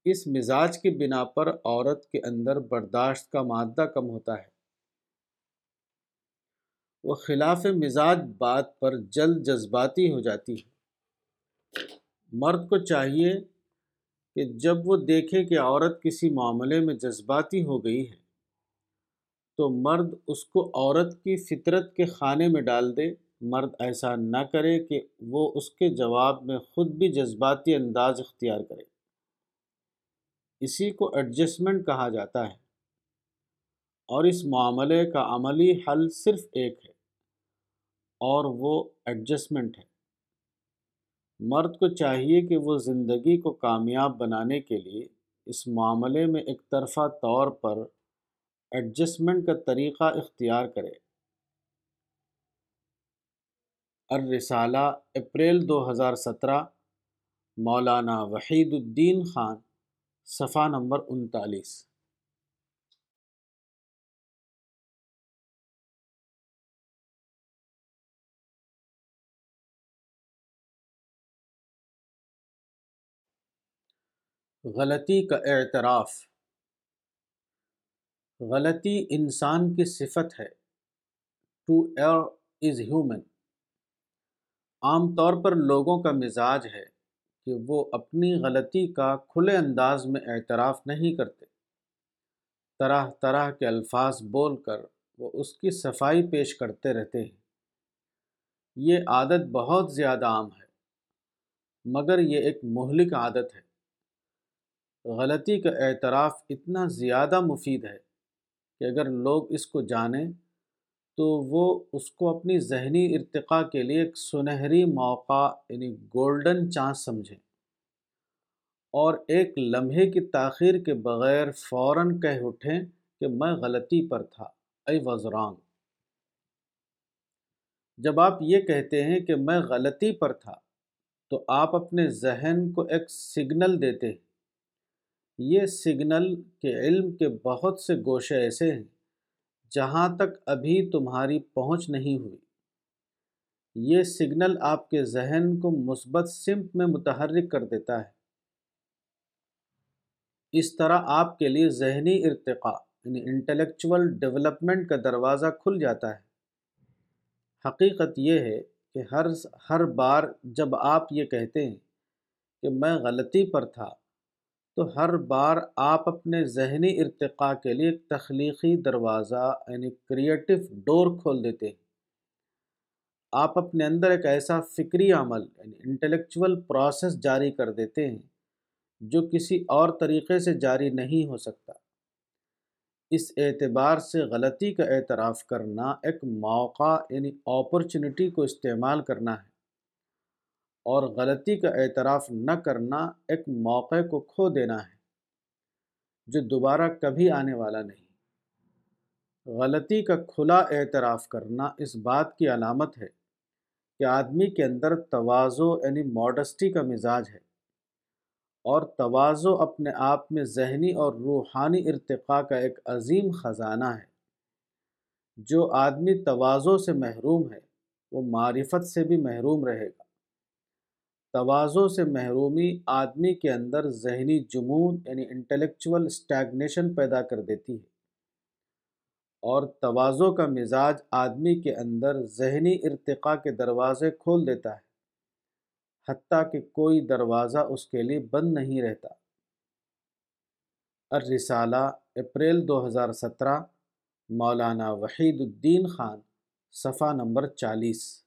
اس مزاج کی بنا پر عورت کے اندر برداشت کا مادہ کم ہوتا ہے۔ وہ خلاف مزاج بات پر جلد جذباتی ہو جاتی ہے۔ مرد کو چاہیے کہ جب وہ دیکھے کہ عورت کسی معاملے میں جذباتی ہو گئی ہے، تو مرد اس کو عورت کی فطرت کے خانے میں ڈال دے۔ مرد ایسا نہ کرے کہ وہ اس کے جواب میں خود بھی جذباتی انداز اختیار کرے۔ اسی کو ایڈجسٹمنٹ کہا جاتا ہے۔ اور اس معاملے کا عملی حل صرف ایک ہے، اور وہ ایڈجسٹمنٹ ہے۔ مرد کو چاہیے کہ وہ زندگی کو کامیاب بنانے کے لیے اس معاملے میں ایک طرفہ طور پر ایڈجسٹمنٹ کا طریقہ اختیار کرے۔ الرسالہ، اپریل دو ہزار سترہ، مولانا وحید الدین خان۔ صفحہ نمبر انتالیس۔ غلطی کا اعتراف۔ غلطی انسان کی صفت ہے۔ To err is human. عام طور پر لوگوں کا مزاج ہے۔ کہ وہ اپنی غلطی کا کھلے انداز میں اعتراف نہیں کرتے۔ طرح طرح کے الفاظ بول کر وہ اس کی صفائی پیش کرتے رہتے ہیں۔ یہ عادت بہت زیادہ عام ہے، مگر یہ ایک مہلک عادت ہے۔ غلطی کا اعتراف اتنا زیادہ مفید ہے کہ اگر لوگ اس کو جانیں تو وہ اس کو اپنی ذہنی ارتقاء کے لیے ایک سنہری موقع یعنی گولڈن چانس سمجھیں۔ اور ایک لمحے کی تاخیر کے بغیر فوراً کہہ اٹھیں کہ میں غلطی پر تھا۔ اے واز رانگ جب آپ یہ کہتے ہیں کہ میں غلطی پر تھا، تو آپ اپنے ذہن کو ایک سگنل دیتے ہیں۔ یہ سگنل کے علم کے بہت سے گوشے ایسے ہیں۔ جہاں تک ابھی تمہاری پہنچ نہیں ہوئی۔ یہ سگنل آپ کے ذہن کو مثبت سمت میں متحرک کر دیتا ہے۔ اس طرح آپ کے لیے ذہنی ارتقاء یعنی انٹلیکچول ڈیولپمنٹ کا دروازہ کھل جاتا ہے۔ حقیقت یہ ہے کہ ہر ہر بار جب آپ یہ کہتے ہیں کہ میں غلطی پر تھا تو ہر بار آپ اپنے ذہنی ارتقاء کے لیے ایک تخلیقی دروازہ یعنی کریٹو ڈور کھول دیتے ہیں۔ آپ اپنے اندر ایک ایسا فکری عمل یعنی انٹلیکچول پروسیس جاری کر دیتے ہیں، جو کسی اور طریقے سے جاری نہیں ہو سکتا۔ اس اعتبار سے غلطی کا اعتراف کرنا ایک موقع یعنی اپرچونٹی کو استعمال کرنا ہے۔ اور غلطی کا اعتراف نہ کرنا ایک موقع کو کھو دینا ہے، جو دوبارہ کبھی آنے والا نہیں۔ غلطی کا کھلا اعتراف کرنا اس بات کی علامت ہے کہ آدمی کے اندر توازو یعنی ماڈسٹی کا مزاج ہے اور توازو اپنے آپ میں ذہنی اور روحانی ارتقاء کا ایک عظیم خزانہ ہے۔ جو آدمی توازو سے محروم ہے، وہ معرفت سے بھی محروم رہے گا۔ توازو سے محرومی آدمی کے اندر ذہنی جمود یعنی انٹلیکچول اسٹیگنیشن پیدا کر دیتی ہے۔ اور توازو کا مزاج آدمی کے اندر ذہنی ارتقاء کے دروازے کھول دیتا ہے، حتیٰ کہ کوئی دروازہ اس کے لیے بند نہیں رہتا۔ الرسالہ، اپریل دو ہزار سترہ، مولانا وحید الدین خان، صفحہ نمبر چالیس۔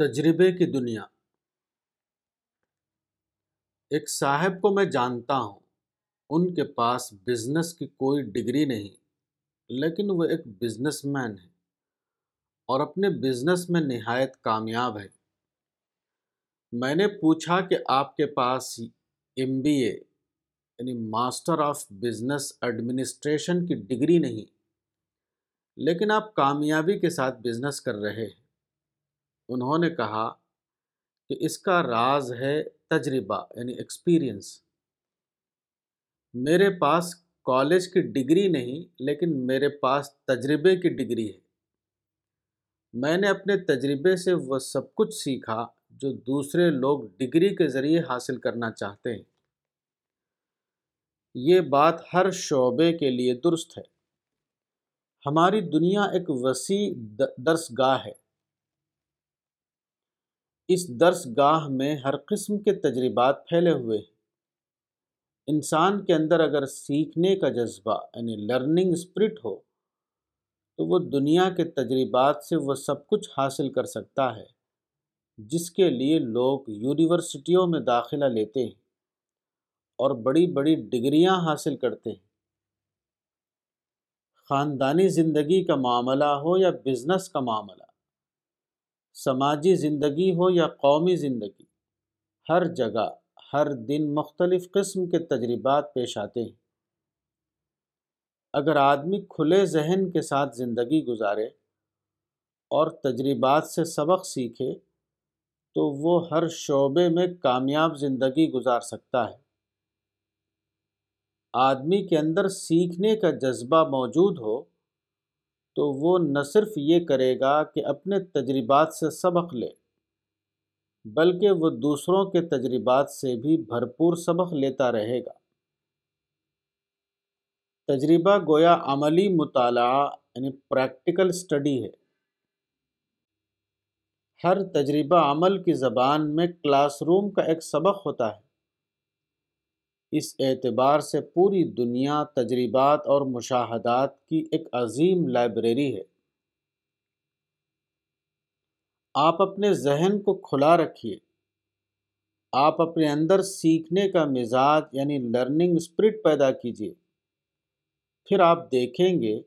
تجربے کی دنیا۔ ایک صاحب کو میں جانتا ہوں، ان کے پاس بزنس کی کوئی ڈگری نہیں، لیکن وہ ایک بزنس مین ہے اور اپنے بزنس میں نہایت کامیاب ہے میں نے پوچھا کہ آپ کے پاس ایم بی اے یعنی ماسٹر آف بزنس ایڈمنسٹریشن کی ڈگری نہیں، لیکن آپ کامیابی کے ساتھ بزنس کر رہے ہیں۔ انہوں نے کہا کہ اس کا راز ہے تجربہ یعنی ایکسپیرئنس میرے پاس کالج کی ڈگری نہیں، لیکن میرے پاس تجربے کی ڈگری ہے۔ میں نے اپنے تجربے سے وہ سب کچھ سیکھا جو دوسرے لوگ ڈگری کے ذریعے حاصل کرنا چاہتے ہیں۔ یہ بات ہر شعبے کے لیے درست ہے۔ ہماری دنیا ایک وسیع درس گاہ ہے۔ اس درس گاہ میں ہر قسم کے تجربات پھیلے ہوئے ہیں۔ انسان کے اندر اگر سیکھنے کا جذبہ یعنی لرننگ اسپرٹ ہو، تو وہ دنیا کے تجربات سے وہ سب کچھ حاصل kar سکتا ہے، جس کے لیے لوگ یونیورسٹیوں میں داخلہ لیتے ہیں اور بڑی بڑی ڈگریاں حاصل کرتے ہیں۔ خاندانی زندگی کا معاملہ ہو یا بزنس کا معاملہ سماجی زندگی ہو یا قومی زندگی، ہر جگہ، ہر دن مختلف قسم کے تجربات پیش آتے ہیں۔ اگر آدمی کھلے ذہن کے ساتھ زندگی گزارے اور تجربات سے سبق سیکھے، تو وہ ہر شعبے میں کامیاب زندگی گزار سکتا ہے۔ آدمی کے اندر سیکھنے کا جذبہ موجود ہو تو وہ نہ صرف یہ کرے گا کہ اپنے تجربات سے سبق لے، بلکہ وہ دوسروں کے تجربات سے بھی بھرپور سبق لیتا رہے گا۔ تجربہ گویا عملی مطالعہ یعنی پریکٹیکل اسٹڈی ہے۔ ہر تجربہ عمل کی زبان میں کلاس روم کا ایک سبق ہوتا ہے۔ اس اعتبار سے پوری دنیا تجربات اور مشاہدات کی ایک عظیم لائبریری ہے۔ آپ اپنے ذہن کو کھلا رکھیے۔ آپ اپنے اندر سیکھنے کا مزاج یعنی لرننگ اسپرٹ پیدا کیجیے۔ پھر آپ دیکھیں گے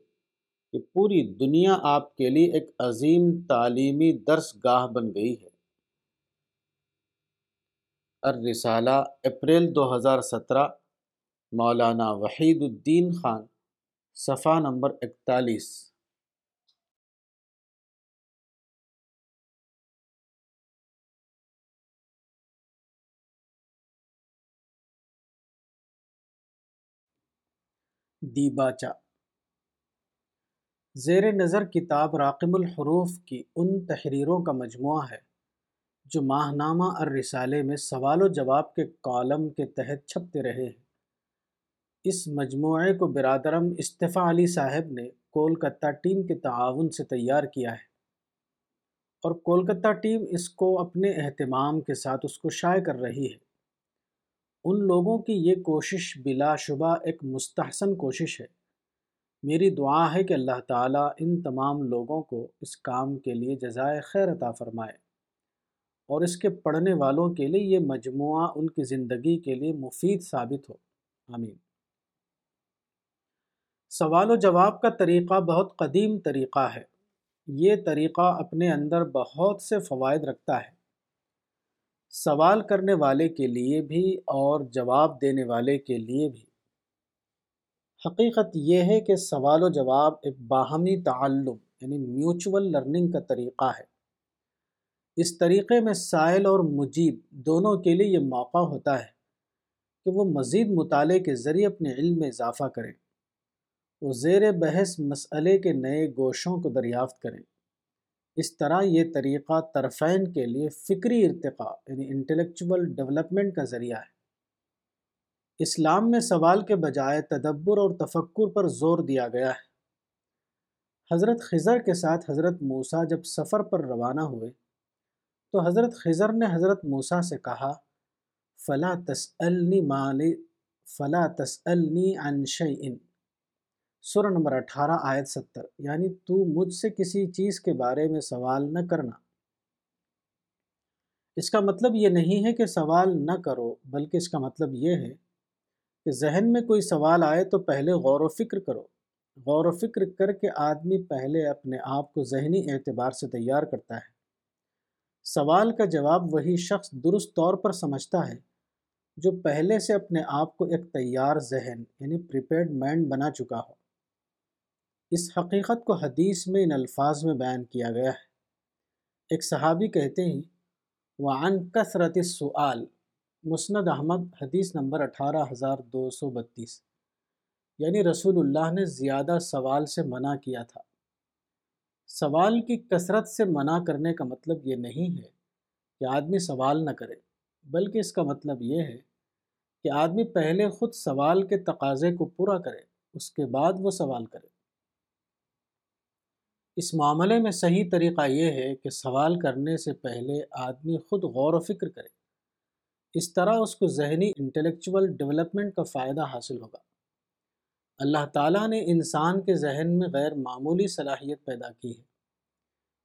کہ پوری دنیا آپ کے لیے ایک عظیم تعلیمی درس گاہ بن گئی ہے۔ الرسالہ، اپریل دو ہزار سترہ، مولانا وحید الدین خان، صفحہ نمبر اکتالیس۔ دیباچہ زیر نظر کتاب راقم الحروف کی ان تحریروں کا مجموعہ ہے۔ جو ماہ نامہ الرسالے میں سوال و جواب کے کالم کے تحت چھپتے رہے ہیں۔ اس مجموعے کو برادرم استفا علی صاحب نے کولکتہ ٹیم کے تعاون سے تیار کیا ہے اور کولکتہ ٹیم اس کو اپنے اہتمام کے ساتھ اس کو شائع کر رہی ہے۔ ان لوگوں کی یہ کوشش بلا شبہ ایک مستحسن کوشش ہے۔ میری دعا ہے کہ اللہ تعالیٰ ان تمام لوگوں کو اس کام کے لیے جزائے خیر عطا فرمائے۔ اور اس کے پڑھنے والوں کے لیے یہ مجموعہ ان کی زندگی کے لیے مفید ثابت ہو۔ آمین۔ سوال و جواب کا طریقہ بہت قدیم طریقہ ہے۔ یہ طریقہ اپنے اندر بہت سے فوائد رکھتا ہے۔ سوال کرنے والے کے لیے بھی اور جواب دینے والے کے لیے بھی۔ حقیقت یہ ہے کہ سوال و جواب ایک باہمی تعلم یعنی میوچول لرننگ کا طریقہ ہے۔ اس طریقے میں سائل اور مجیب دونوں کے لیے یہ موقع ہوتا ہے کہ وہ مزید مطالعے کے ذریعے اپنے علم میں اضافہ کریں وہ زیر بحث مسئلے کے نئے گوشوں کو دریافت کریں۔ اس طرح یہ طریقہ طرفین کے لیے فکری ارتقاء یعنی انٹلیکچول ڈیولپمنٹ کا ذریعہ ہے۔ اسلام میں سوال کے بجائے تدبر اور تفکر پر زور دیا گیا ہے۔ حضرت خضر کے ساتھ حضرت موسیٰ جب سفر پر روانہ ہوئے تو حضرت خضر نے حضرت موسیٰ سے کہا، فلا تسألنی مالی فلا تسألنی عن شیئن. سورہ نمبر اٹھارہ، آیت ستر یعنی تو مجھ سے کسی چیز کے بارے میں سوال نہ کرنا۔ اس کا مطلب یہ نہیں ہے کہ سوال نہ کرو، بلکہ اس کا مطلب یہ ہے کہ ذہن میں کوئی سوال آئے تو پہلے غور و فکر کرو۔ غور و فکر کر کے آدمی پہلے اپنے آپ کو ذہنی اعتبار سے تیار کرتا ہے۔ سوال کا جواب وہی شخص درست طور پر سمجھتا ہے جو پہلے سے اپنے آپ کو ایک تیار ذہن یعنی پریپیڈ مائنڈ بنا چکا ہو۔ اس حقیقت کو حدیث میں ان الفاظ میں بیان کیا گیا ہے۔ ایک صحابی کہتے ہیں، وعن کثرت السؤال مسند احمد، حدیث نمبر اٹھارہ ہزار دو سو بتیس۔ یعنی رسول اللہ نے زیادہ سوال سے منع کیا تھا۔ سوال کی کثرت سے منع کرنے کا مطلب یہ نہیں ہے کہ آدمی سوال نہ کرے، بلکہ اس کا مطلب یہ ہے کہ آدمی پہلے خود سوال کے تقاضے کو پورا کرے، اس کے بعد وہ سوال کرے۔ اس معاملے میں صحیح طریقہ یہ ہے کہ سوال کرنے سے پہلے آدمی خود غور و فکر کرے۔ اس طرح اس کو ذہنی انٹلیکچول ڈیولپمنٹ کا فائدہ حاصل ہوگا۔ اللہ تعالیٰ نے انسان کے ذہن میں غیر معمولی صلاحیت پیدا کی ہے۔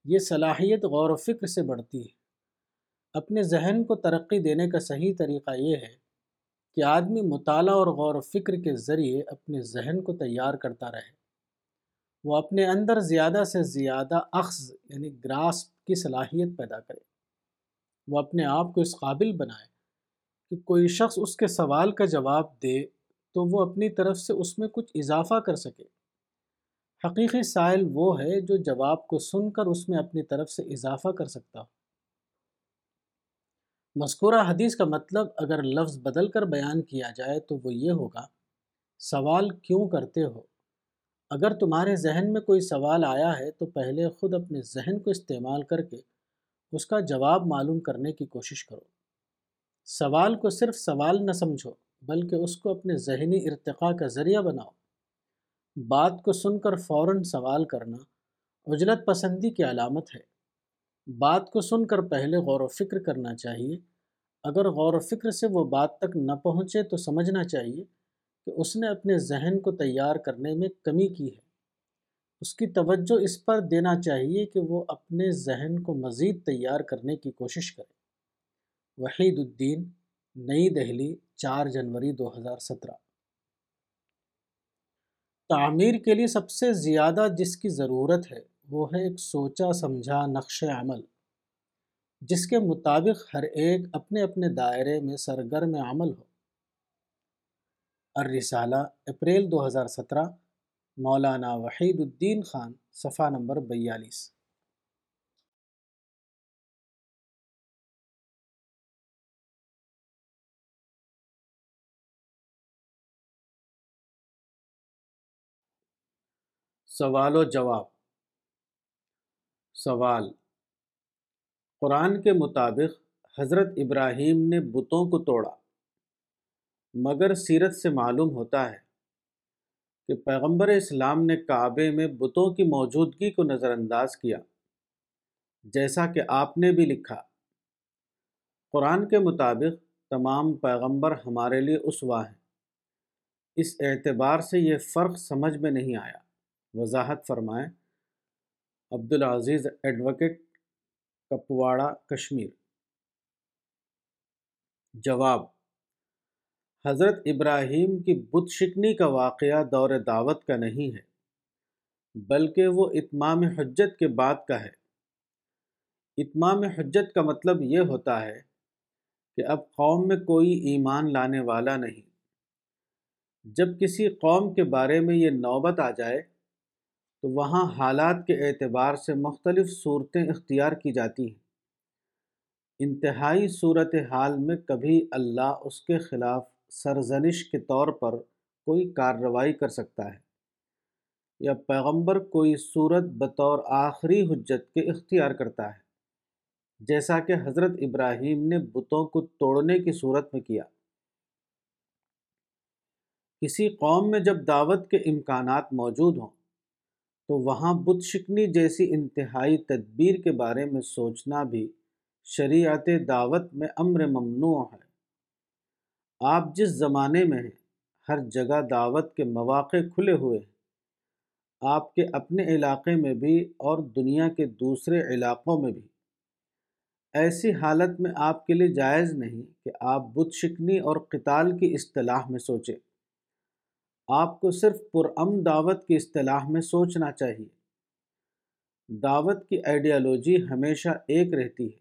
یہ صلاحیت غور و فکر سے بڑھتی ہے۔ اپنے ذہن کو ترقی دینے کا صحیح طریقہ یہ ہے کہ آدمی مطالعہ اور غور و فکر کے ذریعے اپنے ذہن کو تیار کرتا رہے۔ وہ اپنے اندر زیادہ سے زیادہ اخذ یعنی گراس کی صلاحیت پیدا کرے۔ وہ اپنے آپ کو اس قابل بنائے کہ کوئی شخص اس کے سوال کا جواب دے تو وہ اپنی طرف سے اس میں کچھ اضافہ کر سکے۔ حقیقی سائل وہ ہے جو جواب کو سن کر اس میں اپنی طرف سے اضافہ کر سکتا۔ ہو مذکورہ حدیث کا مطلب اگر لفظ بدل کر بیان کیا جائے تو وہ یہ ہوگا، سوال کیوں کرتے ہو؟ اگر تمہارے ذہن میں کوئی سوال آیا ہے تو پہلے خود اپنے ذہن کو استعمال کر کے اس کا جواب معلوم کرنے کی کوشش کرو۔ سوال کو صرف سوال نہ سمجھو۔ بلکہ اس کو اپنے ذہنی ارتقاء کا ذریعہ بناؤ۔ بات کو سن کر فوراً سوال کرنا عجلت پسندی کی علامت ہے۔ بات کو سن کر پہلے غور و فکر کرنا چاہیے۔ اگر غور و فکر سے وہ بات تک نہ پہنچے تو سمجھنا چاہیے کہ اس نے اپنے ذہن کو تیار کرنے میں کمی کی ہے۔ اس کی توجہ اس پر دینا چاہیے کہ وہ اپنے ذہن کو مزید تیار کرنے کی کوشش کرے۔ وحید الدین نئی دہلی، چار جنوری دو ہزار سترہ۔ تعمیر کے لیے سب سے زیادہ جس کی ضرورت ہے، وہ ہے ایک سوچا سمجھا نقش عمل، جس کے مطابق ہر ایک اپنے اپنے دائرے میں سرگرم عمل ہو۔ الرسالہ، اپریل دو ہزار سترہ، مولانا وحید الدین خان، صفحہ نمبر بیالیس۔ سوال و جواب۔ سوال قرآن کے مطابق حضرت ابراہیم نے بتوں کو توڑا، مگر سیرت سے معلوم ہوتا ہے کہ پیغمبر اسلام نے کعبے میں بتوں کی موجودگی کو نظر انداز کیا، جیسا کہ آپ نے بھی لکھا۔ قرآن کے مطابق تمام پیغمبر ہمارے لیے اسوا ہیں۔ اس اعتبار سے یہ فرق سمجھ میں نہیں آیا۔ وضاحت فرمائیں، عبدالعزیز ایڈوکیٹ، کپواڑہ، کشمیر۔ جواب، حضرت ابراہیم کی بت شکنی کا واقعہ دور دعوت کا نہیں ہے، بلکہ وہ اتمام حجت کے بعد کا ہے۔ اتمام حجت کا مطلب یہ ہوتا ہے کہ اب قوم میں کوئی ایمان لانے والا نہیں۔ جب کسی قوم کے بارے میں یہ نوبت آ جائے تو وہاں حالات کے اعتبار سے مختلف صورتیں اختیار کی جاتی ہیں۔ انتہائی صورت حال میں کبھی اللہ اس کے خلاف سرزنش کے طور پر کوئی کارروائی کر سکتا ہے یا پیغمبر کوئی صورت بطور آخری حجت کے اختیار کرتا ہے، جیسا کہ حضرت ابراہیم نے بتوں کو توڑنے کی صورت میں کیا۔ کسی قوم میں جب دعوت کے امکانات موجود ہوں تو وہاں بت شکنی جیسی انتہائی تدبیر کے بارے میں سوچنا بھی شریعت دعوت میں امر ممنوع ہے۔ آپ جس زمانے میں ہیں، ہر جگہ دعوت کے مواقع کھلے ہوئے ہیں۔ آپ کے اپنے علاقے میں بھی اور دنیا کے دوسرے علاقوں میں بھی۔ ایسی حالت میں آپ کے لیے جائز نہیں کہ آپ بت شکنی اور قتال کی اصطلاح میں سوچیں۔ آپ کو صرف پرام دعوت کی اصطلاح میں سوچنا چاہیے۔ دعوت کی آئیڈیالوجی ہمیشہ ایک رہتی ہے،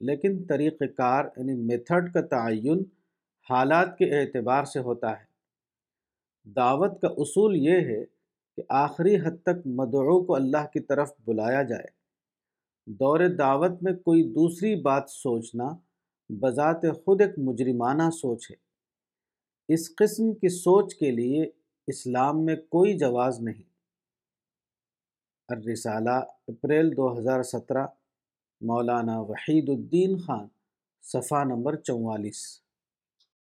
لیکن طریقہ کار یعنی میتھڈ کا تعین حالات کے اعتبار سے ہوتا ہے۔ دعوت کا اصول یہ ہے کہ آخری حد تک مدعو کو اللہ کی طرف بلایا جائے۔ دور دعوت میں کوئی دوسری بات سوچنا بذات خود ایک مجرمانہ سوچ ہے۔ اس قسم کی سوچ کے لیے اسلام میں کوئی جواز نہیں۔ الرسالہ، اپریل دو ہزار سترہ، مولانا وحید الدین خان، صفحہ نمبر چوالیس۔